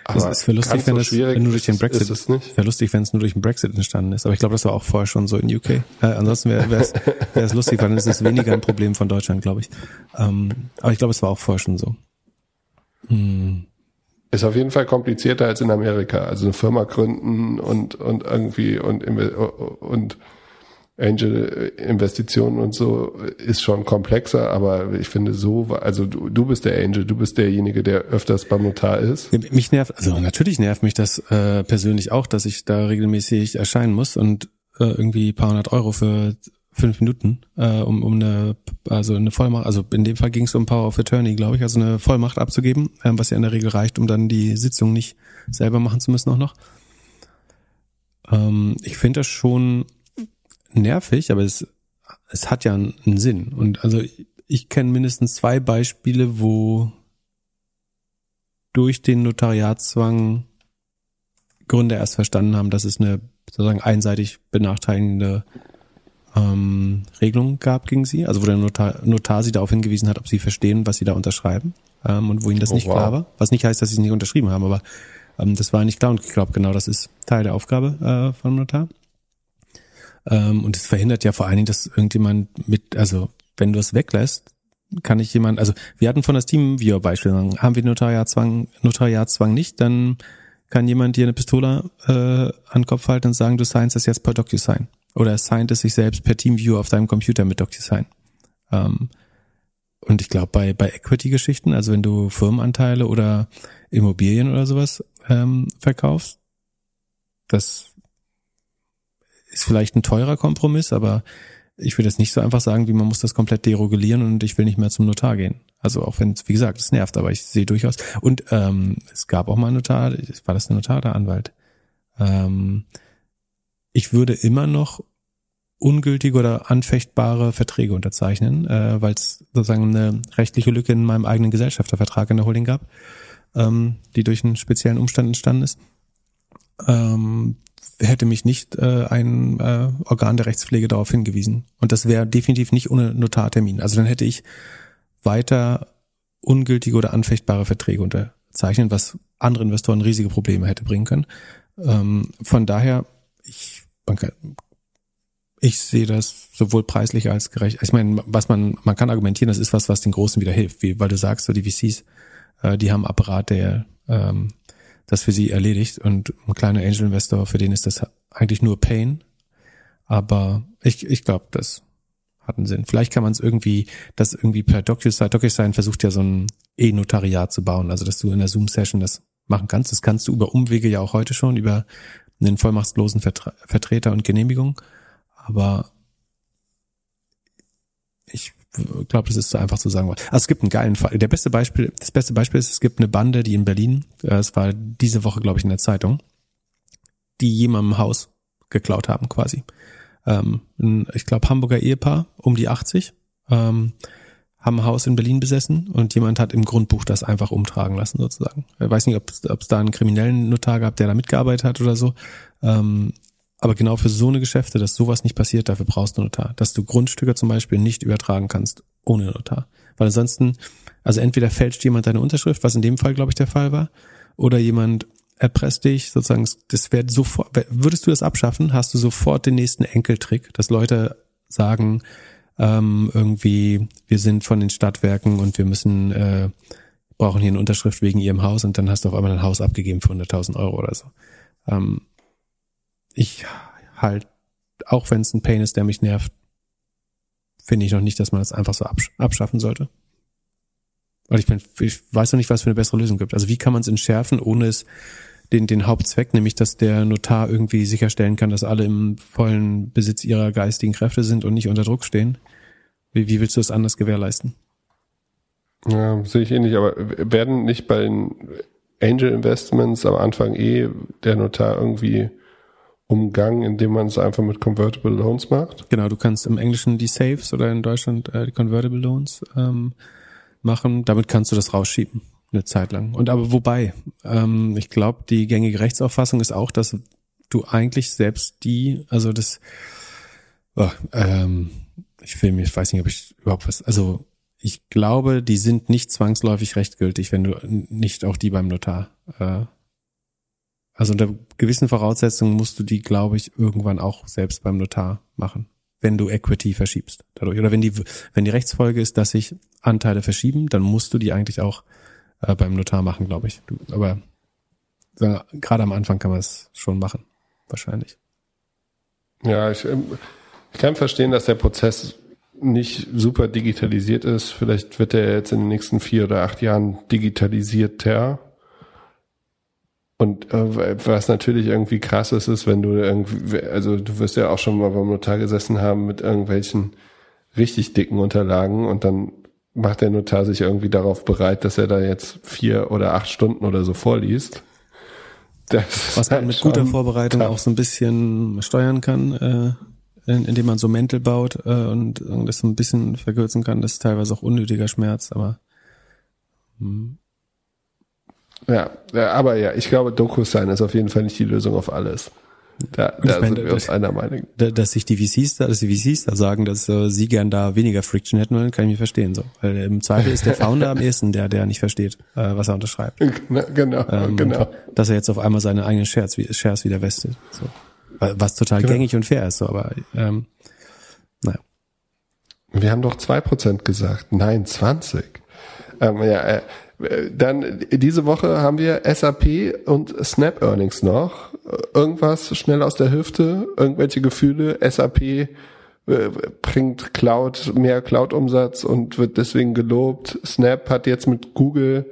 Aber es wäre lustig, wenn, so wenn nur durch den Brexit, ist es nicht. wäre lustig, wenn es nur durch den Brexit entstanden ist. Aber ich glaube, das war auch vorher schon so in UK. Äh, ansonsten wäre es wär es lustig, weil dann ist es weniger ein Problem von Deutschland, glaube ich. Ähm, aber ich glaube, es war auch vorher schon so. Hm. Ist auf jeden Fall komplizierter als in Amerika. Also eine Firma gründen und, und irgendwie und, und Angel-Investitionen und so ist schon komplexer, aber ich finde so, also du, du bist der Angel, du bist derjenige, der öfters beim Notar ist. Mich nervt, also natürlich nervt mich das äh, persönlich auch, dass ich da regelmäßig erscheinen muss und äh, irgendwie paar hundert Euro für fünf Minuten, äh, um, um eine, also eine Vollmacht, also in dem Fall ging es um Power of Attorney, glaube ich, also eine Vollmacht abzugeben, äh, was ja in der Regel reicht, um dann die Sitzung nicht selber machen zu müssen auch noch. Ähm, ich finde das schon nervig, aber es, es hat ja einen Sinn. Und also ich, ich kenne mindestens zwei Beispiele, wo durch den Notariatszwang Gründer erst verstanden haben, dass es eine sozusagen einseitig benachteiligende ähm, Regelung gab gegen sie, also wo der Notar, Notar sie darauf hingewiesen hat, ob sie verstehen, was sie da unterschreiben ähm, und wo ihnen das oh, nicht wow. klar war. Was nicht heißt, dass sie es nicht unterschrieben haben, aber ähm, das war nicht klar und ich glaube, genau das ist Teil der Aufgabe äh, vom Notar. Ähm, und es verhindert ja vor allen Dingen, dass irgendjemand mit, also wenn du es weglässt, kann ich jemand, also wir hatten von das Team Viewer Beispiel sagen, haben wir Notariatzwang, Notariatzwang nicht, dann kann jemand dir eine Pistole äh, an den Kopf halten und sagen, du signst das jetzt per DocuSign. Oder er signed es sich selbst per TeamViewer auf deinem Computer mit DocuSign. Ähm, und ich glaube, bei, bei Equity-Geschichten, also wenn du Firmenanteile oder Immobilien oder sowas ähm, verkaufst, das ist vielleicht ein teurer Kompromiss, aber ich würde jetzt nicht so einfach sagen, wie man muss das komplett deregulieren und ich will nicht mehr zum Notar gehen. Also auch wenn es, wie gesagt, es nervt, aber ich sehe durchaus. Und ähm, es gab auch mal einen Notar, war das ein Notar oder Anwalt? Ähm, ich würde immer noch ungültige oder anfechtbare Verträge unterzeichnen, äh, weil es sozusagen eine rechtliche Lücke in meinem eigenen Gesellschaftervertrag in der Holding gab, ähm, die durch einen speziellen Umstand entstanden ist. Ähm, hätte mich nicht äh, ein äh, Organ der Rechtspflege darauf hingewiesen. Und das wäre definitiv nicht ohne Notartermin. Also dann hätte ich weiter ungültige oder anfechtbare Verträge unterzeichnen, was andere Investoren riesige Probleme hätte bringen können. Ähm, von daher, man kann, ich sehe das sowohl preislich als gerecht. Ich meine, was man, man kann argumentieren, das ist was, was den Großen wieder hilft, wie, weil du sagst, so die VCs, äh, die haben Apparat, der ähm, das für sie erledigt. Und ein kleiner Angel Investor, für den ist das eigentlich nur Pain. Aber ich, ich glaube, das hat einen Sinn. Vielleicht kann man es irgendwie, das irgendwie per DocuSign, DocuSign versucht ja so ein E-Notariat zu bauen, also dass du in der Zoom-Session das machen kannst. Das kannst du über Umwege ja auch heute schon, über einen vollmachtslosen Vertre Vertreter und Genehmigung. Aber ich glaube, das ist so einfach zu sagen. Also es gibt einen geilen Fall. Der beste Beispiel, das beste Beispiel ist, es gibt eine Bande, die in Berlin, äh, es war diese Woche, glaube ich, in der Zeitung, die jemandem Haus geklaut haben, quasi. Ähm, ein, ich glaube, Hamburger Ehepaar, um die 80, ähm, haben ein Haus in Berlin besessen und jemand hat im Grundbuch das einfach umtragen lassen, sozusagen. Ich weiß nicht, ob es da einen kriminellen Notar gab, der da mitgearbeitet hat oder so. Ähm, aber genau für so eine Geschäfte, dass sowas nicht passiert, dafür brauchst du Notar. Dass du Grundstücke zum Beispiel nicht übertragen kannst ohne Notar. Weil ansonsten, also entweder fälscht jemand deine Unterschrift, was in dem Fall, glaube ich, der Fall war, oder jemand erpresst dich, sozusagen, das wäre sofort, würdest du das abschaffen, hast du sofort den nächsten Enkeltrick, dass Leute sagen, ähm, irgendwie, wir sind von den Stadtwerken und wir müssen, äh, brauchen hier eine Unterschrift wegen ihrem Haus und dann hast du auf einmal ein Haus abgegeben für 100.000 Euro oder so. Ähm, ich halt, auch wenn es ein Pain ist, der mich nervt, finde ich noch nicht, dass man das einfach so absch abschaffen sollte. Weil ich, bin, ich weiß noch nicht, was für eine bessere Lösung gibt. Also wie kann man es entschärfen, ohne es den, den Hauptzweck, nämlich dass der Notar irgendwie sicherstellen kann, dass alle im vollen Besitz ihrer geistigen Kräfte sind und nicht unter Druck stehen. Wie, wie willst du das anders gewährleisten? Ja, sehe ich ähnlich, aber werden nicht bei den Angel Investments am Anfang eh der Notar irgendwie umgangen, indem man es einfach mit Convertible Loans macht? Genau, du kannst im Englischen die Saves oder in Deutschland äh, die Convertible Loans ähm, machen. Damit kannst du das rausschieben eine Zeit lang. Und aber wobei, ähm, ich glaube, die gängige Rechtsauffassung ist auch, dass du eigentlich selbst die, also das, oh, ähm, ich will mir, ich weiß nicht, ob ich überhaupt was, also ich glaube, die sind nicht zwangsläufig rechtgültig, wenn du nicht auch die beim Notar. Äh, also unter gewissen Voraussetzungen musst du die, glaube ich, irgendwann auch selbst beim Notar machen, wenn du Equity verschiebst dadurch. Oder wenn die, wenn die Rechtsfolge ist, dass sich Anteile verschieben, dann musst du die eigentlich auch äh, beim Notar machen, glaube ich. Du, aber ja, gerade am Anfang kann man es schon machen, wahrscheinlich. Ja, ich, ähm, ich kann verstehen, dass der Prozess nicht super digitalisiert ist. Vielleicht wird er jetzt in den nächsten vier oder acht Jahren digitalisierter. Und äh, was natürlich irgendwie krass ist, ist, wenn du irgendwie, also du wirst ja auch schon mal beim Notar gesessen haben mit irgendwelchen richtig dicken Unterlagen und dann macht der Notar sich irgendwie darauf bereit, dass er da jetzt vier oder acht Stunden oder so vorliest. Das Was man mit guter Vorbereitung tough. auch so ein bisschen steuern kann, äh, indem man so Mäntel baut äh, und das so ein bisschen verkürzen kann. Das ist teilweise auch unnötiger Schmerz, aber hm. ja, aber ja, ich glaube, Dokus sein ist auf jeden Fall nicht die Lösung auf alles. Da, da meine, sind wir uns einer Meinung. Dass sich die VCs da, dass die VCs da sagen, dass äh, sie gern da weniger Friction hätten wollen, kann ich mir verstehen, so. Weil im Zweifel ist der Founder am ehesten der, der nicht versteht, äh, was er unterschreibt. Genau, ähm, genau. Dass er jetzt auf einmal seine eigenen Shares, Shares wieder vestet, so. Was total genau. gängig und fair ist, so, aber, ähm, naja. Wir haben doch zwei Prozent gesagt. Nein, 20. Ähm, ja, äh, dann diese Woche haben wir SAP und Snap Earnings noch. Irgendwas schnell aus der Hüfte, irgendwelche Gefühle. SAP äh, bringt Cloud, mehr Cloud-Umsatz und wird deswegen gelobt. Snap hat jetzt mit Google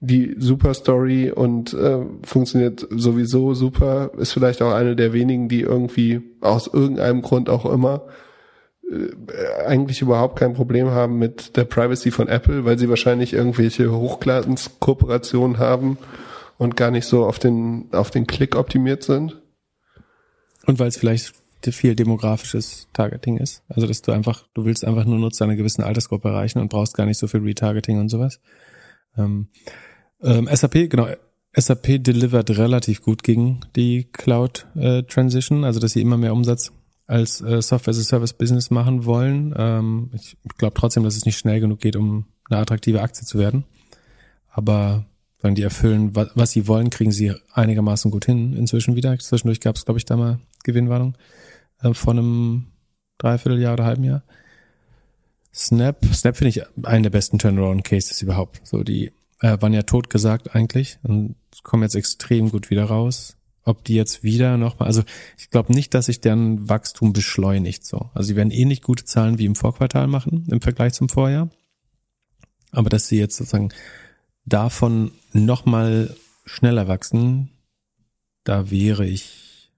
die super Story und äh, funktioniert sowieso super. Ist vielleicht auch eine der wenigen, die irgendwie aus irgendeinem Grund auch immer äh, eigentlich überhaupt kein Problem haben mit der Privacy von Apple, weil sie wahrscheinlich irgendwelche Hochglanz-Kooperationen haben und gar nicht so auf den, auf den Klick optimiert sind. Und weil es vielleicht viel demografisches Targeting ist. Also, dass du einfach, du willst einfach nur Nutzer einer gewissen Altersgruppe erreichen und brauchst gar nicht so viel Retargeting und sowas. Ähm, ähm, SAP, genau, SAP delivert relativ gut gegen die Cloud äh, Transition, also dass sie immer mehr Umsatz als äh, Software as a Service Business machen wollen. Ähm, ich glaube trotzdem, dass es nicht schnell genug geht, um eine attraktive Aktie zu werden. Aber wenn die erfüllen, was, was sie wollen, kriegen sie einigermaßen gut hin inzwischen wieder. Zwischendurch gab es, glaube ich, da mal Gewinnwarnung äh, von einem Dreivierteljahr oder halben Jahr. Snap, Snap finde ich einen der besten Turnaround-Cases überhaupt. So, die äh, waren ja tot gesagt eigentlich und kommen jetzt extrem gut wieder raus ob die jetzt wieder nochmal, also ich glaube nicht, dass sich deren Wachstum beschleunigt so. Also sie werden ähnlich gute Zahlen wie im Vorquartal machen im Vergleich zum Vorjahr. Aber dass sie jetzt sozusagen davon nochmal schneller wachsen, da wäre ich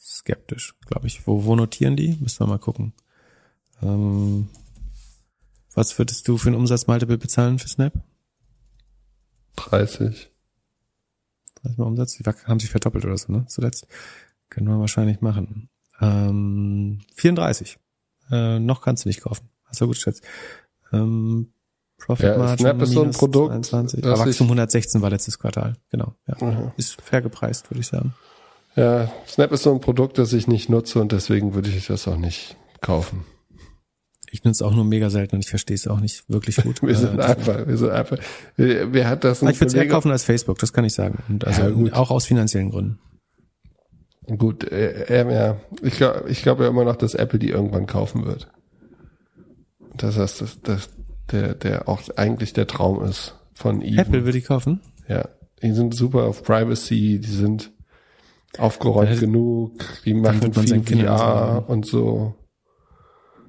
skeptisch, glaube ich. Wo, wo notieren die? Müssen wir mal gucken. Ähm, was würdest du für einen Umsatzmultiple bezahlen für Snap? 30 was mal Umsatz? Die haben sich verdoppelt oder so, ne? Zuletzt. Können wir wahrscheinlich machen. Ähm, 34. Äh, noch kannst du nicht kaufen. Hast du gut geschätzt. Ähm, Profit ja, Margin Snap ist so ein Produkt. 22. Wachstum 116 war letztes Quartal. Genau. Ja. Mhm. Ist fair gepreist, würde ich sagen. Ja, Snap ist so ein Produkt, das ich nicht nutze und deswegen würde ich das auch nicht kaufen. Ich nutze auch nur mega selten und ich verstehe es auch nicht wirklich gut. wir sind Äh, einfach, wir sind einfach. Wer wer hat das? ich würde es eher kaufen als Facebook, das kann ich sagen. Und also Ja, auch aus finanziellen Gründen. Gut, äh, äh, ja, ich glaube ich glaube ja immer noch, dass Apple die irgendwann kaufen wird. Das heißt, dass, dass der, der auch eigentlich der Traum ist von Even. Apple würde ich kaufen. Ja, die sind super auf Privacy, die sind aufgeräumt Dann- genug, die machen viel VR und so.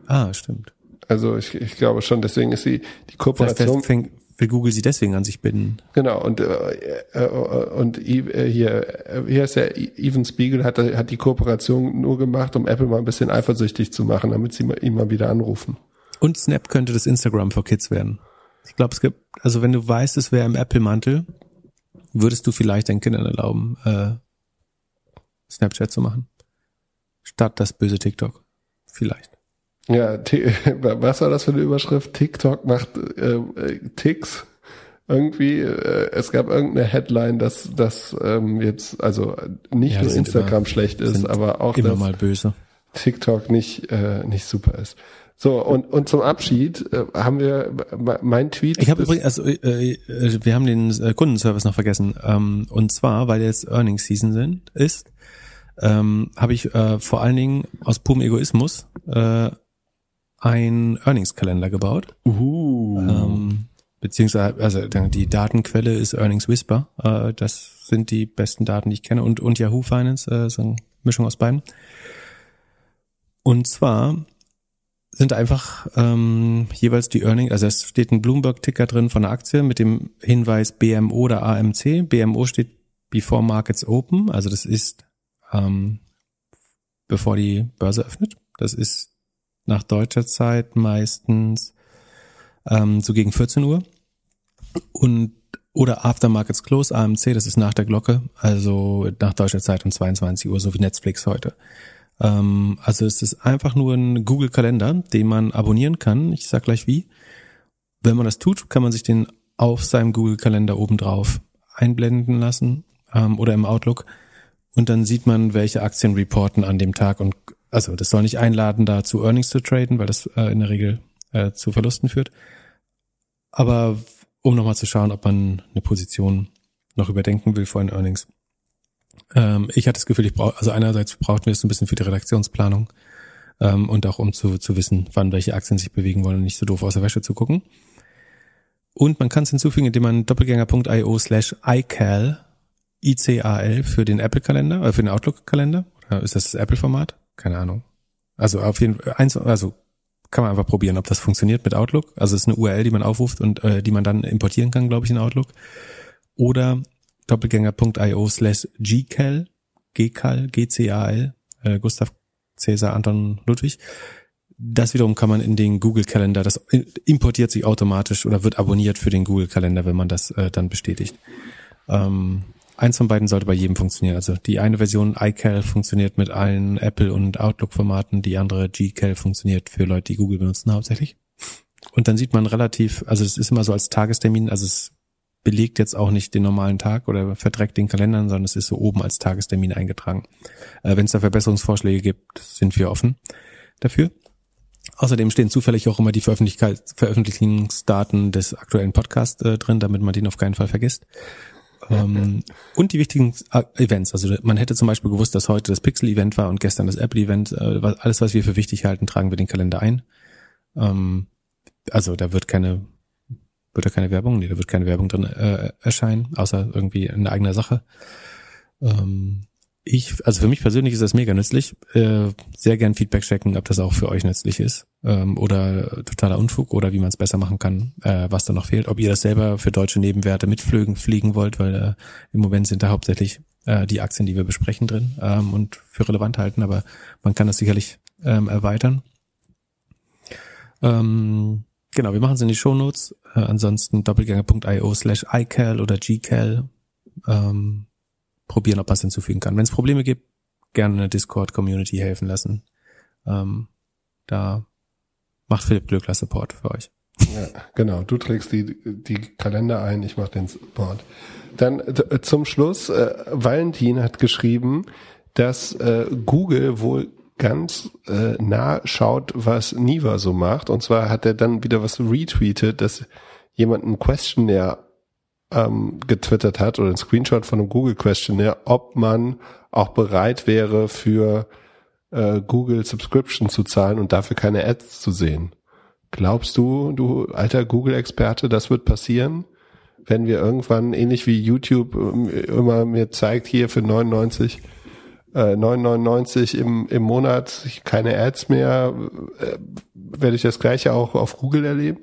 Ah, stimmt. Also ich, ich glaube schon, deswegen ist die, die Kooperation fängt, will Google sie deswegen an sich binden. Genau, und, äh, äh, und äh, hier, hier ist der Even Spiegel, hat, hat die Kooperation nur gemacht, um Apple mal ein bisschen eifersüchtig zu machen, damit sie ihn mal wieder anrufen. Und Snap könnte das Instagram für Kids werden. Ich glaube, es gibt, also wenn du weißt, es wäre im Apple-Mantel, würdest du vielleicht deinen Kindern erlauben, äh, Snapchat zu machen. Statt das böse TikTok. Vielleicht. Ja, was war das für eine Überschrift? TikTok macht äh, äh, Ticks. Irgendwie, äh, es gab irgendeine Headline, dass das ähm, jetzt, also nicht Ja, nur Instagram immer- schlecht ist, aber auch, Immer mal böse. TikTok nicht, äh, nicht super ist. So, und, und zum Abschied äh, haben wir mein Tweet. Ich habe übrigens, also äh, äh, wir haben den äh, Kundenservice noch vergessen. Ähm, und zwar, weil jetzt Earnings Season sind, ist, ähm, habe ich äh, vor allen Dingen aus purem Egoismus äh, ein Earnings-Kalender gebaut. Uh. Ähm, beziehungsweise, also die Datenquelle ist Earnings Whisper. Äh, das sind die besten Daten, die ich kenne. Und, und Yahoo Finance, äh, so eine Mischung aus beiden. Und zwar sind einfach ähm, jeweils die Earnings, also es steht ein Bloomberg-Ticker drin von der Aktie mit dem Hinweis BMO oder AMC. BMO steht Before Markets Open, also das ist ähm, bevor die Börse öffnet. Das ist nach deutscher Zeit meistens ähm, so gegen 14 Uhr. Und oder After Markets Close, AMC, das ist nach der Glocke, also nach deutscher Zeit um 22 Uhr, so wie Netflix heute. Ähm, also es ist einfach nur ein Google-Kalender, den man abonnieren kann. Ich sag gleich wie. Wenn man das tut, kann man sich den auf seinem Google-Kalender obendrauf einblenden lassen ähm, oder im Outlook. Und dann sieht man, welche Aktien reporten an dem Tag. Und also das soll nicht einladen, da zu Earnings zu traden, weil das äh, in der Regel äh, zu Verlusten führt. Aber um nochmal zu schauen, ob man eine Position noch überdenken will vor den Earnings. Ähm, ich hatte das Gefühl, ich brauche, also einerseits brauchten wir es ein bisschen für die Redaktionsplanung ähm, und auch um zu, zu wissen, wann welche Aktien sich bewegen wollen und nicht so doof aus der Wäsche zu gucken. Und man kann es hinzufügen, indem man doppelgänger.io slash iCal, ICAL für den Apple-Kalender, äh, für den Outlook-Kalender. Oder ist das das Apple-Format? Keine Ahnung. Also auf jeden Fall, eins, also kann man einfach probieren, ob das funktioniert mit Outlook. Also es ist eine URL, die man aufruft und äh, die man dann importieren kann, glaube ich, in Outlook. Oder doppelgänger.io slash gcal, gcal, G-C-A-L, äh, Gustav Cäsar Anton Ludwig. Das wiederum kann man in den Google-Kalender, das importiert sich automatisch oder wird abonniert für den Google-Kalender, wenn man das äh, dann bestätigt. Ähm, eins von beiden sollte bei jedem funktionieren. Also die eine Version iCal funktioniert mit allen Apple- und Outlook-Formaten, die andere gcal funktioniert für Leute, die Google benutzen hauptsächlich. Und dann sieht man relativ, also es ist immer so als Tagestermin, also es belegt jetzt auch nicht den normalen Tag oder verdreckt den Kalendern, sondern es ist so oben als Tagestermin eingetragen. Äh, Wenn es da Verbesserungsvorschläge gibt, sind wir offen dafür. Außerdem stehen zufällig auch immer die Veröffentlichungsdaten des aktuellen Podcasts äh, drin, damit man den auf keinen Fall vergisst. Ähm, und die wichtigen äh, Events. Also man hätte zum Beispiel gewusst, dass heute das Pixel-Event war und gestern das Apple-Event. Äh, alles, was wir für wichtig halten, tragen wir den Kalender ein. Ähm, also da wird keine, wird da keine Werbung, nee, da wird keine Werbung drin äh, erscheinen, außer irgendwie eine eigene Sache. Ähm, ich, also für mich persönlich ist das mega nützlich. Äh, sehr gern Feedback checken, ob das auch für euch nützlich ist ähm, oder totaler Unfug oder wie man es besser machen kann, äh, was da noch fehlt. Ob ihr das selber für deutsche Nebenwerte mitflügen fliegen wollt, weil äh, im Moment sind da hauptsächlich äh, die Aktien, die wir besprechen drin ähm, und für relevant halten, aber man kann das sicherlich ähm, erweitern. Ähm, genau, wir machen es in die Shownotes. Äh, ansonsten doppelgänger.io slash iCal oder gcal. Ähm, probieren, ob es hinzufügen kann. Wenn es Probleme gibt, gerne eine Discord-Community helfen lassen. Ähm, da macht Philipp Glöckler Support für euch. Ja, genau. Du trägst die, die Kalender ein, ich mache den Support. Dann äh, zum Schluss, äh, Valentin hat geschrieben, dass äh, Google wohl ganz äh, nah schaut, was Niva so macht. Und zwar hat er dann wieder was retweetet, dass jemand ein Questionnaire ähm, getwittert hat oder ein Screenshot von einem Google Questionnaire, ob man auch bereit wäre für äh, Google Subscription zu zahlen und dafür keine Ads zu sehen. Glaubst du, du alter Google-Experte, das wird passieren? Wenn wir irgendwann, ähnlich wie YouTube ähm, immer mir zeigt, hier für 99 äh, 9,99 im, im Monat, keine Ads mehr, äh, werde ich das gleiche auch auf Google erleben?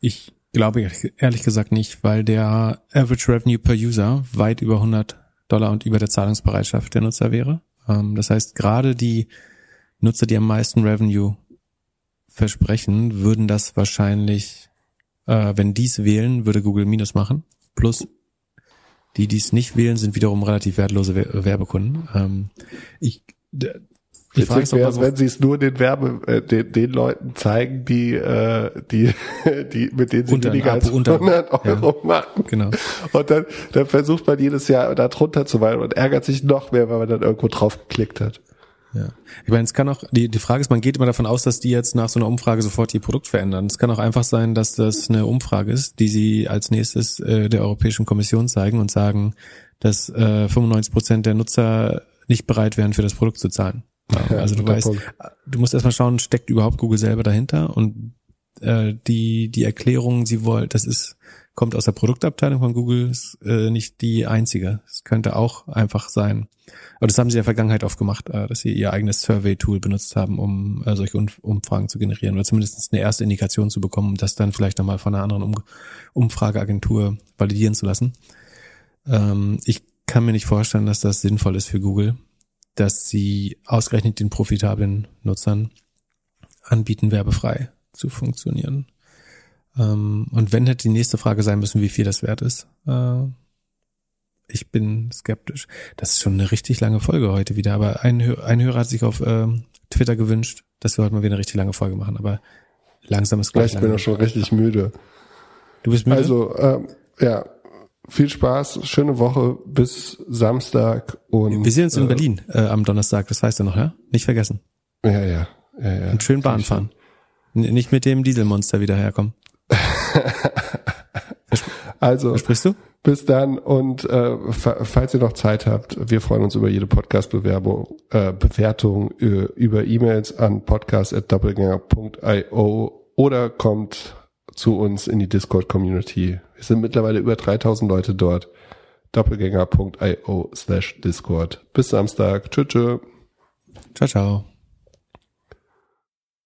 Ich glaube ehrlich gesagt nicht, weil der Average Revenue per User weit über 100 Dollar und über der Zahlungsbereitschaft der Nutzer wäre. Ähm, das heißt, gerade die Nutzer, die am meisten Revenue versprechen, würden das wahrscheinlich, äh, wenn dies wählen, würde Google Minus machen. Plus die, die es nicht wählen, sind wiederum relativ wertlose Werbekunden. Ähm, ich, ist, wäre, wenn sie es nur den Werbe, äh, den, den Leuten zeigen, die, äh, die, die, mit denen sie unter, weniger als 100 Euro ja, machen. Genau. Und dann, dann versucht man jedes Jahr da drunter zu weilen und ärgert sich noch mehr, weil man dann irgendwo drauf geklickt hat. Ja. Ich meine, es kann auch, die, die Frage ist, man geht immer davon aus, dass die jetzt nach so einer Umfrage sofort ihr Produkt verändern. Es kann auch einfach sein, dass das eine Umfrage ist, die sie als nächstes äh, der Europäischen Kommission zeigen und sagen, dass äh, 95 Prozent der Nutzer nicht bereit wären, für das Produkt zu zahlen. Also du weißt, du musst erstmal schauen, steckt überhaupt Google selber dahinter und äh, die die Erklärung, sie wollen, das ist kommt aus der Produktabteilung von Google, ist äh, nicht die einzige. Es könnte auch einfach sein. Aber das haben sie in der Vergangenheit oft gemacht, äh, dass sie ihr eigenes Survey-Tool benutzt haben, um äh, solche Umfragen zu generieren oder zumindest eine erste Indikation zu bekommen, um das dann vielleicht nochmal von einer anderen um Umfrageagentur validieren zu lassen. Ähm, ich kann mir nicht vorstellen, dass das sinnvoll ist für Google, dass sie ausgerechnet den profitablen Nutzern anbieten, werbefrei zu funktionieren. Ähm, und wenn hätte die nächste Frage sein müssen, wie viel das wert ist. Äh, ich bin skeptisch. Das ist schon eine richtig lange Folge heute wieder, aber ein, ein Hörer hat sich auf äh, Twitter gewünscht, dass wir heute mal wieder eine richtig lange Folge machen, aber langsam ist gleich. Ich bin auch schon richtig müde. Du bist müde? Also, ähm, ja, viel Spaß, schöne Woche bis Samstag und. Wir sehen uns in äh, Berlin äh, am Donnerstag, das weißt du noch, ja? Nicht vergessen. Ja, ja. ja, ja. Und schön Bahn fahren. Nicht mit dem Dieselmonster wieder herkommen. also, sprichst du? Bis dann und äh, falls ihr noch Zeit habt, wir freuen uns über jede Podcast-Bewerbung, äh, Bewertung äh, über E-Mails an podcast@doppelgänger.io oder kommt zu uns in die Discord-Community. Wir sind mittlerweile über 3000 Leute dort. doppelgänger.io slash Discord. Bis Samstag. Tschüss. Ciao, ciao.